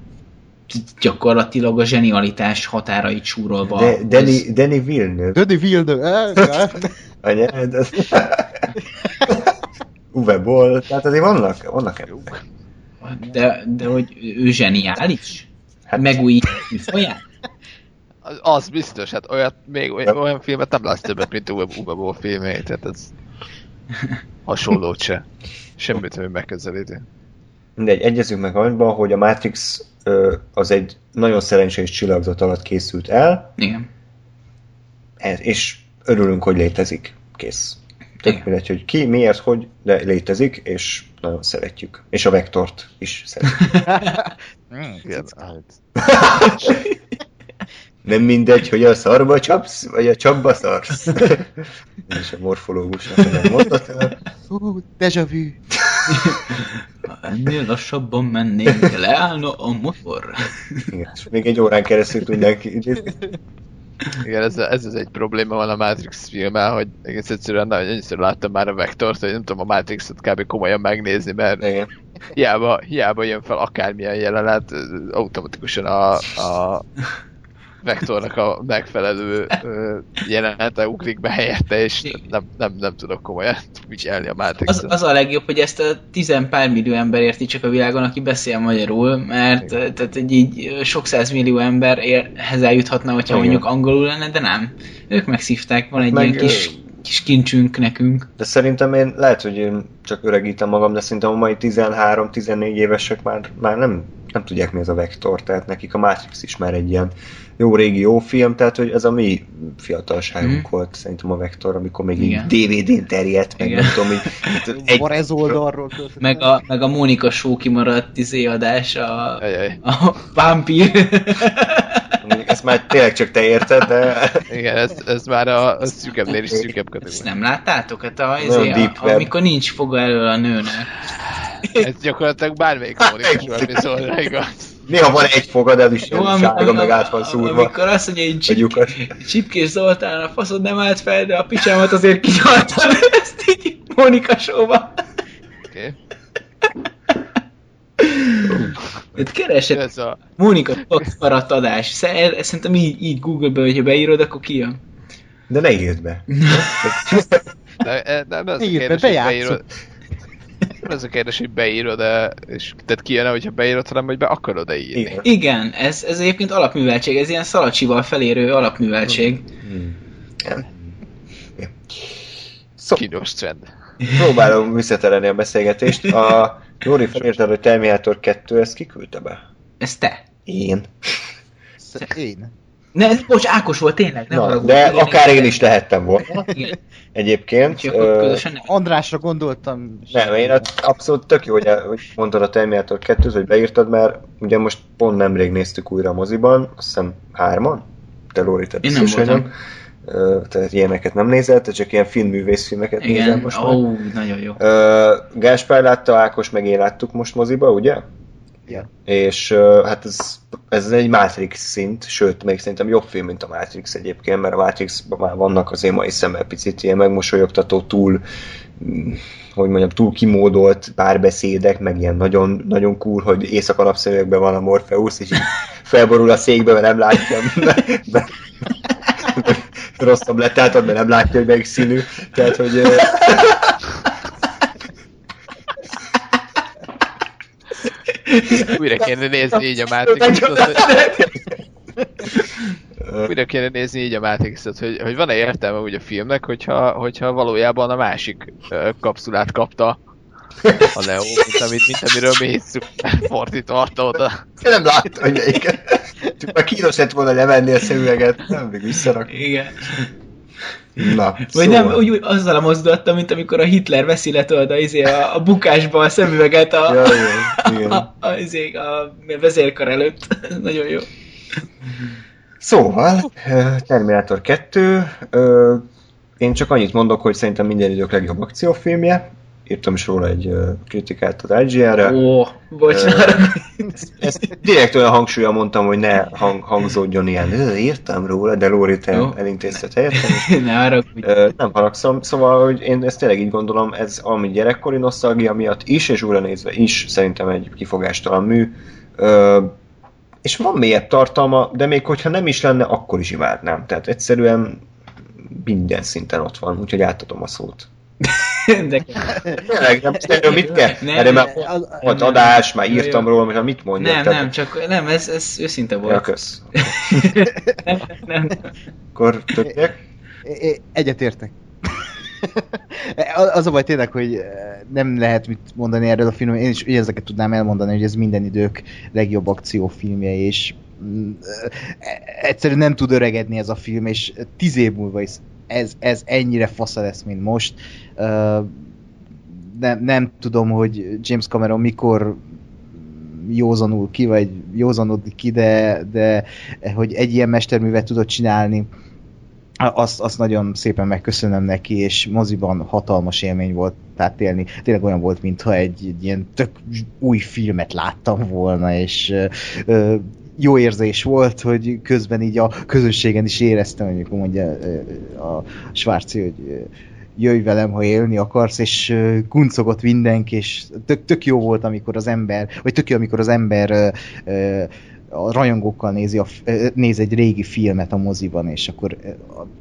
gyakorlatilag a zsenialitás határait súrolva. de. Danny, Danny Villeneuve, Dödi Vilde, anyád, ez... Uwe Boll, tehát azért vannak, vannak emberek. De, de hogy ő zseniális? Hát- Megújít folyát? Az, az biztos, hát olyat, még olyan, olyan filmet nem látsz többet, mint Uwe, Uwe Boll filmjét, tehát ez hasonlót se. Semmit, ami megközelíti. Mindegy, egyezünk meg abban, hogy a Matrix az egy nagyon szerencsés csillagzat alatt készült el, Igen. és örülünk, hogy létezik. Kész. Tök Igen. mindegy, hogy ki, miért, hogy, de létezik, és nagyon szeretjük. És a Vektort is szeretjük. (laughs) Igen, hát. (laughs) Nem mindegy, hogy a szarba csapsz, vagy a csapba szarsz. (laughs) és a morfológusnak nem mondhatod. Hú, deja vu. Ennél lassabban mennénk, leállna a motor. Igen, és még egy órán keresztül tudnánk idézni. Igen, ez, ez az egy probléma van a Matrix filmmel, hogy egész egyszerűen nagyon annyiszor láttam már a Vektort, hogy nem tudom a Matrixot kb. komolyan megnézni, mert Igen. hiába, hiába jön fel akármilyen jelenet, automatikusan a, a Vektornak a megfelelő jelenete ugrik be helyette, és nem, nem, nem tudok komolyan viselni a Az, Matrixot. az a legjobb, hogy ezt a tizen pár millió ember érti csak a világon, aki beszél magyarul, mert Igen. tehát egy így sok millió ember érhez eljuthatna, hogyha Igen. mondjuk angolul lenne, de nem. Ők megszívták, van egy Meg, ilyen kis, kis kincsünk nekünk. De szerintem én, lehet, hogy én csak öregítem magam, de szerintem a mai 13-14 évesek már, már nem, nem tudják mi ez a vektor, tehát nekik a Matrix is már egy ilyen jó régi jó film, tehát hogy ez a mi fiatalságunk Mhm. volt szerintem a vektor, amikor még Igen. így DVD-n terjedt, meg Igen. nem tudom, így, (laughs) egy, Egy... Van ez oldalról. Meg a, meg a Mónika Show kimaradt izé adás, a, Ajaj. a vámpír. ezt már tényleg csak te érted, de Igen, ez, ez már a, a szűkebbnél is szűkebb Ezt kategória. nem láttátok? Hát a, izé, a, amikor nincs foga elől a nőnek. Ez gyakorlatilag bármelyik Mónikus epizódra igaz. néha van egy fogad, ez is ami- sárga, meg át van szúrva. Amikor azt mondja, hogy csip. Csipkés Zoltán, a faszod nem állt fel, de a picsámat azért kinyaltam (laughs) ezt így Mónika show-ba. Oké. (laughs) Itt keresed Ez a... Mónika Fox maradt adás. Sze- Szerintem így, így Google-be, hogyha beírod, akkor kijön. De ne írd be. (laughs) De, de, de az a Írd be, kérdés, hogy bejátszod. beírod. Nem az a kérdés, hogy beírod -e, és tehát kijön hogyha beírod, hanem hogy be akarod-e írni. Igen. Igen, ez, ez egyébként alapműveltség, ez ilyen szalacsival felérő alapműveltség. Hmm. Ja. Szó, Kínos trend. próbálom visszaterelni a beszélgetést. A Lóri, felírtad, hogy Terminator 2, ezt kiküldte be? Ez te. Én. Én. Ne, ez, bocs, Ákos volt tényleg, nem Na, haragudj. de Igen, akár én is lehettem volna. Igen, Egyébként. ö, közösen nem. Andrásra gondoltam. Nem, én azt abszolút tök jó, hogy, hogy mondtad a Terminator 2 hogy beírtad, mert ugye most pont nemrég néztük újra a moziban, azt hiszem hárman? Te Lóri, te Én nem voltam. Ö, Tehát ilyeneket nem nézel, te csak ilyen filmművészfilmeket nézel Igen, most ó, már. oh, nagyon jó. Gáspár látta, Ákos meg én láttuk most moziba, ugye? Ja. És hát ez, ez egy Matrix szint, sőt, még szerintem jobb film, mint a Matrix egyébként, mert a Matrixban már vannak azért mai szemmel picit ilyen megmosolyogtató, túl, mm, hogy mondjam, túl kimódolt párbeszédek, meg ilyen nagyon, nagyon cool, hogy éjszaka napszemüvegben van a Morpheus, és így felborul a székbe, mert nem látja, be, rosszabb lett átad, mert nem látja, hogy melyik színű. Tehát, hogy (laughs) Újra kéne nézni így a Matrixot, hogy, újra kéne nézni így a Matrixot, hogy, hogy van-e értelme úgy a filmnek, hogyha, hogyha valójában a másik kapszulát kapta a Neo, mint, amit, mint amiről mi hiszük, fordítva adta oda. Én nem láttam, hogy melyiket. Csak már kínos lett volna levenni a szemüveget, nem még visszarak. Igen. Na, Vagy szóval. nem, úgy, úgy azzal a mozdulattal, mint amikor a Hitler veszi le tudod, a, izé, a, a bukásba a szemüveget a, Ja, igen, igen. a, a, izé, a vezérkar előtt. (laughs) Nagyon jó. Szóval, Terminator 2, ö, én csak annyit mondok, hogy szerintem minden idők legjobb akciófilmje. Írtam is róla egy kritikát az IGN-re. Ó, bocs, Ö, ne haragudj. Ezt direkt olyan hangsúlya mondtam, hogy ne hang, hangzódjon ilyen, "Ö, írtam róla, de Lóri, te Jó. elintézted helyettem. (laughs) ne haragudj. Nem haragszom, szóval, hogy én ezt tényleg így gondolom, ez ami gyerekkori nosztalgia miatt is, és újra nézve is szerintem egy kifogástalan mű. És van mélyebb tartalma, de még hogyha nem is lenne, akkor is imádnám. Tehát egyszerűen minden szinten ott van, úgyhogy átadom a szót. (laughs) (laughs) De, Tényleg, nem erről mit kell? Nem, Erre már Az- volt nem. adás, már írtam jó. róla, most mit mondjak? nem, Tehát- nem, csak nem, ez, ez őszinte Ja, volt. kösz. nem, nem, nem. Akkor többiek? Egyetértek. (laughs) Az a baj tényleg, hogy eh, nem lehet mit mondani erről a filmről. Én is ezeket tudnám elmondani, hogy ez minden idők legjobb akciófilmje, és mm, eh, egyszerűen nem tud öregedni ez a film, és tíz év múlva is ez, ez ennyire fasza lesz, mint most. Nem, nem tudom, hogy James Cameron mikor józanul ki, vagy józanodik ki, de, de hogy egy ilyen mesterművet tudott csinálni, azt, azt nagyon szépen megköszönöm neki, és moziban hatalmas élmény volt átélni. Tényleg olyan volt, mintha egy, egy ilyen tök új filmet láttam volna, és ö, jó érzés volt, hogy közben így a közönségen is éreztem, hogy amikor mondja a Svárci, hogy jöjj velem, ha élni akarsz, és kuncogott mindenki, és tök, tök jó volt, amikor az ember, vagy tök jó, amikor az ember a rajongókkal nézi a, néz egy régi filmet a moziban, és akkor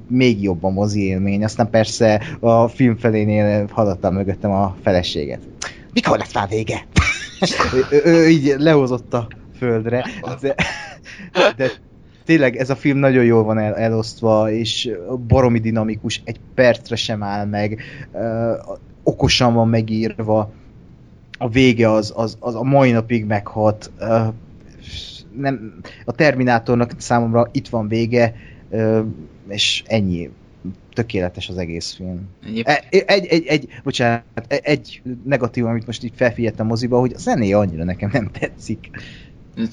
még jobb a mozi élmény. Aztán persze a film felénél hallottam mögöttem a feleséget. Mikor lesz már vége? (laughs) ő, ő, ő így lehozott a földre, de, de tényleg ez a film nagyon jól van el, elosztva, és baromi dinamikus, egy percre sem áll meg, ö, okosan van megírva, a vége az, az, az a mai napig meghat, ö, nem, a Terminátornak számomra itt van vége, ö, és ennyi. Tökéletes az egész film. Egyébként E- Egy, egy, egy, bocsánat, e- egy negatív, amit most így felfigyeltem moziba, hogy a zenéje annyira nekem nem tetszik.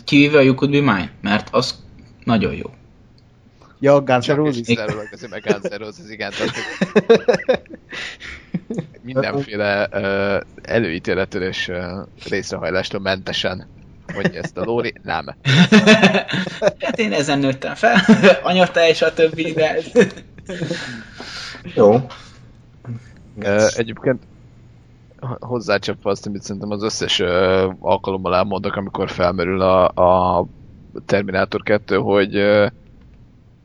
Kivéve a You Could Be Mine, mert az nagyon jó. Ja, a Guns N' Roses? Azért meg Guns N' Roses, igen. (laughs) Mindenféle uh, előítéletől és uh, részrehajlástól mentesen mondja ezt a Lóri. Nem. (laughs) hát én ezen nőttem fel, (laughs) anyatej és a többi, de Jó. Uh, egyébként hozzácsapva azt, amit szerintem az összes uh, alkalommal elmondok, amikor felmerül a, a Terminátor 2, hogy, uh,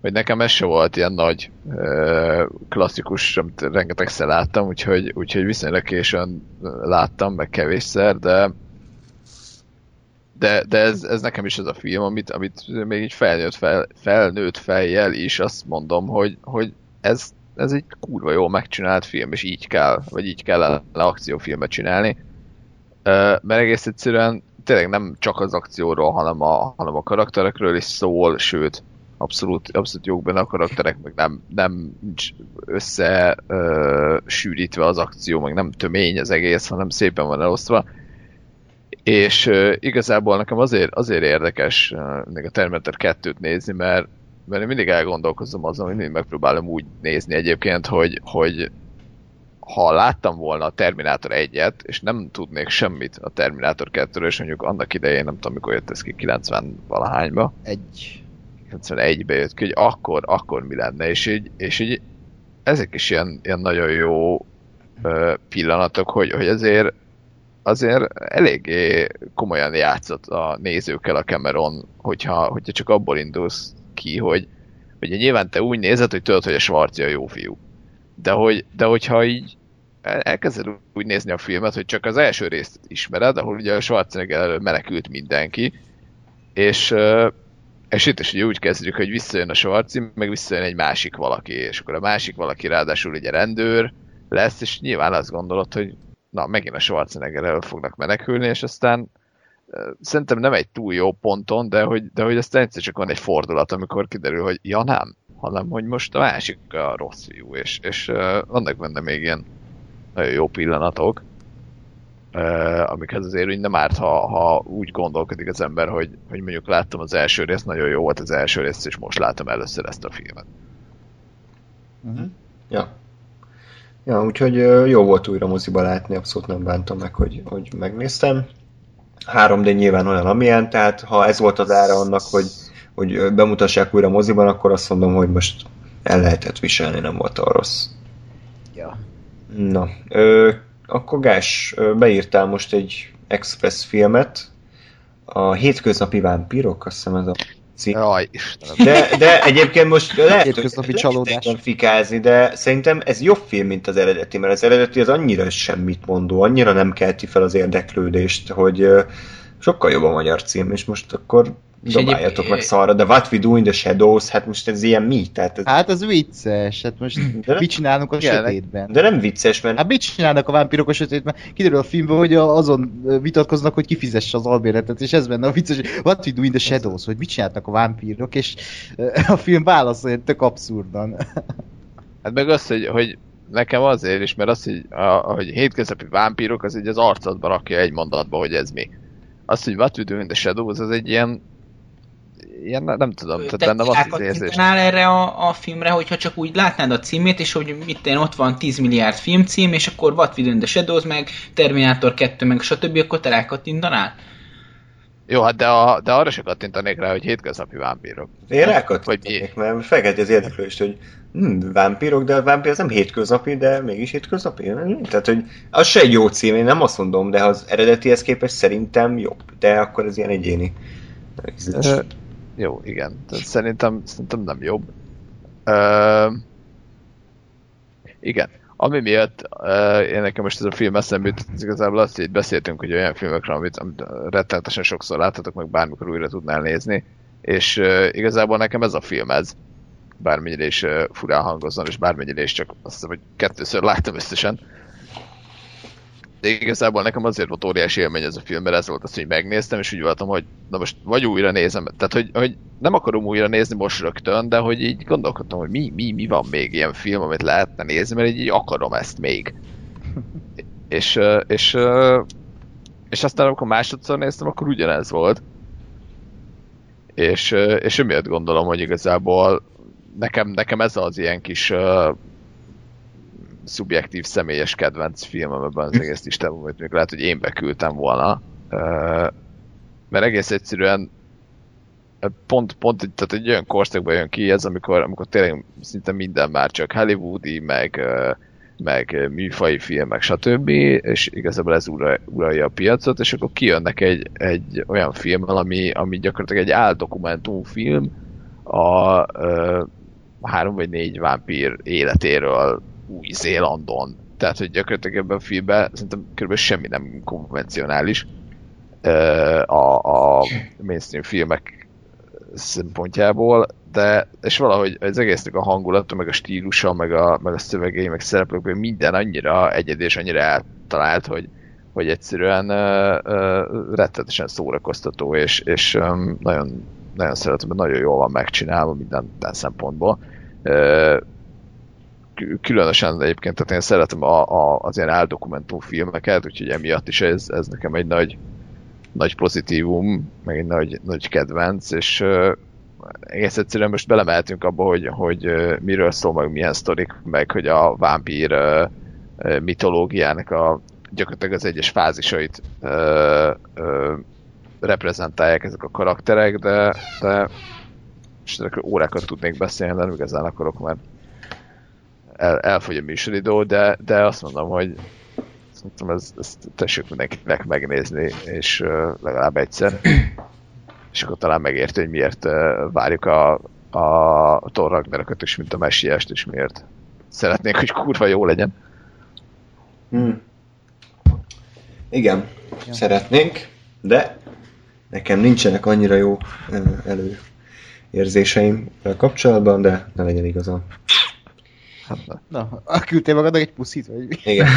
hogy nekem ez se volt ilyen nagy uh, klasszikus, amit rengetegszer láttam, úgyhogy, úgyhogy viszonylag későn láttam, meg kevésszer, de de, de ez, ez nekem is ez a film, amit, amit még így felnőtt, fel, felnőtt fejjel is azt mondom, hogy, hogy ez, ez egy kurva jó megcsinált film, és így kell, vagy így kell le akciófilmet csinálni. mert egész egyszerűen tényleg nem csak az akcióról, hanem a, hanem a karakterekről is szól, sőt, abszolút, abszolút jók benne a karakterek, meg nem, nem össze ö, sűrítve az akció, meg nem tömény az egész, hanem szépen van elosztva. És ö, igazából nekem azért, azért érdekes még a Terminator 2-t nézni, mert, mert én mindig elgondolkozom azon, hogy mindig megpróbálom úgy nézni egyébként, hogy, hogy ha láttam volna a Terminátor 1-et, és nem tudnék semmit a Terminátor 2-ről, és mondjuk annak idején, nem tudom, mikor jött ez ki, 90 valahányba. Egy. 91-be jött ki, hogy akkor, akkor mi lenne, és így, és így ezek is ilyen, ilyen nagyon jó pillanatok, hogy, hogy azért azért eléggé komolyan játszott a nézőkkel a Cameron, hogyha, hogyha csak abból indulsz ki, hogy, hogy nyilván te úgy nézed, hogy tudod, hogy a Schwarzi a jó fiú. De, hogy, de hogyha így elkezded úgy nézni a filmet, hogy csak az első részt ismered, ahol ugye a Schwarzenegger elől menekült mindenki, és, és itt is ugye úgy kezdjük, hogy visszajön a Schwarzi, meg visszajön egy másik valaki, és akkor a másik valaki ráadásul ugye rendőr lesz, és nyilván azt gondolod, hogy na, megint a Schwarzenegger elől fognak menekülni, és aztán szerintem nem egy túl jó ponton, de hogy, de hogy aztán egyszer csak van egy fordulat, amikor kiderül, hogy ja nem, hanem hogy most a másik a rossz fiú, és, és uh, vannak benne még ilyen nagyon jó pillanatok, uh, amikhez azért úgy nem árt, ha, ha úgy gondolkodik az ember, hogy, hogy mondjuk láttam az első részt, nagyon jó volt az első részt, és most látom először ezt a filmet. Uh-huh. Ja. Ja, úgyhogy jó volt újra moziba látni, abszolút nem bántam meg, hogy, hogy megnéztem. 3D nyilván olyan, amilyen, tehát ha ez volt az ára annak, hogy, hogy bemutassák újra moziban, akkor azt mondom, hogy most el lehetett viselni, nem volt a rossz. Ja. Na, ö, akkor Gás, beírtál most egy Express filmet, a hétköznapi vámpírok, azt hiszem ez a cím. Jaj, de, de egyébként most lehet, hétköznapi csalódás. fikázni, de szerintem ez jobb film, mint az eredeti, mert az eredeti az annyira semmit mondó, annyira nem kelti fel az érdeklődést, hogy sokkal jobb a magyar cím, és most akkor dobáljatok egyéb... meg szarra, de What We Do in the Shadows, hát most ez ilyen mi? Tehát ez... Hát az vicces, hát most (clears throat) de mit csinálunk a Jelenleg. sötétben? De nem vicces, mert... Hát mit csinálnak a vámpírok a sötétben? Kiderül a filmben, hogy azon vitatkoznak, hogy kifizesse az albéletet, és ez benne a vicces, hogy What We Do in the Shadows, hogy mit csináltak a vámpírok, és (laughs) a film válaszol tök abszurdan. (laughs) Hát meg az, hogy, hogy nekem azért is, mert az, hogy, a, hogy hétköznapi vámpírok, az így az arcodba rakja egy mondatba, hogy ez mi. Az, hogy What We Do in the Shadows, az egy ilyen ilyen, nem tudom, tehát bennem azt az érzés. erre a, a filmre, hogyha csak úgy látnád a címét, és hogy mit én ott van 10 milliárd filmcím, és akkor What We Do in the Shadows, meg Terminator 2, meg stb., akkor te rákattintanál? Jó, hát de, a, de arra se kattintanék rá, hogy hétköznapi vámpírok. Én rákattintanék, mert felkelti az érdeklődést, hogy hm, vámpírok, de a vámpír az nem hétköznapi, de mégis hétköznapi. Tehát, hogy az se egy jó cím, én nem azt mondom, de az eredetihez képest szerintem jobb. De akkor ez ilyen egyéni. Jó, igen. Tehát szerintem, szerintem nem jobb. Uh, igen. Ami miatt uh, én nekem most ez a film eszembe jut, igazából azt, hogy beszéltünk, hogy olyan filmekről, amit, amit rettenetesen sokszor láthatok, meg bármikor újra tudnál nézni, és uh, igazából nekem ez a film ez, bármennyire is uh, furán hangozzon, és bármennyire is csak azt hiszem, hogy kettőször láttam összesen, de igazából nekem azért volt óriási élmény ez a film, mert ez volt az, hogy megnéztem, és úgy voltam, hogy na most vagy újra nézem, tehát hogy, hogy nem akarom újra nézni most rögtön, de hogy így gondolkodtam, hogy mi, mi, mi van még ilyen film, amit lehetne nézni, mert így, így akarom ezt még. (laughs) és, és, és aztán amikor másodszor néztem, akkor ugyanez volt. És, és emiatt gondolom, hogy igazából nekem, nekem ez az ilyen kis szubjektív, személyes kedvenc filmem ebben az egész listában, amit még lehet, hogy én beküldtem volna. Mert egész egyszerűen pont, pont tehát egy olyan korszakban jön ki ez, amikor, amikor tényleg szinte minden már csak hollywoodi, meg, meg műfai filmek, stb. És igazából ez uralja a piacot, és akkor kijönnek egy, egy olyan film, ami, ami gyakorlatilag egy áldokumentumfilm a, a három vagy négy vámpír életéről új-Zélandon. Tehát, hogy gyakorlatilag ebben a filmben szerintem kb. semmi nem konvencionális a, a mainstream filmek szempontjából, de és valahogy az egésznek a hangulata, meg a stílusa, meg a, meg a szövegei, meg szereplők, minden annyira egyedi és annyira eltalált, hogy, hogy egyszerűen uh, uh, rettetesen szórakoztató, és, és um, nagyon, nagyon szeretem, nagyon jól van megcsinálva minden, minden szempontból. Uh, különösen egyébként, tehát én szeretem a, a, az ilyen eldokumentó filmeket, úgyhogy emiatt is ez, ez nekem egy nagy, nagy pozitívum, meg egy nagy, nagy kedvenc, és uh, egész egyszerűen most belemeltünk abba, hogy, hogy uh, miről szól, meg milyen sztorik, meg hogy a vámpír uh, mitológiának a gyakorlatilag az egyes fázisait uh, uh, reprezentálják ezek a karakterek, de, de és órákat tudnék beszélni, de nem igazán akarok, mert el, elfogy a műsoridó, de, de azt mondom, hogy szerintem ez, ezt tessék mindenkinek megnézni, és uh, legalább egyszer. (clears throat) és akkor talán megérti, hogy miért uh, várjuk a, a Thor Ragnarököt is, mint a messiást, és miért szeretnénk, hogy kurva jó legyen. Hmm. Igen, ja. szeretnénk, de nekem nincsenek annyira jó előérzéseim kapcsolatban, de ne legyen igazam. Na, (laughs) küldtél magadnak egy puszit, vagy Igen.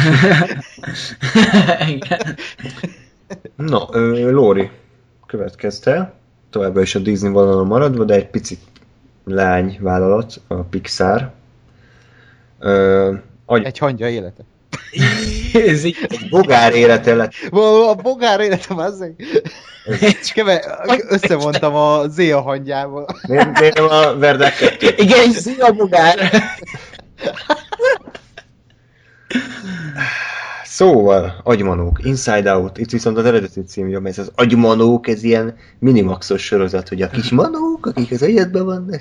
(laughs) Igen. Na, Lóri következte, továbbá is a Disney vonalon maradva, de egy picit lányvállalat, a Pixar. Ö, agy... Egy hangya élete. Ez így egy bogár élete lett. A bogár élete. És keve, összevontam a Zéa hangyával. Miért, miért nem a Verdák 2? Igen, Zéa bogár. Szóval, agymanók, Inside Out, itt viszont az eredeti cím jobb, mert ez az agymanók, ez ilyen minimaxos sorozat, hogy a kis (laughs) manók, akik az agyadban vannak.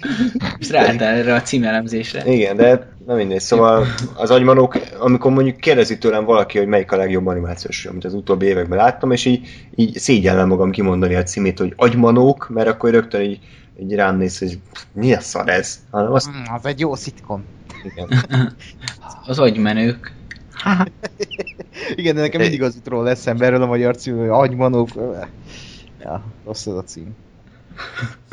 Ráálltál erre a címelemzésre. Igen, de nem mindegy. Szóval az agymanók, amikor mondjuk kérdezi tőlem valaki, hogy melyik a legjobb animációs amit az utóbbi években láttam, és így, így szégyellem magam kimondani a címét, hogy agymanók, mert akkor rögtön így, így rám néz, hogy mi a szar ez? Hanem azt... Mm, az egy jó szitkom. Igen. (laughs) az agymenők. (laughs) Igen, de nekem mindig az jut róla eszembe erről a magyar cím, hogy agymanók. Ja, rossz az a cím.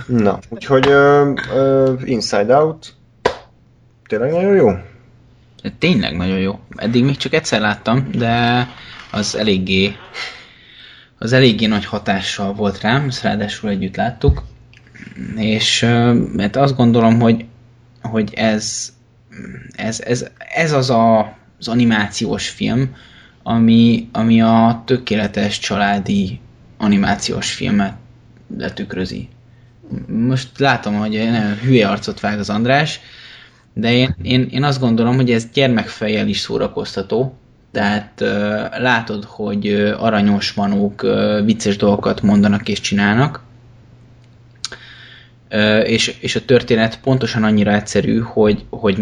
Na, úgyhogy uh, uh, Inside Out tényleg nagyon jó? Tényleg nagyon jó. Eddig még csak egyszer láttam, de az eléggé az eléggé nagy hatással volt rám, ezt ráadásul együtt láttuk, és mert azt gondolom, hogy, hogy ez, ez, ez, ez az a az animációs film, ami, ami a tökéletes családi animációs filmet letükrözi. Most látom, hogy nagyon hülye arcot vág az András, de én, én, én azt gondolom, hogy ez gyermekfejjel is szórakoztató, tehát uh, látod, hogy uh, aranyos manók uh, vicces dolgokat mondanak és csinálnak, és, és a történet pontosan annyira egyszerű, hogy, hogy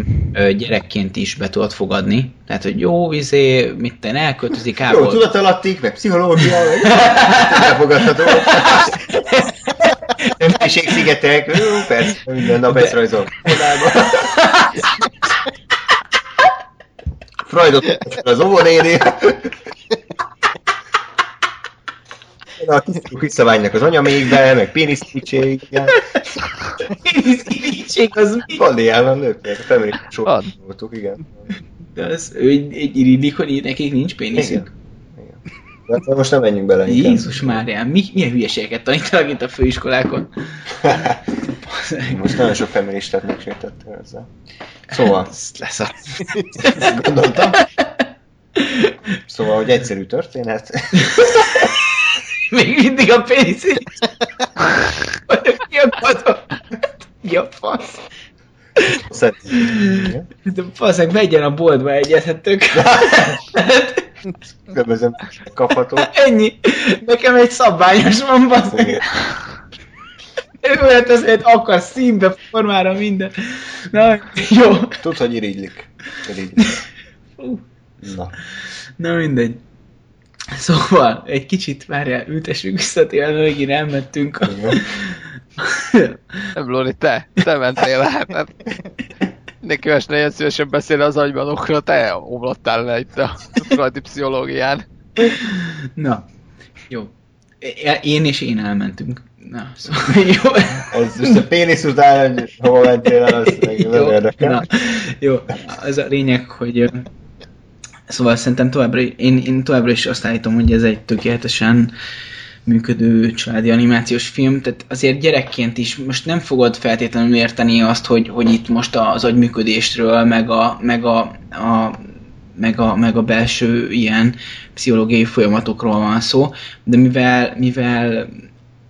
gyerekként is be tudod fogadni. Tehát, hogy jó, izé, mit te elköltözik át. Jó, tudatalattik, meg pszichológia, elfogadható. Önfiség-szigetek, jó, persze, minden nap ezt rajzol. Freudot az óvonéri. A kiszorúk visszavágynak az anyamékbe, meg péniszkítség. péniszkítség az mi? Van ilyen a nőknek, a family voltuk, igen. De az, ő egy iridik, hogy nekik nincs péniszük. De hát most nem menjünk bele. Jézus Márián, mi, milyen hülyeségeket tanítanak itt a főiskolákon? (laughs) most nagyon sok feministát megsértettél ezzel. Szóval. (laughs) Lesz a... Gondoltam. Szóval, hogy egyszerű történet. (laughs) Még mindig a pénzét. Ki a? Mi a fasz? De faszek, megyen a boltba egyezhetők. Különböző kapható. Ennyi. Nekem egy szabványos van, baszeg. Őlet ezért akar színbe, formára, minden. Na, jó. Tudod, hogy irigylik. irigylik. Na. Na mindegy. Szóval, egy kicsit várjál, ültessük vissza, tényleg végig elmentünk. (laughs) Nem, Lori, te, te mentél hát. hát Neki most nagyon szívesen beszél az agybanokra, te omlottál le itt a frajdi pszichológián. Na, jó. Én és én elmentünk. Na, szóval (laughs) jó. Az most a pénisz után, hogy hova mentél el, az (laughs) meg érdekel. Na, jó, az a lényeg, hogy Szóval szerintem továbbra, én, én továbbra is azt állítom, hogy ez egy tökéletesen működő családi animációs film, tehát azért gyerekként is most nem fogod feltétlenül érteni azt, hogy, hogy itt most az agyműködésről, meg a, meg a, a meg a, meg a belső ilyen pszichológiai folyamatokról van szó, de mivel, mivel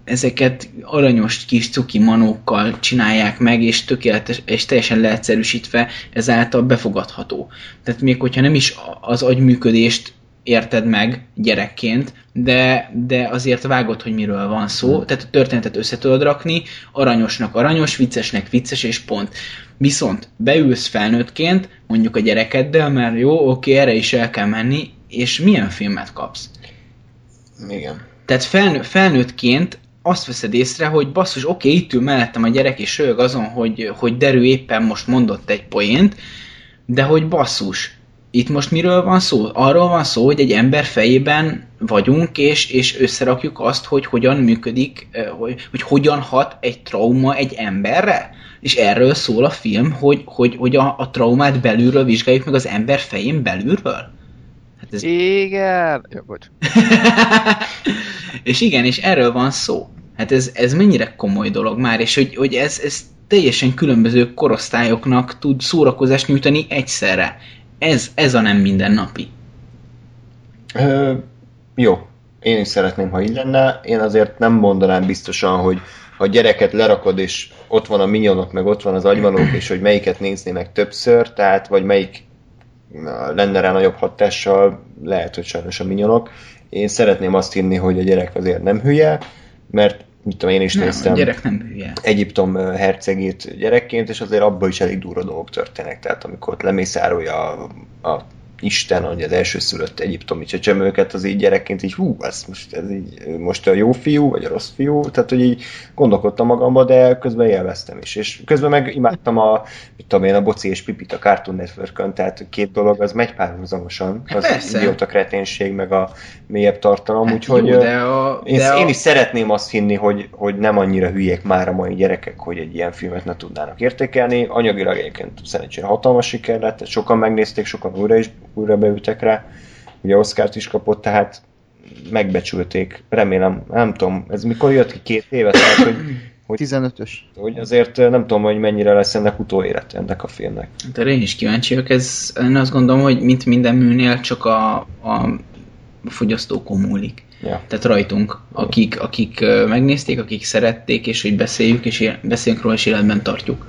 ezeket aranyos kis cuki manókkal csinálják meg, és tökéletes, és teljesen leegyszerűsítve ezáltal befogadható. Tehát még hogyha nem is az agyműködést érted meg gyerekként, de, de azért vágod, hogy miről van szó, tehát a történetet össze tudod rakni, aranyosnak aranyos, viccesnek vicces, és pont. Viszont beülsz felnőttként, mondjuk a gyerekeddel, mert jó, oké, erre is el kell menni, és milyen filmet kapsz? Igen. Tehát felnő, felnőttként azt veszed észre, hogy basszus, oké, itt ül mellettem a gyerek, és rög azon, hogy, hogy derű éppen most mondott egy poént, de hogy basszus, itt most miről van szó? Arról van szó, hogy egy ember fejében vagyunk, és, és összerakjuk azt, hogy hogyan működik, hogy, hogy hogyan hat egy trauma egy emberre. És erről szól a film, hogy, hogy, hogy a, a traumát belülről vizsgáljuk meg az ember fején belülről. Hát ez... Igen! Jó, bocs. (laughs) és igen, és erről van szó. Hát ez, ez mennyire komoly dolog már, és hogy, hogy ez, ez teljesen különböző korosztályoknak tud szórakozást nyújtani egyszerre. Ez, ez a nem mindennapi. Ö, jó, én is szeretném, ha így lenne. Én azért nem mondanám biztosan, hogy ha a gyereket lerakod, és ott van a minyonok, meg ott van az agyvalók, és hogy melyiket nézni meg többször, tehát vagy melyik lenne rá nagyobb hatással, lehet, hogy sajnos a minyonok. Én szeretném azt hinni, hogy a gyerek azért nem hülye, mert mit tudom, én is nem, néztem gyerek nem hülye. Egyiptom hercegét gyerekként, és azért abban is elég durva dolgok történnek. Tehát amikor ott lemészárolja a, a Isten, hogy az első szülött egyiptomi csecsemőket, az így gyerekként így, hú, ez most, ez így, most a jó fiú, vagy a rossz fiú, tehát hogy így gondolkodtam magamba, de közben élveztem is. És közben meg imádtam a, mit tudom én, a Boci és Pipit a Cartoon network tehát két dolog, az megy párhuzamosan. Az Persze. idióta kreténség, meg a mélyebb tartalom, Hát úgyhogy jó, de a- én, de a- én is szeretném azt hinni, hogy, hogy nem annyira hülyék már a mai gyerekek, hogy egy ilyen filmet ne tudnának értékelni. Anyagilag egyébként szerencsére hatalmas siker lett, sokan megnézték, sokan újra is újra beültek rá. Ugye Oscárt is kapott, tehát megbecsülték. Remélem, nem tudom, ez mikor jött ki két éve, tehát hogy, hogy, 15-ös. hogy azért nem tudom, hogy mennyire lesz ennek utóélet ennek a filmnek. De én is kíváncsi vagyok, ez, én azt gondolom, hogy mint minden műnél csak a, a fogyasztókon múlik. Ja. Tehát rajtunk, akik, akik megnézték, akik szerették, és hogy beszéljük, és él- beszéljünk róla, és életben tartjuk.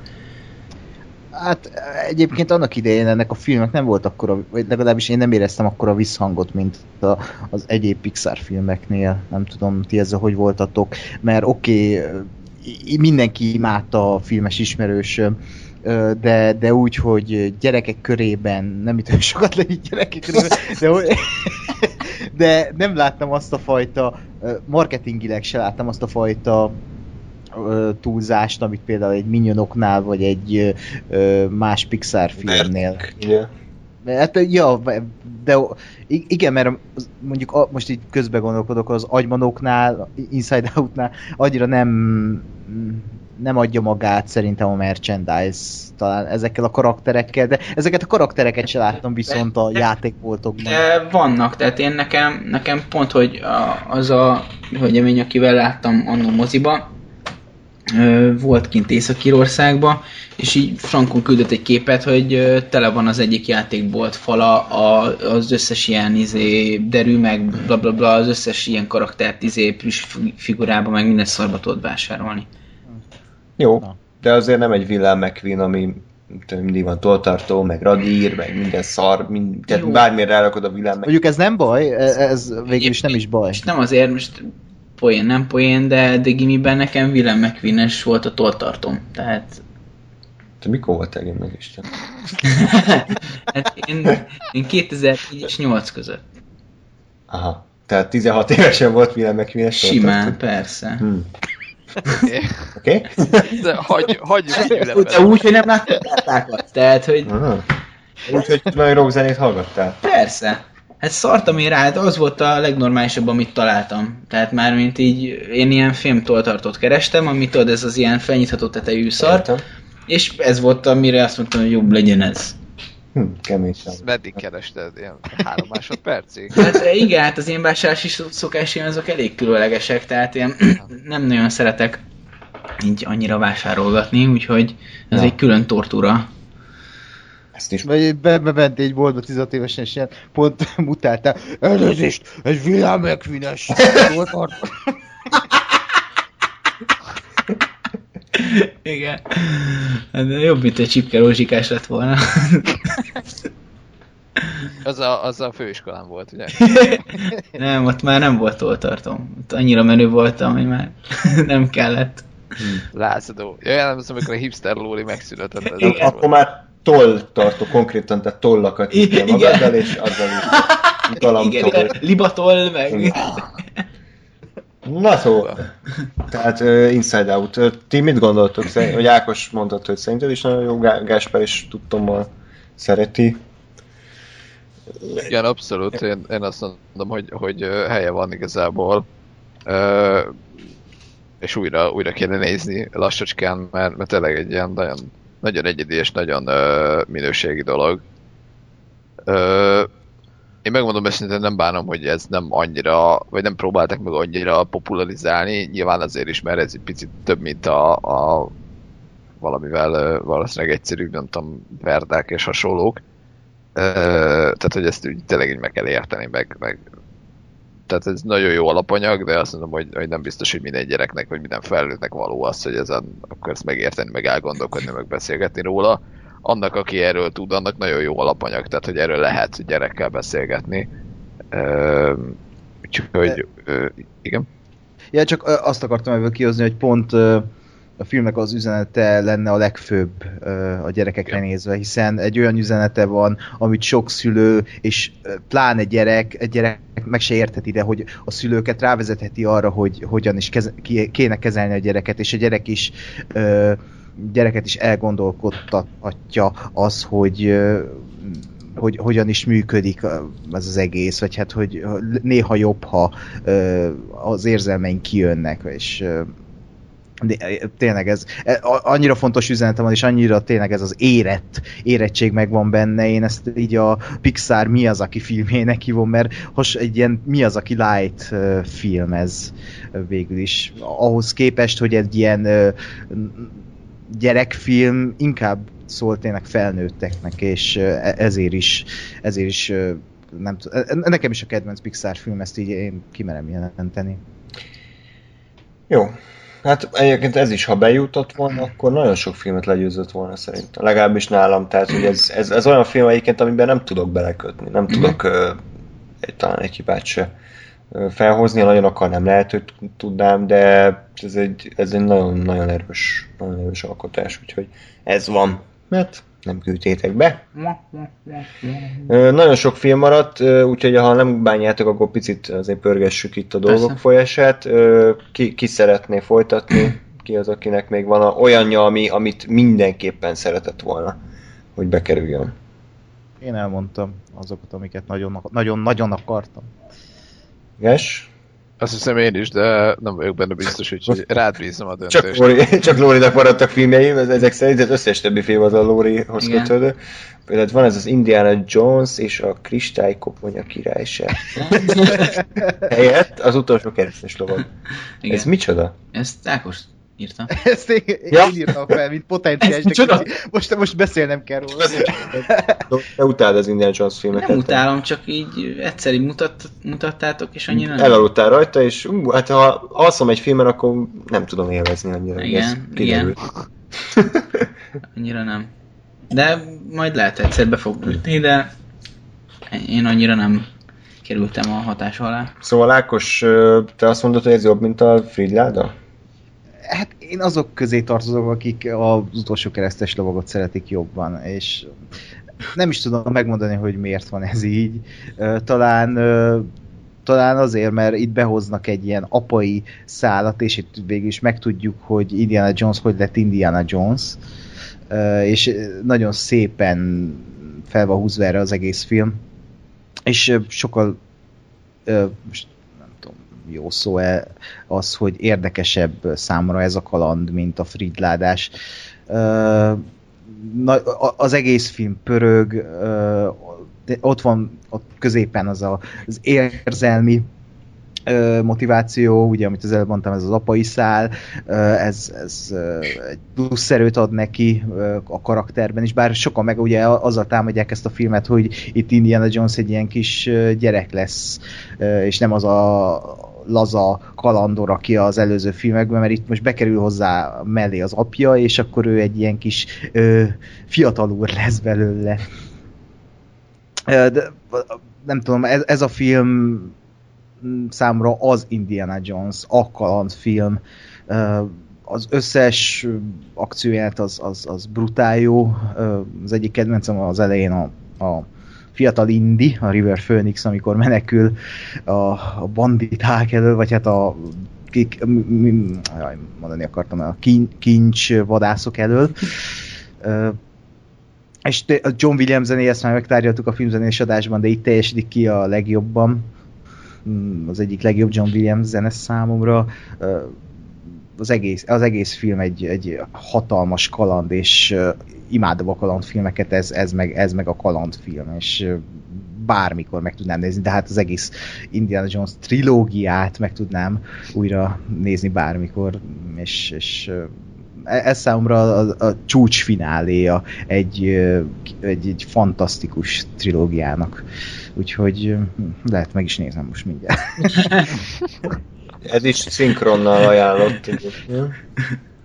Hát egyébként annak idején ennek a filmnek nem volt akkora, vagy legalábbis én nem éreztem akkora visszhangot, mint a, az egyéb Pixar filmeknél. Nem tudom, ti ezzel hogy voltatok, mert oké, okay, mindenki imádta a filmes ismerősöm, ö, de, de úgy, hogy gyerekek körében, nem itt sokat legyen gyerekek körében, de, (laughs) de nem láttam azt a fajta, marketingileg se láttam azt a fajta ö, túlzást, amit például egy Minionoknál, vagy egy ö, más Pixar filmnél. Ugye? Hát, ja, de igen, mert mondjuk a, most így közbe gondolkodok, az agymanóknál, Inside Outnál annyira nem nem adja magát szerintem a merchandise talán ezekkel a karakterekkel, de ezeket a karaktereket se láttam viszont a játékboltokban. De vannak, tehát én nekem, nekem pont, hogy a, az a hölgyemény, akivel láttam annó moziba, volt kint Észak-Írországba, és így Frankon küldött egy képet, hogy tele van az egyik játékbolt fala a, az összes ilyen izé, derű, meg bla bla bla, az összes ilyen karaktert izé, plusz figurába, meg minden szarba tudod vásárolni. Jó, de azért nem egy Willem McQueen, ami mindig van toltartó, meg radír, meg minden szar, mind, tehát bármire rárakod a Willem McQueen. Mondjuk ez nem baj, e- ez végül is nem is baj. És nem azért, most poén, nem poén, de, de gimiben nekem Willem mcqueen volt a toltartom. Tehát Te mikor voltál meg Isten? (laughs) hát én, én 2004 és 8 között. Aha. Tehát 16 évesen volt Willem McQueen Simán, persze. Hmm. Oké? Okay? De hagy, hagyjuk De úgy, hogy nem láttam kártákat. Tehát, hogy. Úgyhogy nagyon rockzenét hallgattál. persze. Hát szartam én rá, hát az volt a legnormálisabb, amit találtam. Tehát már mint így, én ilyen filmtoltartót kerestem, amit tudod, ez az ilyen felnyitható tetejű szar, Értem. és ez volt, amire azt mondtam, hogy jobb legyen ez. Hm, kemény sem. Ezt meddig kerested? Ilyen három másodpercig? Hát igen, hát az én vásárlási szokásaim azok elég különlegesek, tehát én (clears throat) nem nagyon szeretek így annyira vásárolgatni, úgyhogy ez Ja. egy külön tortúra. Ezt is Vagy be, bement egy boltba 16 évesen, és ilyen pont (laughs) mutáltál. Elnézést, egy. Hol tart? (laughs) Igen. Hát jobb, mint egy csipke rózsikás lett volna. Az a, az a főiskolán volt, ugye? (laughs) nem, ott már nem volt toltartom. Ott annyira menő voltam, hogy már nem kellett. Lázadó. Ja, nem az, amikor a hipster lóri megszületett. Igen. Akkor már toll tartó, konkrétan, tehát tollakat igen. magaddal, és azzal is Igen, galamtol. igen, libatol, meg... Na szóval, tehát uh, Inside Out. Uh, ti mit gondoltok? Szerint, hogy Ákos mondott, hogy szerinted is nagyon jó, Gá- Gáspár is tudtommal szereti. Igen, abszolút. Én, én azt mondom, hogy, hogy helye van igazából. Ö, és újra, újra kéne nézni lassacskán, mert, mert tényleg egy ilyen nagyon, nagyon egyedi és nagyon ö, minőségi dolog. Ö, én megmondom őszintén, nem bánom, hogy ez nem annyira, vagy nem próbáltak meg annyira popularizálni, nyilván azért is, mert ez egy picit több, mint a, a valamivel ö, valószínűleg egyszerűbb, nem tudom, verdák és hasonlók. Ö, tehát, hogy ezt úgy tényleg így meg kell érteni, meg, meg tehát ez nagyon jó alapanyag, de azt mondom, hogy, hogy nem biztos, hogy minden gyereknek, vagy minden felnőttnek való az, hogy ezen akkor ezt megérteni, meg elgondolkodni, meg beszélgetni róla. Annak, aki erről tud, annak nagyon jó alapanyag, tehát hogy erről lehet gyerekkel beszélgetni. Úgyhogy, ö, igen. Ja, csak azt akartam ebből kihozni, hogy pont a filmnek az üzenete lenne a legfőbb a gyerekekre Igen. nézve, hiszen egy olyan üzenete van, amit sok szülő, és pláne gyerek, egy gyerek meg se értheti, de hogy a szülőket rávezetheti arra, hogy hogyan is keze, kéne kezelni a gyereket, és a gyerek is gyereket is elgondolkodtatja az, hogy hogy hogyan is működik ez az egész, vagy hát, hogy néha jobb, ha az érzelmeink kijönnek, és de tényleg ez e, annyira fontos üzenete van, és annyira tényleg ez az érett, érettség megvan benne, én ezt így a Pixar mi az, aki filmjének hívom, mert has egy ilyen mi az, aki light ö, film ez végül is. Ahhoz képest, hogy egy ilyen gyerekfilm inkább szól tényleg felnőtteknek, és e- ezért is, ezért is nem nekem is a kedvenc Pixar film, ezt így én kimerem jelenteni. Jó. Hát egyébként ez is, ha bejutott volna, akkor nagyon sok filmet legyőzött volna szerintem. Legalábbis nálam. Tehát, hogy ez, ez, ez olyan film egyébként, amiben nem tudok belekötni. Nem tudok ö, egy, talán egy hibát se ö, felhozni. Nagyon akarnám, lehet, hogy tudnám, de ez egy, ez egy nagyon-nagyon erős, nagyon erős alkotás. Úgyhogy ez van. Mert nem küldtétek be. Nagyon sok film maradt, úgyhogy ha nem bánjátok, akkor picit azért pörgessük itt a dolgok Persze. folyását. Ki, ki szeretné folytatni? Ki az, akinek még van a, olyanja, ami, amit mindenképpen szeretett volna, hogy bekerüljön? Én elmondtam azokat, amiket nagyon-nagyon akartam. Ges? Azt hiszem én is, de nem vagyok benne biztos, úgyhogy rád bízom a Csak, döntést. Lóri, (laughs) csak Lórinak maradtak filmjeim, ez- ezek szerint az összes többi film az a Lórihoz Igen. kötődő. Például van ez az Indiana Jones és a Kristálykoponya királyság. (laughs) Helyett az utolsó keresztes lovag. Igen. Ez micsoda? Ezt Ákos írta. Ezt én, én Ja. írtam fel, mint potenciális, micsoda? most, most beszélnem kell róla. Te utáld az Indiana Jones filmeket. Nem utálom, csak így egyszer így mutat, mutattátok, és annyira nem. Elaludtál rajta, és ú, hát ha alszom egy filmen, akkor nem tudom élvezni annyira. Igen, kiderült. (laughs) Annyira nem. De majd lehet egyszer be fog ütni, de én annyira nem kerültem a hatás alá. Szóval Ákos, te azt mondod, hogy ez jobb, mint a Fridláda? Hát én azok közé tartozok, akik az utolsó keresztes lovagot szeretik jobban, és nem is tudom megmondani, hogy miért van ez így. Talán talán azért, mert itt behoznak egy ilyen apai szálat, és itt végül is megtudjuk, hogy Indiana Jones hogy lett Indiana Jones, és nagyon szépen fel van húzva erre az egész film, és sokkal jó szó-e az, hogy érdekesebb számomra ez a kaland, mint a Fridládás. Az egész film pörög, ott van ott középen az a, az érzelmi motiváció, ugye, amit az előbb mondtam, ez az apai szál, ez, ez egy plusz erőt ad neki a karakterben is, bár sokan meg ugye azzal támadják ezt a filmet, hogy itt Indiana Jones egy ilyen kis gyerek lesz, és nem az a laza kalandor, aki az előző filmekben, mert itt most bekerül hozzá mellé az apja, és akkor ő egy ilyen kis ö, fiatal úr lesz belőle. De, nem tudom, ez, ez a film számra az Indiana Jones, a kalandfilm. Az összes akcióját az, az, az brutál jó. Az egyik kedvencem az elején a, a fiatal Indi, a River Phoenix, amikor menekül a, a banditák elől, vagy hát a kik, mi, mi, jaj, mondani akartam, a kincs vadászok elől. és a John Williams zenéje, már megtárgyaltuk a filmzenés adásban, de itt teljesítik ki a legjobban. Mm, az egyik legjobb John Williams zene számomra. Az egész, az egész film egy, egy hatalmas kaland, és imádom a kalandfilmeket, ez, ez, meg, ez meg a kalandfilm, és bármikor meg tudnám nézni, de hát az egész Indiana Jones trilógiát meg tudnám újra nézni bármikor, és, és ez számomra a, a csúcsfináléja egy, egy, egy fantasztikus trilógiának. Úgyhogy lehet meg is nézem most mindjárt. (laughs) Ez is szinkronnal ajánlott.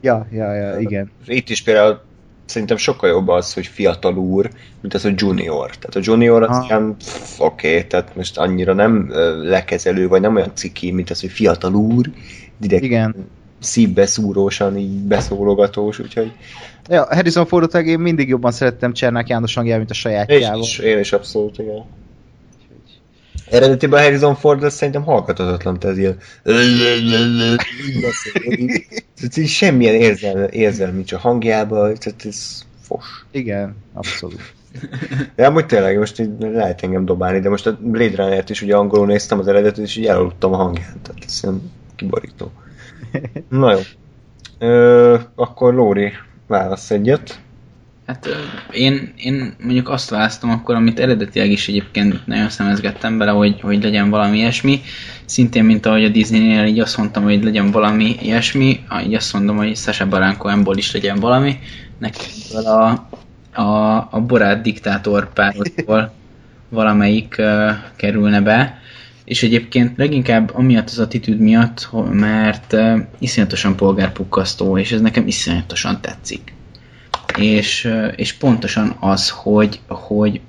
Ja, ja, ja, igen. Itt is például szerintem sokkal jobb az, hogy fiatal úr, mint az, hogy junior. Tehát a junior az ilyen, oké, okay, tehát most annyira nem lekezelő, vagy nem olyan ciki, mint az, hogy fiatal úr, direkt Igen szívbeszúrósan így beszólogatós, úgyhogy... Ja, Harrison Fordot én mindig jobban szerettem Csernák János hangjával, mint a sajátjával. Én is, én is abszolút, igen. Eredetiben Harrison Ford az szerintem hallgatatlan, tehát ilyen semmilyen érzelmi, érzelmi a hangjába, tehát ez fos. Igen, abszolút. (laughs) Ja, amúgy tényleg, most így lehet engem dobálni, de most a Blade Runner-t is ugye angolul néztem az eredetet, és így elaludtam a hangját, tehát ez ilyen kiborító. (laughs) Na jó. Ö, akkor Lóri válasz egyet. Hát én, én mondjuk azt választom akkor, amit eredetileg is egyébként nagyon szemezgettem bele, hogy, hogy legyen valami ilyesmi. Szintén, mint ahogy a Disney-nél így azt mondtam, hogy legyen valami ilyesmi, így azt mondom, hogy Sasha Baron Cohenból is legyen valami. Nekem a, a, a Borát diktátor párosból valamelyik uh, kerülne be. És egyébként leginkább amiatt az attitűd miatt, mert uh, iszonyatosan polgárpukkasztó, és ez nekem iszonyatosan tetszik és, és pontosan az, hogy, hogy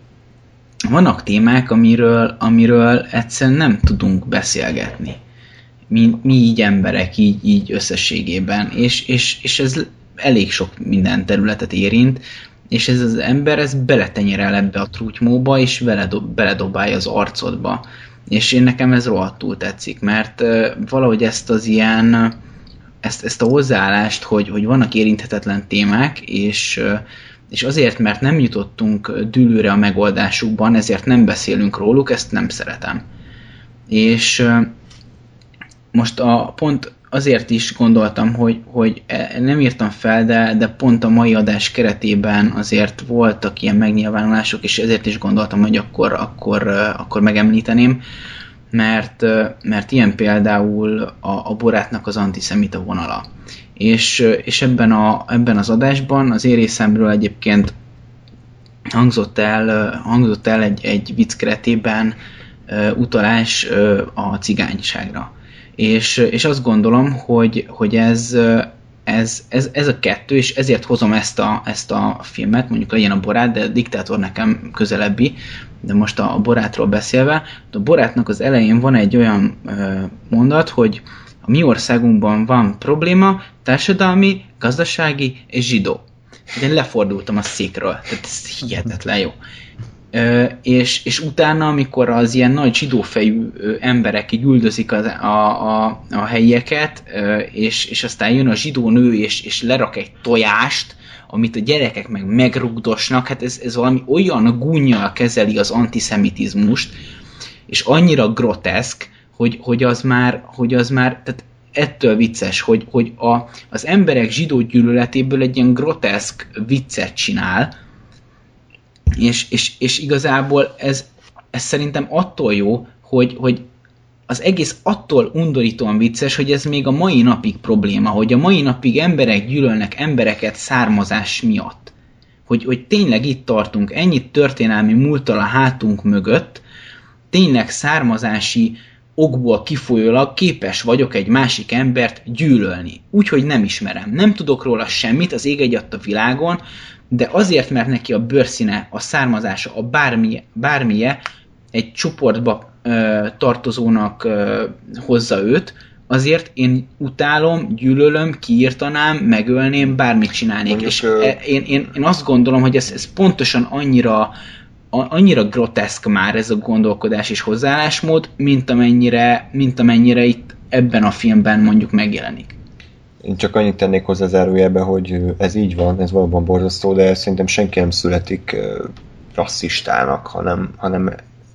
vannak témák, amiről, amiről egyszerűen nem tudunk beszélgetni. Mi, mi így emberek, így, így összességében, és, és, és ez elég sok minden területet érint, és ez az ember ez beletenyerel ebbe a trútymóba, és beledob, beledobálja az arcodba. És én nekem ez rohadtul tetszik, mert valahogy ezt az ilyen ezt, ezt a hozzáállást, hogy, hogy vannak érinthetetlen témák, és, és azért, mert nem jutottunk dűlőre a megoldásukban, ezért nem beszélünk róluk, ezt nem szeretem. És most a pont azért is gondoltam, hogy, hogy e, nem írtam fel, de, de pont a mai adás keretében azért voltak ilyen megnyilvánulások, és ezért is gondoltam, hogy akkor, akkor, akkor megemlíteném mert, mert ilyen például a, a borátnak az antiszemita vonala. És, és ebben, a, ebben az adásban az én részemről egyébként hangzott el, hangzott el egy, egy vicc keretében utalás a cigányságra. És, és azt gondolom, hogy, hogy ez, ez, ez, ez a kettő, és ezért hozom ezt a, ezt a filmet, mondjuk legyen a borát, de a diktátor nekem közelebbi, de most a borátról beszélve, a borátnak az elején van egy olyan mondat, hogy a mi országunkban van probléma, társadalmi, gazdasági és zsidó. De én lefordultam a székről, tehát ez hihetetlen jó. És, és utána, amikor az ilyen nagy zsidófejű emberek így üldözik a, a, a, a helyieket, és, és aztán jön a zsidó nő, és, és lerak egy tojást, amit a gyerekek meg megrugdosnak, hát ez, ez valami olyan gúnyjal kezeli az antiszemitizmust, és annyira groteszk, hogy, hogy az már, hogy az már, tehát ettől vicces, hogy, hogy a, az emberek zsidó gyűlöletéből egy ilyen groteszk viccet csinál, és, és, és igazából ez, ez szerintem attól jó, hogy, hogy az egész attól undorítóan vicces, hogy ez még a mai napig probléma, hogy a mai napig emberek gyűlölnek embereket származás miatt. Hogy, hogy tényleg itt tartunk, ennyit történelmi múltal a hátunk mögött, tényleg származási okból kifolyólag képes vagyok egy másik embert gyűlölni. Úgyhogy nem ismerem. Nem tudok róla semmit, az ég egy a világon, de azért, mert neki a bőrszíne, a származása, a bármilyen, bármilyen egy csoportba tartozónak hozza őt, azért én utálom, gyűlölöm, kiírtanám, megölném, bármit csinálnék. Mondjuk, és. E, én, én, én azt gondolom, hogy ez, ez pontosan annyira annyira groteszk már ez a gondolkodás és hozzáállásmód, mint amennyire, mint amennyire itt ebben a filmben mondjuk megjelenik. Én csak annyit tennék hozzá zárójelbe, hogy ez így van, ez valóban borzasztó, de szerintem senki nem születik rasszistának, hanem, hanem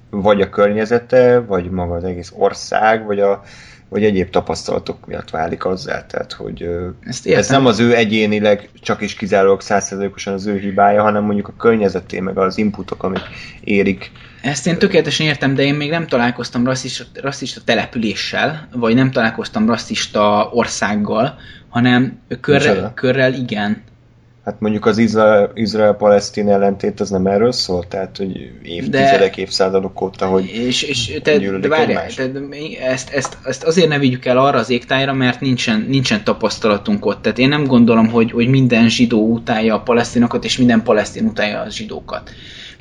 vagy a környezete, vagy maga az egész ország, vagy a, vagy egyéb tapasztalatok miatt válik azzá, tehát hogy Ezt ez nem az ő egyénileg csak is kizárólag százszerzőkosan az ő hibája, hanem mondjuk a környezeté, meg az inputok, amik érik. Ezt én tökéletesen értem, de én még nem találkoztam rasszista, rasszista településsel, vagy nem találkoztam rasszista országgal, hanem körrel, körrel igen. Hát mondjuk az Izrael-Palesztin ellentét az nem erről szól? Tehát, hogy évtizedek, de, évszázadok óta, hogy és, és te, de várjál, te, ezt, ezt, ezt, azért ne vigyük el arra az égtájra, mert nincsen, nincsen tapasztalatunk ott. Tehát én nem gondolom, hogy, hogy minden zsidó utálja a palesztinokat, és minden palesztin utálja a zsidókat.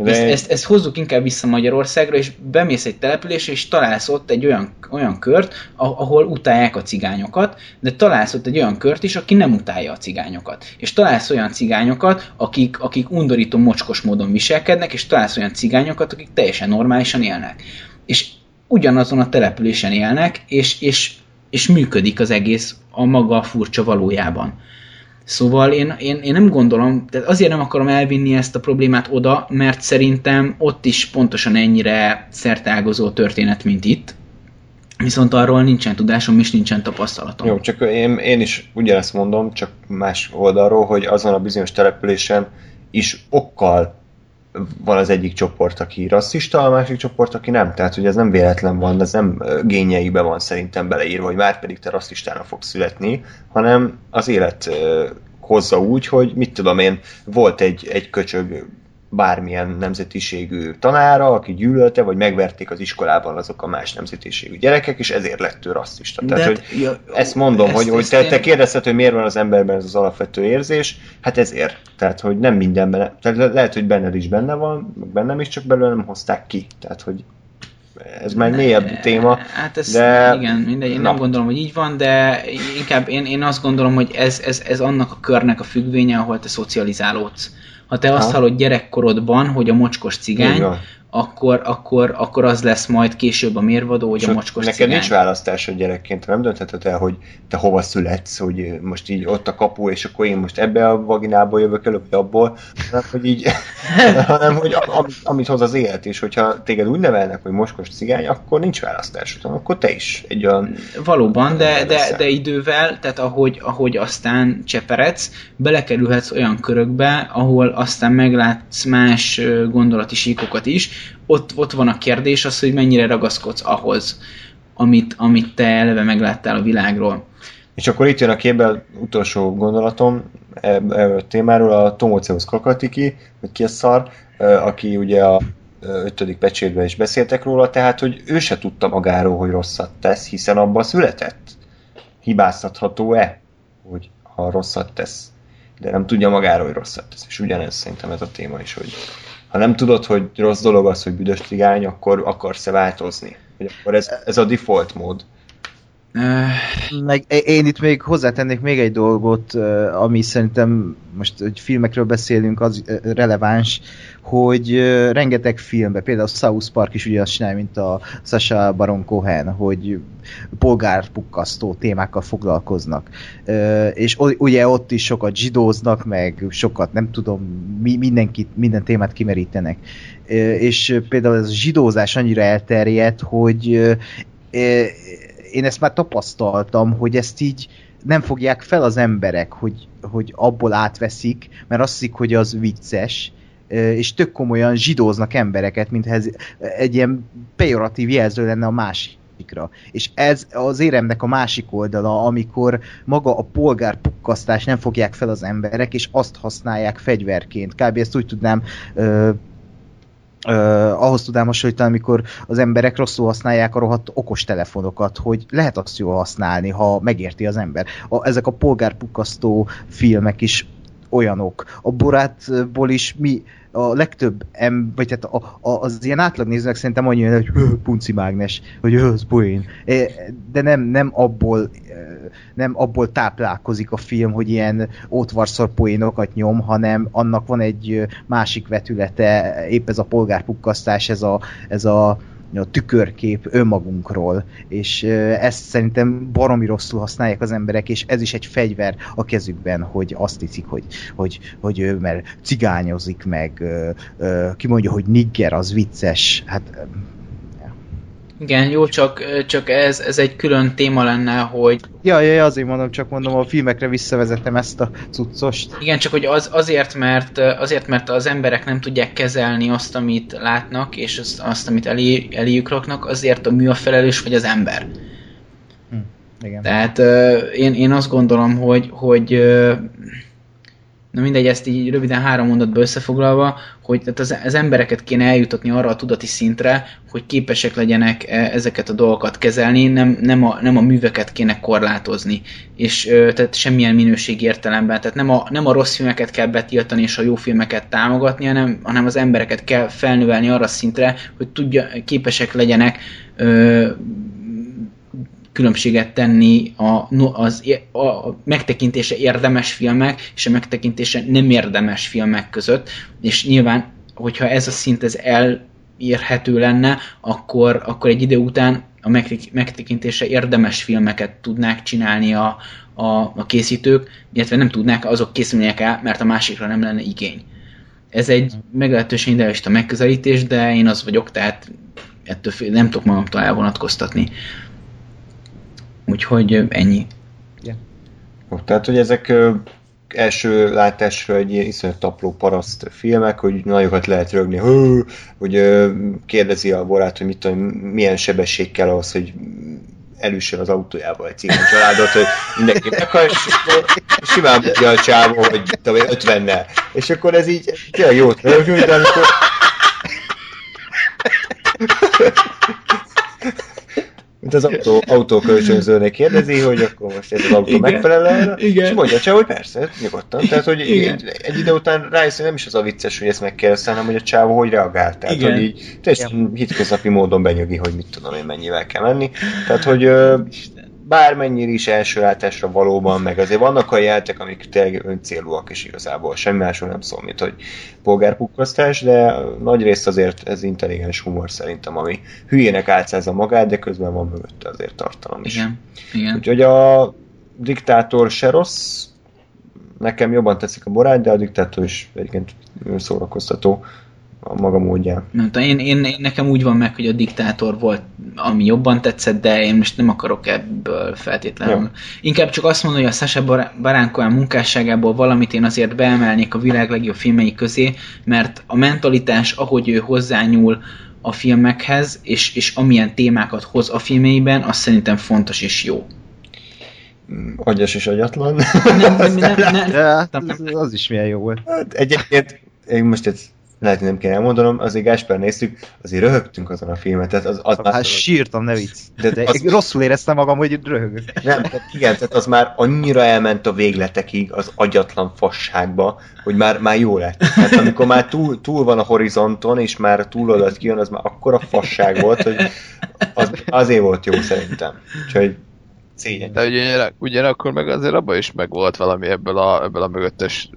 De... Ezt, ezt, ezt hozzuk inkább vissza Magyarországra, és bemész egy településre, és találsz ott egy olyan, olyan kört, ahol utálják a cigányokat, de találsz ott egy olyan kört is, aki nem utálja a cigányokat. És találsz olyan cigányokat, akik, akik undorító mocskos módon viselkednek, és találsz olyan cigányokat, akik teljesen normálisan élnek. És ugyanazon a településen élnek, és, és, és működik az egész a maga furcsa valójában. Szóval én, én, én nem gondolom, tehát azért nem akarom elvinni ezt a problémát oda, mert szerintem ott is pontosan ennyire szertágozó történet, mint itt. Viszont arról nincsen tudásom és nincsen tapasztalatom. Jó, csak én, én is ugyanezt mondom, csak más oldalról, hogy azon a bizonyos településen is okkal van az egyik csoport, aki rasszista, a másik csoport, aki nem. Tehát, hogy ez nem véletlen van, ez nem gényeibe van szerintem beleírva, hogy már pedig te rasszistának fogsz születni, hanem az élet hozza úgy, hogy mit tudom én, volt egy, egy köcsög bármilyen nemzetiségű tanára, aki gyűlölte, vagy megverték az iskolában azok a más nemzetiségű gyerekek, és ezért lett ő rasszista. Tehát, hogy ja, ezt mondom, ezt, hogy, ezt hogy te, te kérdezted, hogy miért van az emberben ez az alapvető érzés, hát ezért. Tehát, hogy nem mindenben, tehát lehet, hogy benned is benne van, bennem is, csak belőle nem hozták ki. Tehát, hogy ez már mélyebb téma. Hát ez, de... igen, mindegy, én Na. nem gondolom, hogy így van, de inkább én, én azt gondolom, hogy ez, ez, ez annak a körnek a függvénye, ahol te szocializálódsz. Ha te ha. azt hallod gyerekkorodban, hogy a mocskos cigány, akkor, akkor, akkor az lesz majd később a mérvadó, hogy És a mocskos Neked cigány. nincs választásod gyerekként, nem döntheted el, hogy te hova születsz, hogy most így ott a kapu, és akkor én most ebbe a vaginából jövök elő, vagy abból, hanem hogy így, (laughs) hanem hogy amit, amit hoz az élet, és hogyha téged úgy nevelnek, hogy mocskos cigány, akkor nincs választásod, akkor te is egy olyan... Valóban, de, de, de idővel, tehát ahogy, ahogy aztán cseperedsz, belekerülhetsz olyan körökbe, ahol aztán meglátsz más gondolati síkokat is, ott, ott van a kérdés az, hogy mennyire ragaszkodsz ahhoz, amit, amit te eleve megláttál a világról. És akkor itt jön a képbe utolsó gondolatom erről a témáról, a Tomoceusz Kakatiki, vagy ki a szar, aki ugye a ötödik pecsétben is beszéltek róla, tehát, hogy ő se tudta magáról, hogy rosszat tesz, hiszen abban született. Hibáztatható-e, hogy ha rosszat tesz? De nem tudja magáról, hogy rosszat tesz. És ugyanez szerintem ez a téma is, hogy ha nem tudod, hogy rossz dolog az, hogy büdös cigány, akkor akarsz-e változni? Hogy akkor ez, ez a default mód. Meg én itt még hozzátennék még egy dolgot, ami szerintem most, hogy filmekről beszélünk, az releváns, hogy rengeteg filmben, például South Park is ugye azt csinálja, mint a Sasha Baron Cohen, hogy polgárpukkasztó témákkal foglalkoznak. És ugye ott is sokat zsidóznak, meg sokat, nem tudom, mindenkit, minden témát kimerítenek. És például ez a zsidózás annyira elterjedt, hogy én ezt már tapasztaltam, hogy ezt így nem fogják fel az emberek, hogy, hogy abból átveszik, mert azt hiszik, hogy az vicces, és tök komolyan zsidóznak embereket, mintha ez egy ilyen pejoratív jelző lenne a másikra. És ez az éremnek a másik oldala, amikor maga a polgárpukkasztás nem fogják fel az emberek, és azt használják fegyverként. Kb. ezt úgy tudnám ö, Uh, ahhoz tudnám hasonlítani, amikor az emberek rosszul használják a rohadt okos telefonokat, hogy lehet azt jól használni, ha megérti az ember. A, ezek a polgárpukasztó filmek is olyanok. A borátból is mi a legtöbb em, vagy hát a, a, az ilyen átlagnézőnek szerintem annyi, hogy punci mágnes, hogy az poén. De nem, nem abból nem abból táplálkozik a film, hogy ilyen ótvarszor poénokat nyom, hanem annak van egy másik vetülete, épp ez a polgárpukkasztás, ez a, ez a a tükörkép önmagunkról, és ezt szerintem baromi rosszul használják az emberek, és ez is egy fegyver a kezükben, hogy azt hiszik, hogy, hogy, hogy ő mert cigányozik, meg ki mondja, hogy nigger, az vicces, hát igen, jó, csak, csak ez, ez egy külön téma lenne, hogy... Ja, ja, azért mondom, csak mondom, a filmekre visszavezetem ezt a cuccost. Igen, csak hogy az, azért, mert, azért, mert az emberek nem tudják kezelni azt, amit látnak, és azt, azt amit elé, eléjük raknak, azért a mű a felelős, vagy az ember. Hm, igen. Tehát én, én azt gondolom, hogy, hogy na mindegy, ezt így röviden három mondatba összefoglalva, hogy tehát az, az embereket kéne eljutatni arra a tudati szintre, hogy képesek legyenek e, ezeket a dolgokat kezelni, nem, nem, a, nem a műveket kéne korlátozni, és tehát semmilyen minőség értelemben, tehát nem a, nem a rossz filmeket kell betiltani és a jó filmeket támogatni, hanem, hanem az embereket kell felnövelni arra a szintre, hogy tudja, képesek legyenek különbséget tenni a, az, a megtekintése érdemes filmek és a megtekintése nem érdemes filmek között, és nyilván, hogyha ez a szint ez elérhető lenne, akkor, akkor egy idő után a megtekintése érdemes filmeket tudnák csinálni a, a, a készítők, illetve nem tudnák, azok készülnek el, mert a másikra nem lenne igény. Ez egy meglehetősen idealista megközelítés, de én az vagyok, tehát ettől nem tudok magamtól elvonatkoztatni. Úgyhogy ennyi. Yeah. Jó, tehát, hogy ezek első látásra egy ilyen iszonyat tapló paraszt filmek, hogy nagyokat lehet rögni, Hú! hogy kérdezi a borát, hogy mit tudom, milyen sebesség kell ahhoz, hogy elüssön az autójába egy cigány családot, hogy mindenki meghal, és simán mondja a csávó, hogy tudom, 50-nel. És akkor ez így tényleg jót rögni, de amikor mint az autó, autókölcsönzőnek kérdezi, hogy akkor most ez az autó Igen. megfelel erre, Igen. és mondja csak, hogy persze, nyugodtan. Tehát, hogy Igen. egy idő után rájössz, hogy nem is az a vicces, hogy ezt megkérdezte, hanem hogy a csávó hogy reagált. Tehát, Igen. hogy így teljesen hitköznapi módon benyögi, hogy mit tudom én mennyivel kell menni. Tehát, hogy bármennyire is első látásra valóban, meg azért vannak a jeltek, amik tényleg öncélúak is igazából, semmi másról nem szól, mint hogy polgárpukkasztás, de nagy részt azért ez intelligens humor szerintem, ami hülyének álcázza magát, de közben van mögötte azért tartalom is. Igen, igen. Úgyhogy a diktátor se rossz, nekem jobban tetszik a borát, de a diktátor is egyébként szórakoztató a maga módján. Nem tudom, én, én, én, nekem úgy van meg, hogy a diktátor volt, ami jobban tetszett, de én most nem akarok ebből feltétlenül. Jó. Inkább csak azt mondom, hogy a Sasha Barankoán munkásságából valamit én azért beemelnék a világ legjobb filmei közé, mert a mentalitás, ahogy ő hozzányúl a filmekhez, és, és amilyen témákat hoz a filmeiben, az szerintem fontos és jó. Agyas és agyatlan. Nem, nem, nem, nem, (laughs) nem, nem. Az is milyen jó volt. Hát egyébként én most egy lehet, hogy nem kell elmondanom, azért Gásper néztük, azért röhögtünk azon a filmet. Tehát az, az hát már, sírtam, ne vicc. De, de az, rosszul éreztem magam, hogy röhögök. Nem, tehát igen, tehát az már annyira elment a végletekig az agyatlan fasságba, hogy már, már jó lett. Tehát amikor már túl, túl van a horizonton, és már túl oda kijön, az már akkora fasság volt, hogy az, azért volt jó szerintem. Úgyhogy szégyen. De ugyan, ugyanakkor meg azért abban is meg volt valami ebből a, ebből a mögöttes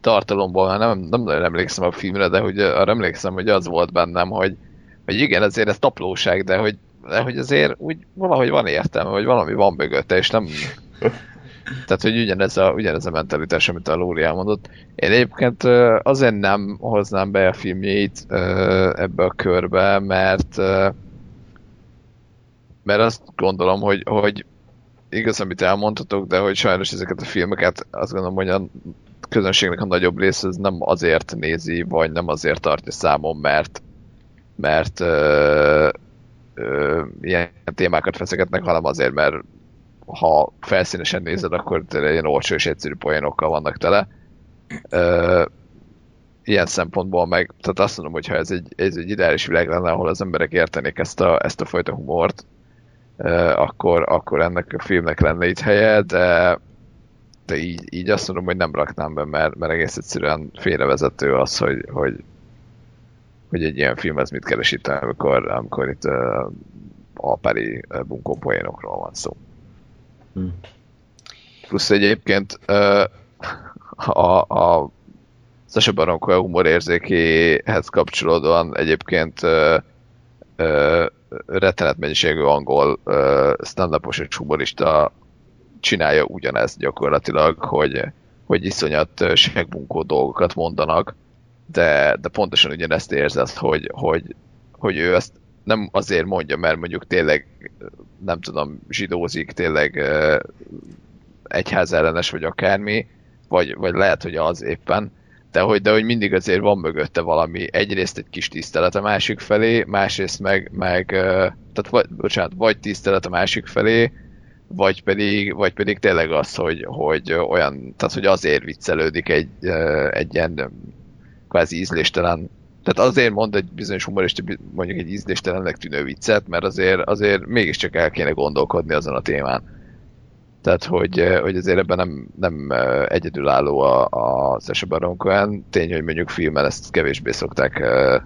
tartalomból, nem, nem nagyon emlékszem a filmre, de hogy arra emlékszem, hogy az volt bennem, hogy, hogy igen, azért ez taplóság, de hogy, de hogy azért úgy valahogy van értelme, hogy valami van mögötte, és nem... (laughs) Tehát, hogy ugyanez a, ugyanez a mentalitás, amit a Lóri elmondott. Én egyébként azért nem hoznám be a filmjét ebbe a körbe, mert mert azt gondolom, hogy, hogy igaz, amit elmondhatok, de hogy sajnos ezeket a filmeket azt gondolom, hogy a közönségnek a nagyobb része az nem azért nézi, vagy nem azért tartja számon, mert mert ö, ö, ilyen témákat feszegetnek, hanem azért, mert ha felszínesen nézed, akkor ilyen olcsó és egyszerű poénokkal vannak tele. Ö, ilyen szempontból meg, tehát azt mondom, hogy ha ez egy, ez egy ideális világ lenne, ahol az emberek értenék ezt a, ezt a fajta humort, akkor, akkor ennek a filmnek lenne itt helye, de, de így, így azt mondom, hogy nem raknám be, mert, mert egész egyszerűen félrevezető az, hogy, hogy, hogy egy ilyen film ez mit keres itt, amikor, amikor itt uh, alpári uh, bunkó poénokról van szó. Hmm. Plusz egyébként uh, a, a Sasha Baron Cohen humorérzékéhez kapcsolódóan egyébként uh, uh, rettenet mennyiségű angol uh, stand és humorista csinálja ugyanezt gyakorlatilag, hogy, hogy iszonyat segbunkó dolgokat mondanak, de, de pontosan ugyanezt érzed, hogy, hogy, hogy ő ezt nem azért mondja, mert mondjuk tényleg, nem tudom, zsidózik, tényleg egyházellenes vagy akármi, vagy, vagy lehet, hogy az éppen, de hogy, de hogy mindig azért van mögötte valami, egyrészt egy kis tisztelet a másik felé, másrészt meg, meg tehát vagy, bocsánat, vagy tisztelet a másik felé, vagy pedig, vagy pedig tényleg az, hogy, hogy olyan, tehát hogy azért viccelődik egy, egy ilyen kvázi ízléstelen tehát azért mond egy bizonyos humorista mondjuk egy ízléstelennek tűnő viccet, mert azért, azért mégiscsak el kéne gondolkodni azon a témán. Tehát, hogy, hogy azért ebben nem, nem egyedülálló a, a Sasha Baron Cohen. Tény, hogy mondjuk filmen ezt kevésbé szokták e,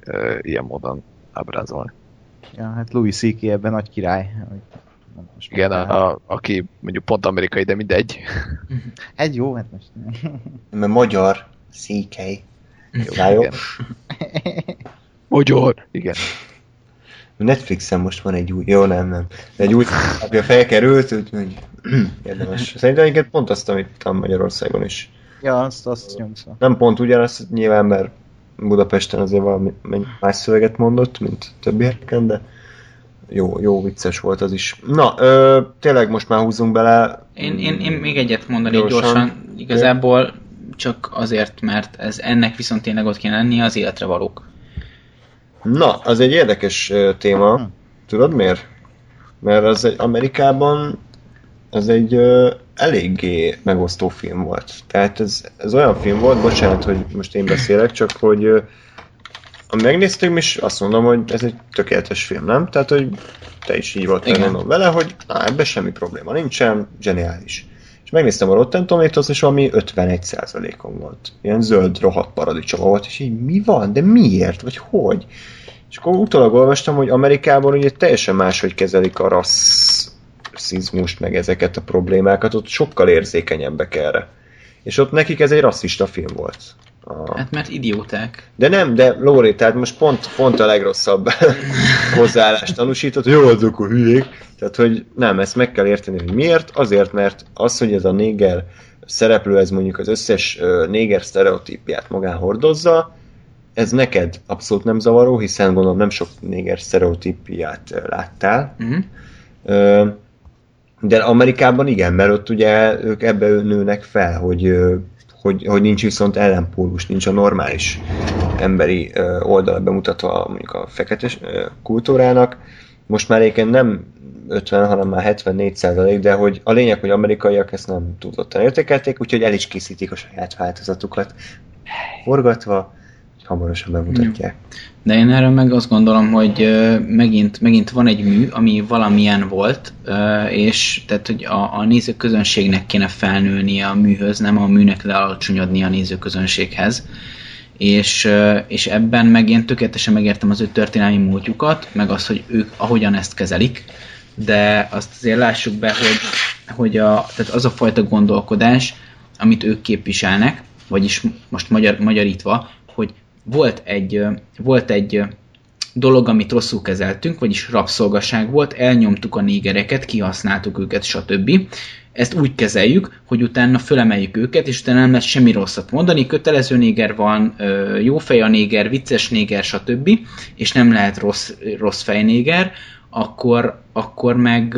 e, ilyen módon ábrázolni. Ja, hát Louis C.K. ebben nagy király. Most Igen, a, a, aki mondjuk pont amerikai, de mindegy. (laughs) Egy jó, hát most. Mert magyar, CK. Jó, igen. Magyar, igen. Netflixen most van egy új, jó nem, nem, egy új apja felkerült, úgyhogy (clears throat) érdemes. Szerintem egyébként pont azt, amit tam Magyarországon is. Ja, azt, azt nyomsz. Nem pont ugyanazt, nyilván, mert Budapesten azért valami más szöveget mondott, mint többieken, de jó, jó vicces volt az is. Na, ö, tényleg most már húzunk bele. Én, én, én még egyet mondani gyorsan. gyorsan. Igazából csak azért, mert ez ennek viszont tényleg ott kéne lenni az életre valók. Na, az egy érdekes téma. Hm. Tudod miért? Mert az egy Amerikában az egy ö, eléggé megosztó film volt. Tehát ez, ez olyan film volt, bocsánat, hogy most én beszélek, csak hogy ö, megnéztük, és azt mondom, hogy ez egy tökéletes film, nem? Tehát, hogy te is így voltál mondom vele, hogy na, ebben semmi probléma nincsen, zseniális. És megnéztem a Rotten Tomatoes, és ami 51%-on volt. Ilyen zöld rohadt paradicsom volt, és így mi van, de miért, vagy hogy? És akkor utólag olvastam, hogy Amerikában ugye teljesen máshogy kezelik a rasszizmust, meg ezeket a problémákat, ott sokkal érzékenyebbek erre. És ott nekik ez egy rasszista film volt. A... Hát mert idióták. De nem, de Lóri, tehát most pont, pont a legrosszabb (laughs) hozzáállást tanúsított, jó, azok a hülyék. Tehát, hogy nem, ezt meg kell érteni, hogy miért. Azért, mert az, hogy ez a néger szereplő, ez mondjuk az összes néger sztereotípiát magán hordozza, ez neked abszolút nem zavaró, hiszen gondolom nem sok néger sztereotípiát láttál. Uh-huh. De Amerikában igen, mert ott ugye ők ebbe nőnek fel, hogy hogy, hogy nincs viszont ellenpólus, nincs a normális emberi oldala bemutatva mondjuk a fekete kultúrának. Most már egyébként nem 50, hanem már 74 százalék, de hogy a lényeg, hogy amerikaiak ezt nem tudottan értékelték, úgyhogy el is készítik a saját változatukat forgatva, hamarosan bemutatják. De én erről meg azt gondolom, hogy megint, megint van egy mű, ami valamilyen volt, és tehát, hogy a, a nézőközönségnek kéne felnőni a műhöz, nem a műnek lealacsonyodni a nézőközönséghez. És, és ebben meg én tökéletesen megértem az ő történelmi múltjukat, meg azt, hogy ők ahogyan ezt kezelik, de azt azért lássuk be, hogy, hogy a, tehát az a fajta gondolkodás, amit ők képviselnek, vagyis most magyar, magyarítva, hogy volt egy, volt egy dolog, amit rosszul kezeltünk, vagyis rabszolgaság volt, elnyomtuk a négereket, kihasználtuk őket, stb. Ezt úgy kezeljük, hogy utána fölemeljük őket, és utána nem lehet semmi rosszat mondani, kötelező néger van, jó fej a néger, vicces néger, stb. és nem lehet rossz, rossz fej néger, akkor, akkor meg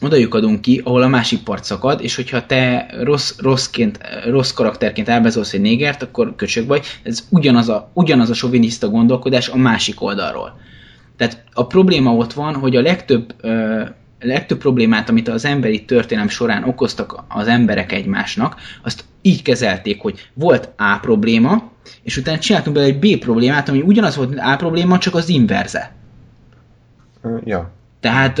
odajuk adunk ki, ahol a másik part szakad, és hogyha te rossz, rosszként, rossz karakterként elbezolsz egy négert, akkor köcsög vagy. Ez ugyanaz a, ugyanaz a soviniszta gondolkodás a másik oldalról. Tehát a probléma ott van, hogy a legtöbb, ö, legtöbb problémát, amit az emberi történelem során okoztak az emberek egymásnak, azt így kezelték, hogy volt A probléma, és utána csináltunk bele egy B problémát, ami ugyanaz volt, mint A probléma, csak az inverze. Ja. Tehát,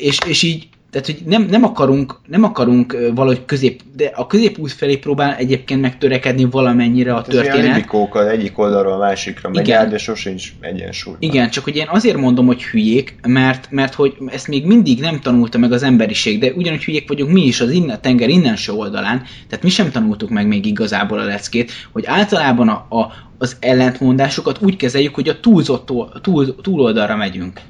és, és így tehát, hogy nem, nem, akarunk, nem akarunk valahogy közép, de a középút felé próbál egyébként megtörekedni valamennyire a történet. Egyik, egyik oldalról a másikra megy Igen. el, de sosincs egyensúly. Igen, csak hogy én azért mondom, hogy hülyék, mert, mert hogy ezt még mindig nem tanulta meg az emberiség, de ugyanúgy hülyék vagyunk mi is az innen, a tenger innenső oldalán, tehát mi sem tanultuk meg még igazából a leckét, hogy általában a, a, az ellentmondásokat úgy kezeljük, hogy a túlzott túl, túloldalra megyünk.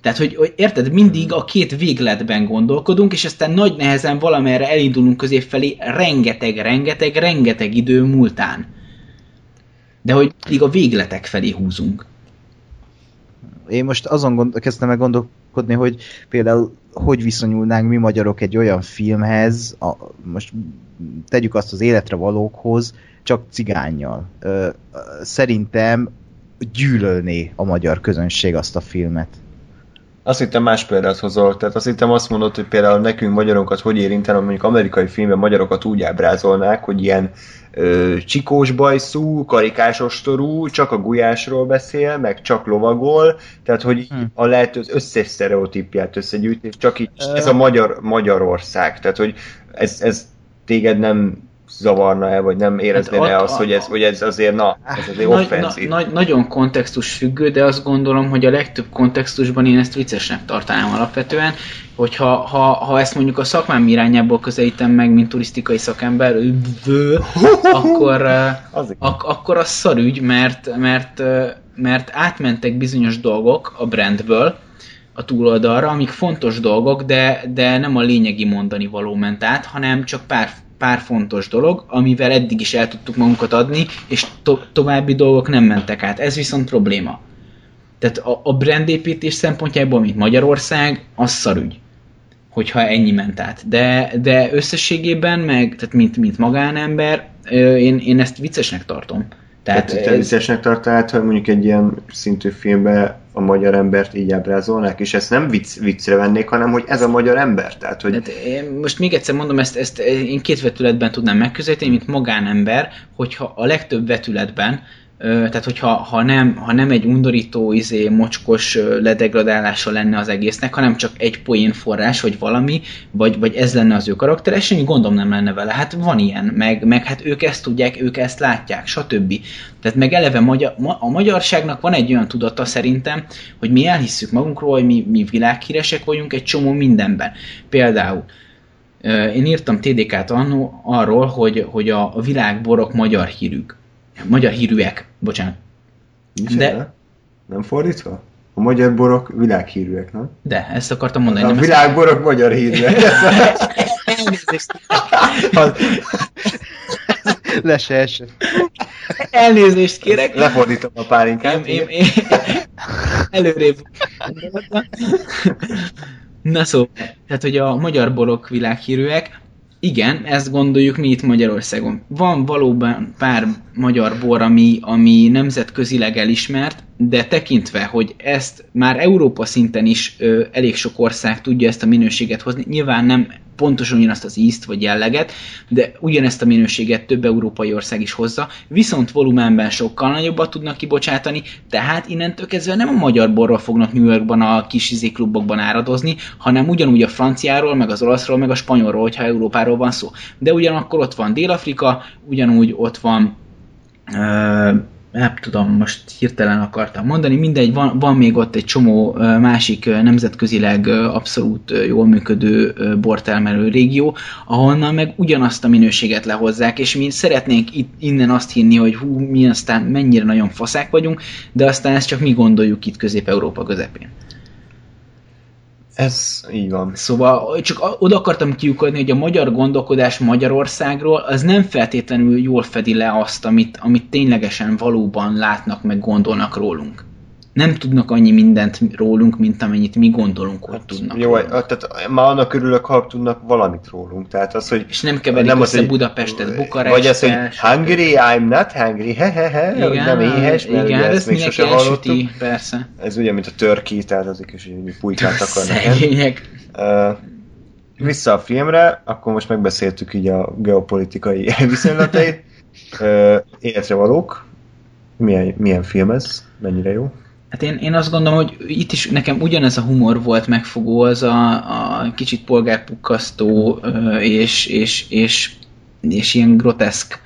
Tehát, hogy, hogy érted, mindig a két végletben gondolkodunk, és aztán nagy nehezen valamerre elindulunk közép felé rengeteg, rengeteg, rengeteg idő múltán. De hogy mindig a végletek felé húzunk. Én most azon gond, kezdtem meg gondolkodni, hogy például hogy viszonyulnánk mi magyarok egy olyan filmhez, a, most tegyük azt az életre valókhoz, csak cigányjal. Ö, szerintem gyűlölné a magyar közönség azt a filmet. Azt hittem más példát hozol, tehát azt hittem azt mondod, hogy például nekünk magyarokat hogy érintene, mondjuk amerikai filmben magyarokat úgy ábrázolnák, hogy ilyen ö, csikós bajszú, karikásos torú, csak a gulyásról beszél, meg csak lovagol, tehát hogy hm. a lehető összes sztereotípiát összegyűjt, és csak így, ez a magyar, Magyarország, tehát hogy ez, ez téged nem zavarna-e, vagy nem érezné hát azt, hogy ez, hogy ez azért, na, ez azért nagy, offenzív. Na, na, nagyon kontextus függő, de azt gondolom, hogy a legtöbb kontextusban én ezt viccesnek tartanám alapvetően, hogyha ha, ha ezt mondjuk a szakmám irányából közelítem meg, mint turisztikai szakember, vő, akkor, ak- akkor az szarügy, mert, mert, mert átmentek bizonyos dolgok a brandből, a túloldalra, amik fontos dolgok, de, de nem a lényegi mondani való ment át, hanem csak pár pár fontos dolog, amivel eddig is el tudtuk magunkat adni, és to- további dolgok nem mentek át. Ez viszont probléma. Tehát a, a brandépítés szempontjából, mint Magyarország, az szarügy, hogyha ennyi ment át. De, de összességében, meg, tehát mint, mint magánember, én, én ezt viccesnek tartom. Tehát, Tehát te viccesnek tartanád, hogy mondjuk egy ilyen szintű filmbe a magyar embert így ábrázolnák, és ezt nem vicc, viccre vennék, hanem hogy ez a magyar ember. Tehát, hogy... Tehát én most még egyszer mondom, ezt, ezt én két vetületben tudnám megközelíteni, mint magánember, hogyha a legtöbb vetületben tehát hogyha ha nem, ha nem egy undorító, izé, mocskos ledegradálása lenne az egésznek, hanem csak egy poén forrás, vagy valami, vagy, vagy ez lenne az ő karakter, és gondom nem lenne vele. Hát van ilyen, meg, meg hát ők ezt tudják, ők ezt látják, stb. Tehát meg eleve magyar, a magyarságnak van egy olyan tudata szerintem, hogy mi elhisszük magunkról, hogy mi, mi világhíresek vagyunk egy csomó mindenben. Például én írtam TDK-t arról, hogy, hogy a világborok magyar hírük magyar hírűek, bocsánat. Nincs De... Nem fordítva? A magyar borok világhírűek, nem? De, ezt akartam mondani. A nem világborok ezt... magyar hírűek. Elnézést. Le se esett. Elnézést kérek. Lefordítom a pálinkát. Én, én, én, előrébb. Na szó, tehát hogy a magyar borok világhírűek, igen, ezt gondoljuk mi itt Magyarországon. Van valóban pár magyar bor, ami, ami nemzetközileg elismert, de tekintve, hogy ezt már Európa szinten is ö, elég sok ország tudja ezt a minőséget hozni, nyilván nem pontosan ugyanazt az ízt vagy jelleget, de ugyanezt a minőséget több európai ország is hozza, viszont volumenben sokkal nagyobbat tudnak kibocsátani, tehát innentől kezdve nem a magyar borról fognak New Yorkban a kis izé klubokban áradozni, hanem ugyanúgy a franciáról, meg az olaszról, meg a spanyolról, hogyha Európáról van szó. De ugyanakkor ott van Dél-Afrika, ugyanúgy ott van uh, nem tudom, most hirtelen akartam mondani, mindegy, van, van még ott egy csomó másik nemzetközileg abszolút jól működő bortermelő régió, ahonnan meg ugyanazt a minőséget lehozzák, és mi szeretnénk itt, innen azt hinni, hogy hú, mi aztán mennyire nagyon faszák vagyunk, de aztán ezt csak mi gondoljuk itt Közép-Európa közepén. Ez így van. Szóval csak oda akartam kiukadni, hogy a magyar gondolkodás Magyarországról az nem feltétlenül jól fedi le azt, amit, amit ténylegesen valóban látnak, meg gondolnak rólunk nem tudnak annyi mindent rólunk, mint amennyit mi gondolunk, hogy hát, tudnak. Jó, rólunk. tehát már annak örülök, ha tudnak valamit rólunk. Tehát az, hogy És nem keverik nem össze az, Budapestet Bukarest. Vagy az, hogy hungry, I'm not hungry, hehehe, he, igen, nem éhes, mert igen, ezt még sose hallottuk. persze. Ez ugye, mint a törki, tehát azok is pulykát (laughs) akarnak. Uh, vissza a filmre, akkor most megbeszéltük így a geopolitikai (laughs) viszonylatait. Életre valók. Milyen, milyen film ez? Mennyire jó? Hát én, én azt gondolom, hogy itt is nekem ugyanez a humor volt megfogó, az a, a kicsit polgárpukkasztó és, és, és, és ilyen groteszk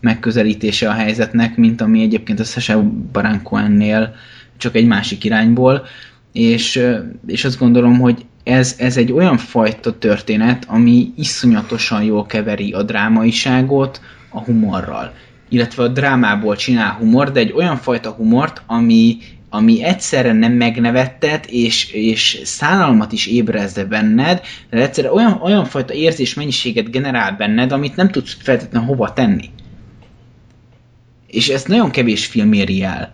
megközelítése a helyzetnek, mint ami egyébként a Sasha Baron Cohen-nél csak egy másik irányból, és, és azt gondolom, hogy ez, ez egy olyan fajta történet, ami iszonyatosan jól keveri a drámaiságot a humorral. Illetve a drámából csinál humor, de egy olyan fajta humort, ami ami egyszerre nem megnevettet, és, és szánalmat is ébrezze benned, de egyszerre olyan, olyan fajta érzés mennyiséget generál benned, amit nem tudsz feltétlenül hova tenni. És ezt nagyon kevés film éri el.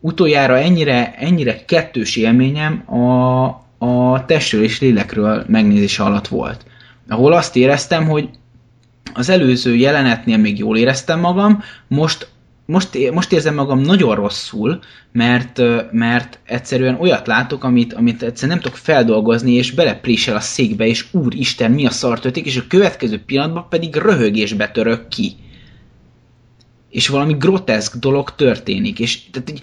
Utoljára ennyire, ennyire kettős élményem a, a testről és lélekről megnézése alatt volt. Ahol azt éreztem, hogy az előző jelenetnél még jól éreztem magam, most most, most érzem magam nagyon rosszul, mert, mert egyszerűen olyat látok, amit, amit egyszerűen nem tudok feldolgozni, és beleprésel a székbe, és úristen, mi a szar történik, és a következő pillanatban pedig röhögésbe török ki és valami groteszk dolog történik, és tehát egy,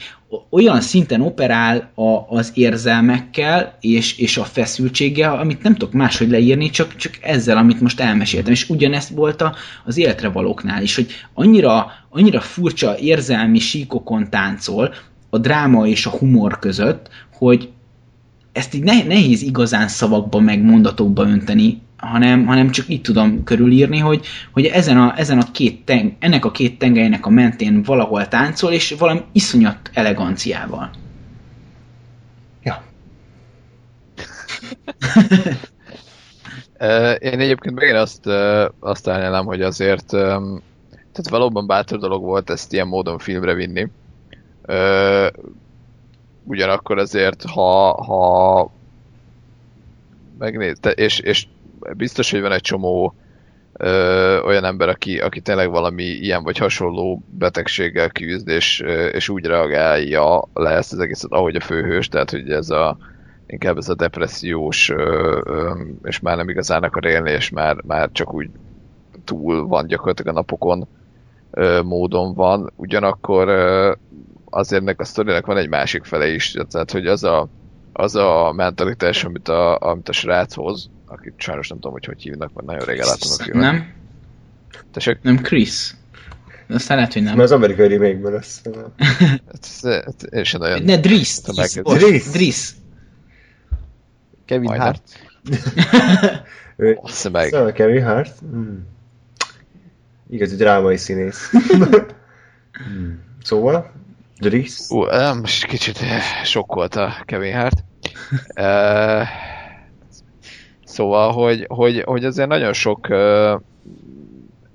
olyan szinten operál a, az érzelmekkel és, és a feszültséggel, amit nem tudok máshogy leírni, csak, csak ezzel, amit most elmeséltem. És ugyanezt volt a, az életre valóknál is, hogy annyira, annyira furcsa érzelmi síkokon táncol a dráma és a humor között, hogy ezt így nehéz igazán szavakba meg mondatokba önteni, hanem, hanem csak így tudom körülírni, hogy, hogy ezen a, ezen a két teng, ennek a két tengelynek a mentén valahol táncol, és valami iszonyat eleganciával. Ja. (laughs) Én egyébként megint azt, azt állnám, hogy azért tehát valóban bátor dolog volt ezt ilyen módon filmre vinni. Ugyanakkor azért, ha, ha megnéz, és, és biztos, hogy van egy csomó ö, olyan ember, aki, aki tényleg valami ilyen vagy hasonló betegséggel küzd, és, és úgy reagálja le ezt az egészet, ahogy a főhős, tehát hogy ez a inkább ez a depressziós, ö, ö, és már nem igazán akar élni, és már, már csak úgy túl van gyakorlatilag a napokon ö, módon van. Ugyanakkor ö, azért ennek a sztorinak van egy másik fele is, tehát hogy az a, az a mentalitás, amit a, amit a srác hoz, akit sajnos nem tudom, hogy hogy hívnak, mert nagyon régen láttam a filmet. Nem? Tessék? Nem Chris. Aztán lehet, hogy nem. Mert az amerikai remake-ből lesz. (laughs) hát, én sem nagyon... Ne, Driss. Driss. Driss. Kevin Majdnem. Hart. (laughs) Bassza meg. Szóval Kevin Hart. Hmm. Igazi drámai színész. (laughs) hmm. Szóval, Driss. Ú, most kicsit sokkolt a Kevin Hart. uh, Szóval, hogy, hogy, hogy azért nagyon sok ö,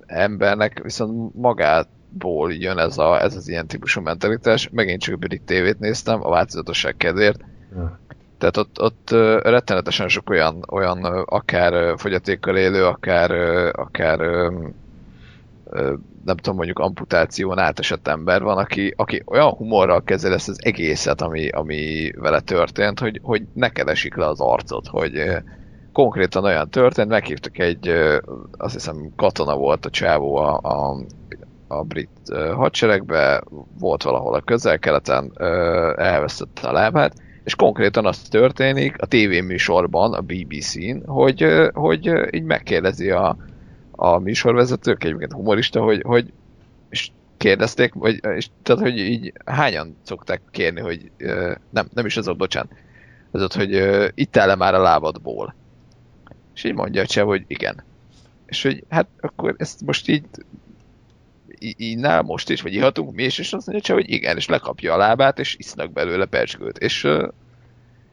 embernek viszont magából jön ez, a, ez az ilyen típusú mentalitás. Megint csak brit tévét néztem, a változatosság kedvéért. Ja. Tehát ott, ott rettenetesen sok olyan, olyan akár fogyatékkal élő, akár, akár nem tudom, mondjuk amputáción átesett ember van, aki, aki olyan humorral kezel ezt az egészet, ami, ami vele történt, hogy, hogy neked esik le az arcot, hogy, konkrétan olyan történt, meghívtak egy, azt hiszem katona volt a csávó a, a, a brit hadseregbe, volt valahol a közel-keleten, elvesztette a lábát, és konkrétan az történik a tévéműsorban, a BBC-n, hogy, hogy így megkérdezi a, a műsorvezetők, egyébként humorista, hogy, hogy és kérdezték, vagy, és, tehát, hogy így hányan szokták kérni, hogy nem, nem is az ott, bocsánat, az ott, hogy itt el már a lábadból. És így mondja a hogy igen. És hogy hát akkor ezt most így innál most is, vagy ihatunk mi is, és azt mondja, hogy igen, és lekapja a lábát, és isznak belőle percskőt, és,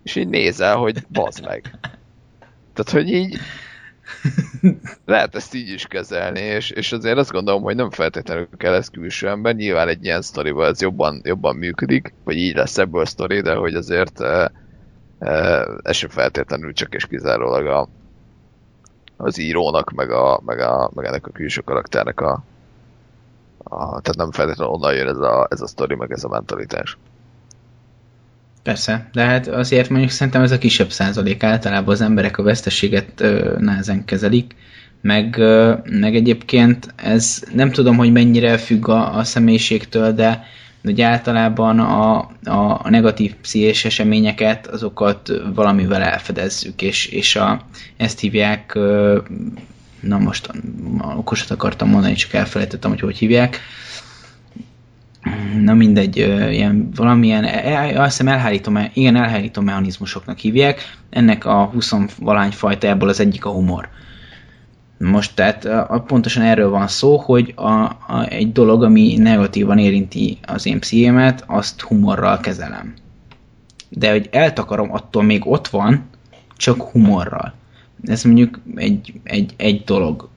és így nézel, hogy bazd meg. Tehát, hogy így lehet ezt így is kezelni, és, és azért azt gondolom, hogy nem feltétlenül kell ez külső ember, nyilván egy ilyen sztorival ez jobban, jobban működik, vagy így lesz ebből a sztori, de hogy azért e, e, ez sem feltétlenül csak és kizárólag a, az írónak, meg, a, meg, a, meg ennek a külső karakternek a, a tehát nem feltétlenül onnan jön ez a, ez a sztori, meg ez a mentalitás. Persze, de hát azért mondjuk szerintem ez a kisebb százalék általában az emberek a veszteséget ö, nehezen kezelik, meg, ö, meg egyébként ez nem tudom, hogy mennyire függ a, a személyiségtől, de ugye általában a, a negatív pszichés eseményeket, azokat valamivel elfedezzük, és, és a, ezt hívják, na most okosat akartam mondani, csak elfelejtettem, hogy hogy hívják, na mindegy, ilyen valamilyen, e, e, azt hiszem elhárító, igen, elhárító mechanizmusoknak hívják, ennek a 20 valány fajta ebből az egyik a humor. Most tehát a, pontosan erről van szó, hogy a, a, egy dolog, ami negatívan érinti az én pszichémet, azt humorral kezelem. De hogy eltakarom, attól még ott van, csak humorral. Ez mondjuk egy, egy, egy dolog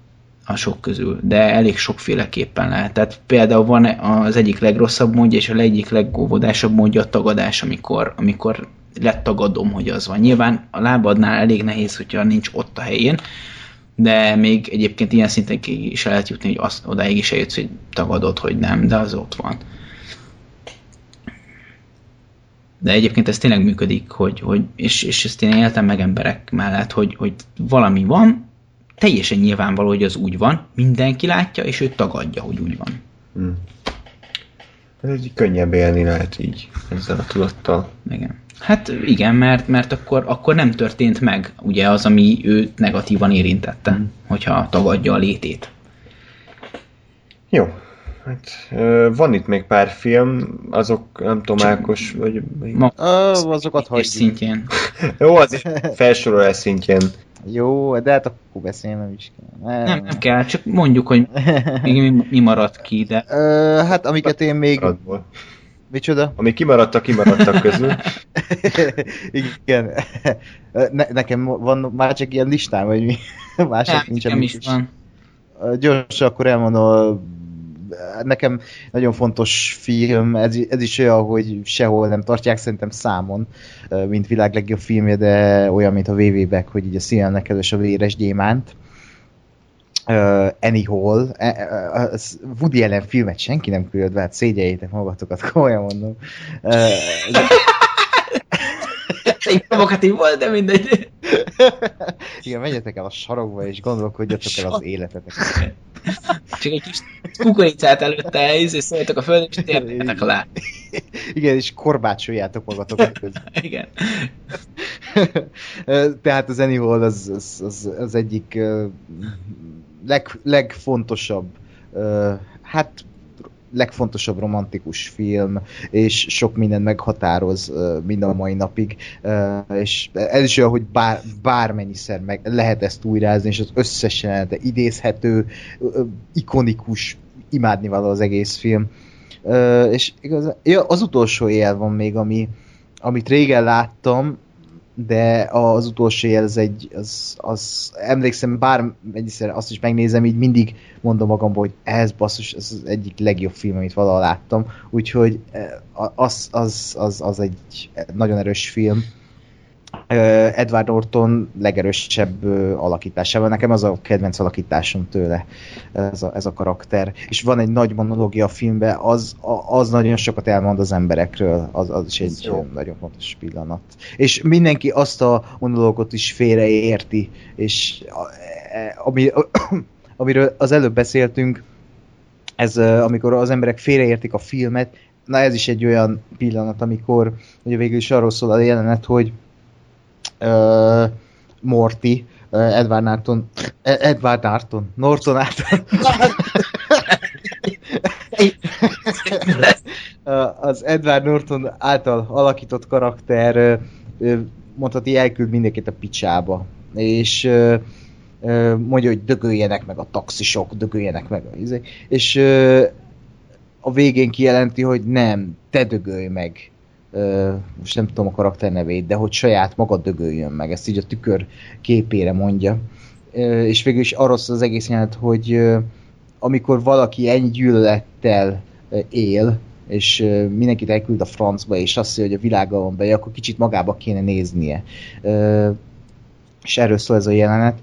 a sok közül, de elég sokféleképpen lehet. Tehát például van az egyik legrosszabb módja, és a egyik legóvodásabb módja a tagadás, amikor, amikor letagadom, hogy az van. Nyilván a lábadnál elég nehéz, hogyha nincs ott a helyén, de még egyébként ilyen szinten is el lehet jutni, hogy azt, odáig is eljutsz, hogy tagadod, hogy nem, de az ott van. De egyébként ez tényleg működik, hogy, hogy és, és ezt én éltem meg emberek mellett, hogy, hogy valami van, teljesen nyilvánvaló, hogy az úgy van, mindenki látja, és ő tagadja, hogy úgy van. Hmm. Ez egy könnyebb élni lehet így, ezzel a tudattal. Igen. Hát igen, mert, mert akkor, akkor nem történt meg ugye az, ami őt negatívan érintette, hmm. hogyha tagadja a létét. Jó. Hát, van itt még pár film, azok nem tudom, Ákos, vagy... Ma, azokat hagyjuk. szintjén. (laughs) Jó, az felsorolás szintjén jó, de hát akkor beszélnem is kell. Nem, nem, nem kell, csak mondjuk, hogy mi, mi maradt ki, de... Ö, hát amiket én még... Maradból. Micsoda? Ami kimaradtak, kimaradtak közül. (laughs) Igen. Ne, nekem van már csak ilyen listám, hogy mi (laughs) mások nincsen. is van. Gyorsan akkor elmondom, nekem nagyon fontos film, ez, ez is olyan, hogy sehol nem tartják szerintem számon, mint világ legjobb filmje, de olyan, mint a VV Back, hogy így a színelnek elős a véres gyémánt. Uh, Anyhol, uh, uh, Woody Allen filmet senki nem küldött be, hát szégyeljétek magatokat, komolyan mondom. Uh, de... Egy provokatív volt, de mindegy. Igen, menjetek el a sarokba, és gondolkodjatok el az életetek. Csak egy kis kukoricát előtte és szóljatok a földön, és térjetek alá. Igen, és korbácsoljátok magatokat közben. Igen. Tehát az Anyhol az, az, az, az egyik leg, legfontosabb hát legfontosabb romantikus film, és sok minden meghatároz mind a mai napig, és ez is olyan, hogy bár, bármennyiszer meg lehet ezt újrázni, és az összes de idézhető, ikonikus, imádnivaló az egész film. És igaz, ja, az utolsó él van még, ami, amit régen láttam, de az utolsó jel az egy, az, az emlékszem, bár egyszer azt is megnézem, így mindig mondom magamból, hogy ez basszus, ez az egyik legjobb film, amit valaha láttam, úgyhogy eh, az, az, az, az egy nagyon erős film. Edward Norton legerősebb alakításával. Nekem az a kedvenc alakításom tőle, ez a, ez a karakter. És van egy nagy monológia a filmben, az, az nagyon sokat elmond az emberekről, az, az is egy Jó. nagyon fontos pillanat. És mindenki azt a monológot is félreérti, és e, ami, (coughs) amiről az előbb beszéltünk, ez amikor az emberek félreértik a filmet, na ez is egy olyan pillanat, amikor ugye végül is arról szól a jelenet, hogy uh, Morty, uh, Edward Norton, Edward Norton, Norton Norton. az Edward Norton által alakított karakter mondhatni elküld mindenkit a picsába. És mondja, hogy dögöljenek meg a taxisok, dögöljenek meg a izé. És a végén kijelenti, hogy nem, te dögölj meg. Most nem tudom a karakter nevét, de hogy saját maga dögöljön meg. Ezt így a tükör képére mondja. És végül is arról az egész jelent, hogy amikor valaki ennyi gyűlölettel él, és mindenkit elküld a francba, és azt mondja, hogy a világa van be, akkor kicsit magába kéne néznie. És erről szól ez a jelenet.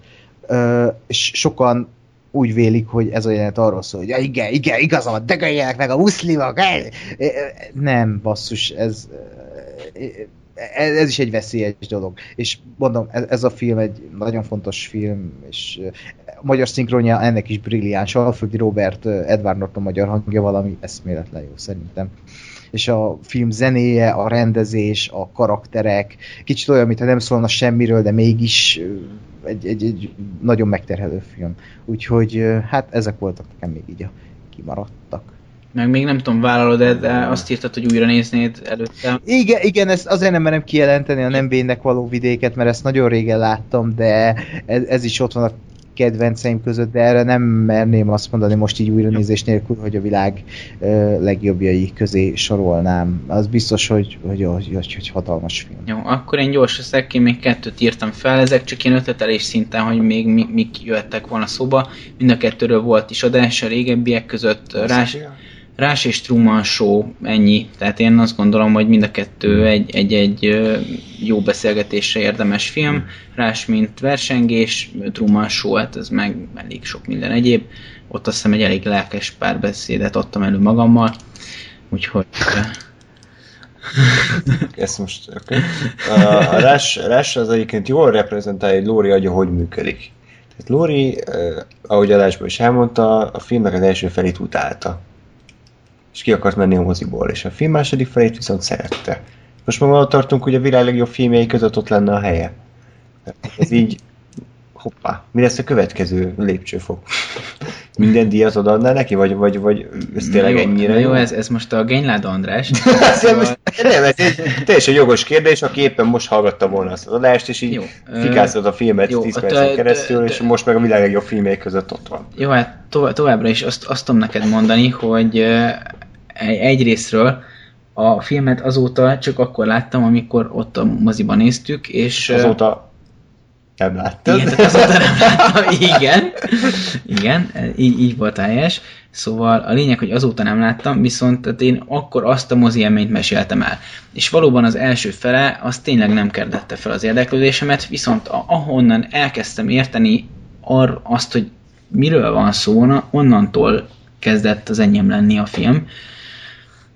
És sokan úgy vélik, hogy ez a jelenet arról szól, hogy ja, igen, igen, igazam, dögöljenek meg a muszlimok. Nem, basszus, ez ez, is egy veszélyes dolog. És mondom, ez, ez a film egy nagyon fontos film, és a magyar szinkronja ennek is brilliáns. Alföldi Robert Edward Norton magyar hangja valami eszméletlen jó szerintem. És a film zenéje, a rendezés, a karakterek, kicsit olyan, mintha nem szólna semmiről, de mégis egy, egy, egy nagyon megterhelő film. Úgyhogy hát ezek voltak nekem még így a kimaradtak. Meg még nem tudom, vállalod -e, de azt írtad, hogy újra néznéd előtte. Igen, igen, ezt azért nem merem kijelenteni a nem vénnek való vidéket, mert ezt nagyon régen láttam, de ez, ez is ott van a kedvenceim között, de erre nem merném azt mondani most így újra nézés nélkül, hogy a világ uh, legjobbjai közé sorolnám. Az biztos, hogy, hogy, hogy, hogy, hogy hatalmas film. Jó, akkor én gyors leszek, én még kettőt írtam fel, ezek csak ilyen ötletelés szinten, hogy még mi, mik jöttek volna szóba. Mind a kettőről volt is adás, a régebbiek között rás, Rás és Truman Show, ennyi. Tehát én azt gondolom, hogy mind a kettő egy-egy jó beszélgetésre érdemes film. Rás, mint versengés, Truman Show, hát ez meg elég sok minden egyéb. Ott azt hiszem egy elég lelkes párbeszédet adtam elő magammal. Úgyhogy... (laughs) Ezt most. Okay. A Rás, Rás az egyébként jól reprezentálja, hogy Lóri agya hogy működik. Tehát Lóri, ahogy adásban is elmondta, a filmnek az első felét utálta és ki akart menni a moziból, és a film második felét viszont szerette. Most már ott tartunk, hogy a világ legjobb filmjei között ott lenne a helye. Ez így, hoppá, mi lesz a következő lépcsőfok? Minden díjat odaadná neki, vagy, vagy, vagy ez tényleg jó, ennyire jó? jó? Ez, ez most a Gényláda András. (laughs) szóval... nem, ez egy teljesen jogos kérdés, aki éppen most hallgatta volna azt az adást, és így fikázott a filmet jó, 10 percen keresztül, és most meg a világ legjobb filmjei között ott van. Jó, hát továbbra is azt, azt tudom neked mondani, hogy egyrésztről a filmet azóta csak akkor láttam, amikor ott a moziban néztük, és... Azóta nem láttad? Igen, azóta nem láttam, (laughs) igen. Igen, így, így volt helyes. Szóval a lényeg, hogy azóta nem láttam, viszont tehát én akkor azt a mozi élményt meséltem el. És valóban az első fele, az tényleg nem kerdette fel az érdeklődésemet, viszont ahonnan elkezdtem érteni ar, azt, hogy miről van szó, onnantól kezdett az enyém lenni a film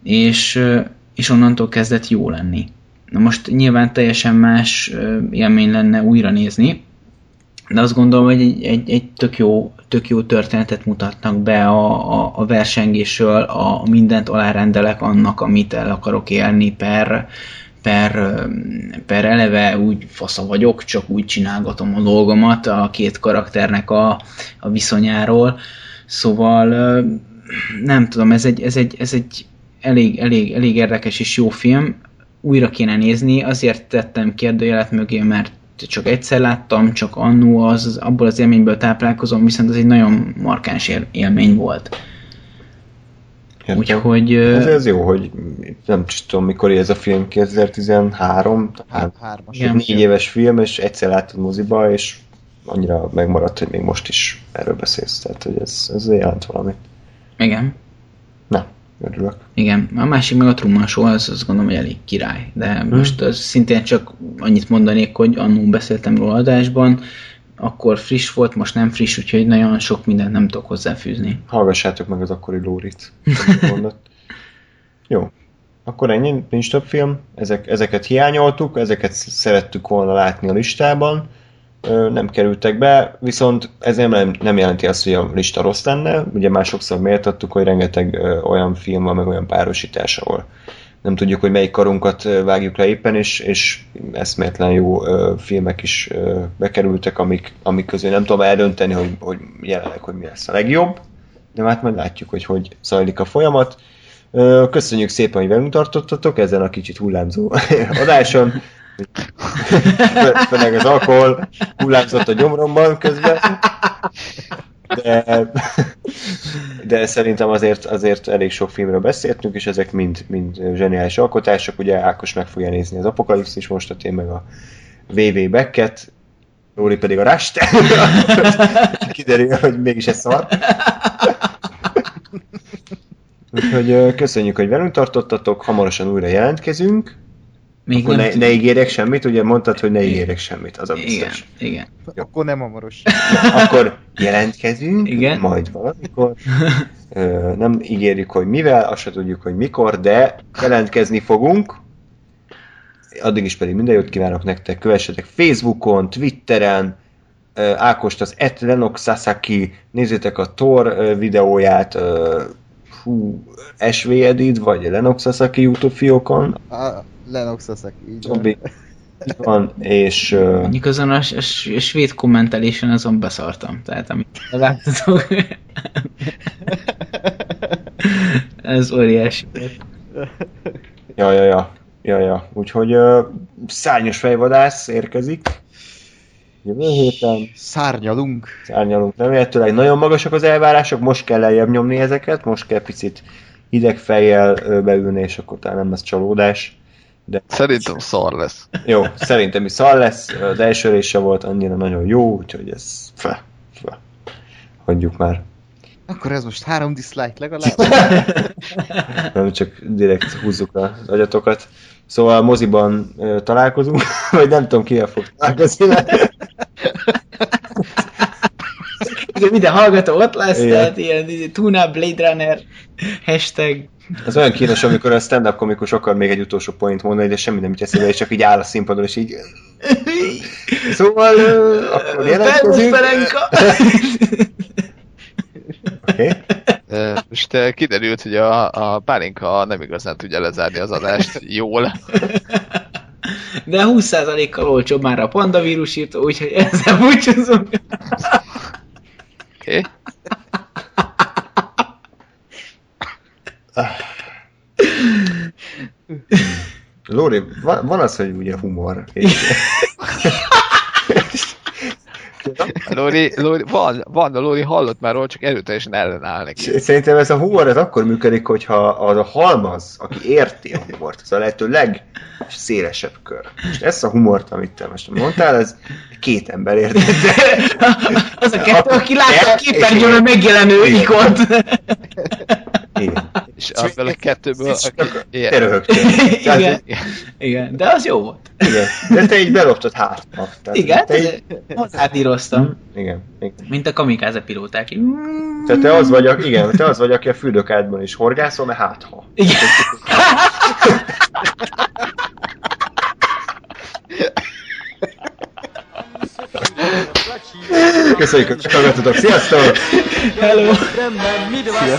és, és onnantól kezdett jó lenni. Na most nyilván teljesen más élmény lenne újra nézni, de azt gondolom, hogy egy, egy, egy tök, jó, tök jó történetet mutatnak be a, a, a versengésről, a mindent alárendelek annak, amit el akarok élni per, per, per eleve úgy fasza vagyok, csak úgy csinálgatom a dolgomat a két karakternek a, a viszonyáról. Szóval nem tudom, ez egy, ez egy, ez egy elég, elég, elég érdekes és jó film. Újra kéne nézni, azért tettem kérdőjelet mögé, mert csak egyszer láttam, csak annó az, abból az élményből táplálkozom, viszont ez egy nagyon markáns élmény volt. Értem. Úgyhogy... Ez, ez jó, hogy nem tudom, mikor ez a film, 2013, tehát négy éves film, és egyszer láttad moziba, és annyira megmaradt, hogy még most is erről beszélsz, tehát hogy ez, ez jelent valamit. Igen. Na, Örülök. Igen, a másik meg a Truman Show, az azt gondolom, hogy elég király. De hmm. most az szintén csak annyit mondanék, hogy annó beszéltem róla adásban, akkor friss volt, most nem friss, úgyhogy nagyon sok mindent nem tudok hozzáfűzni. Hallgassátok meg az akkori Lórit. (laughs) Jó. Akkor ennyi, nincs több film. Ezek, ezeket hiányoltuk, ezeket szerettük volna látni a listában nem kerültek be, viszont ez nem, nem jelenti azt, hogy a lista rossz lenne. Ugye már sokszor méltattuk, hogy rengeteg olyan film van, meg olyan párosítás, ahol nem tudjuk, hogy melyik karunkat vágjuk le éppen, és, és eszméletlen jó filmek is bekerültek, amik, amik közül nem tudom eldönteni, hogy, hogy jelenleg, hogy mi lesz a legjobb, de hát majd látjuk, hogy hogy zajlik a folyamat. Ö, Köszönjük szépen, hogy velünk tartottatok ezen a kicsit hullámzó (laughs) adáson. Főleg az alkohol hullámzott a gyomromban közben. De, de szerintem azért, azért elég sok filmről beszéltünk, és ezek mind, mind zseniális alkotások. Ugye Ákos meg fogja nézni az Apokalipszis mostat, én meg a VV Becket, Lóri pedig a Rust. (laughs) Kiderül, hogy mégis ez szar. Úgyhogy köszönjük, hogy velünk tartottatok, hamarosan újra jelentkezünk. Még Akkor nem ne, ne ígérek semmit, ugye mondtad, hogy ne ígérek semmit, az a Igen, biztos. igen. Akkor nem hamaros. Akkor jelentkezünk, Igen. majd valamikor. Ö, nem ígérjük, hogy mivel, azt se tudjuk, hogy mikor, de jelentkezni fogunk. Addig is pedig minden jót kívánok nektek, kövessetek Facebookon, Twitteren, Ákost az Et Lenok Sasaki, nézzétek a Thor ö, videóját, hú, SV Edit, vagy Lenok Sasaki YouTube fiókon, Lennox Sasaki, így. Itt van, és Mondjuk azon a, a, a svéd kommentelésen azon beszartam. Tehát amit láttatok. (laughs) Ez óriási. (laughs) Ja, ja, ja. Ja, ja. Úgyhogy uh, szárnyas fejvadász érkezik. Jövő héten Szárnyalunk. szárnyalunk remélhetőleg. Nagyon magasak az elvárások, most kell lejjebb nyomni ezeket, most kell picit hideg fejjel beülni, és akkor talán nem lesz csalódás. De Szerintem szar lesz. jó, szerintem is szar lesz. Az első része volt annyira nagyon jó, úgyhogy ez fe, fe. Hagyjuk már. Akkor ez most három dislike legalább. (laughs) Nem csak direkt húzzuk az agyatokat. Szóval moziban ö, találkozunk, (laughs) vagy nem tudom kivel fog találkozni. mert- Igen, minden hallgató ott lesz, Igen. tehát ilyen Tuna Blade Runner hashtag. Ez olyan kínos, amikor a stand-up komikus akar még egy utolsó point mondani, de semmi nem jut eszébe, és csak így áll a színpadon, és így... Szóval, ö, akkor jelentkezünk. Oké. Ö, Most kiderült, hogy a, a pálinka nem igazán tudja lezárni az adást jól. De 20%-kal olcsóbb már a panda vírusírtó, úgyhogy ezzel búcsúzunk. Oké? Okay? Lóri, van, van az, hogy ugye humor. És, Lóri, Lóri, van, van, a Lóri hallott már róla, csak erőteljesen ellenáll neki. szerintem ez a humor ez akkor működik, hogyha az a halmaz, aki érti a humort, az a lehető legszélesebb kör. Most ezt a humort, amit te most mondtál, ez két ember érti. (laughs) Az a kettő, aki látta a képernyőn megjelenő ikont. (laughs) Igen. És abból a kettőből. Te Igen. röhögtél. Igen. Igen, de az jó volt. Igen, de te így beloptad hátba. Igen, te így, hozzátíroztam. igen. Mint a kamikáze pilóták. így. Tehát te az vagy, igen, te az vagy, aki a fürdőkádban is horgászol, mert hát ha. Igen. (laughs) (laughs) Köszönjük, hogy hallgattatok. Sziasztok! Hello. Jdeme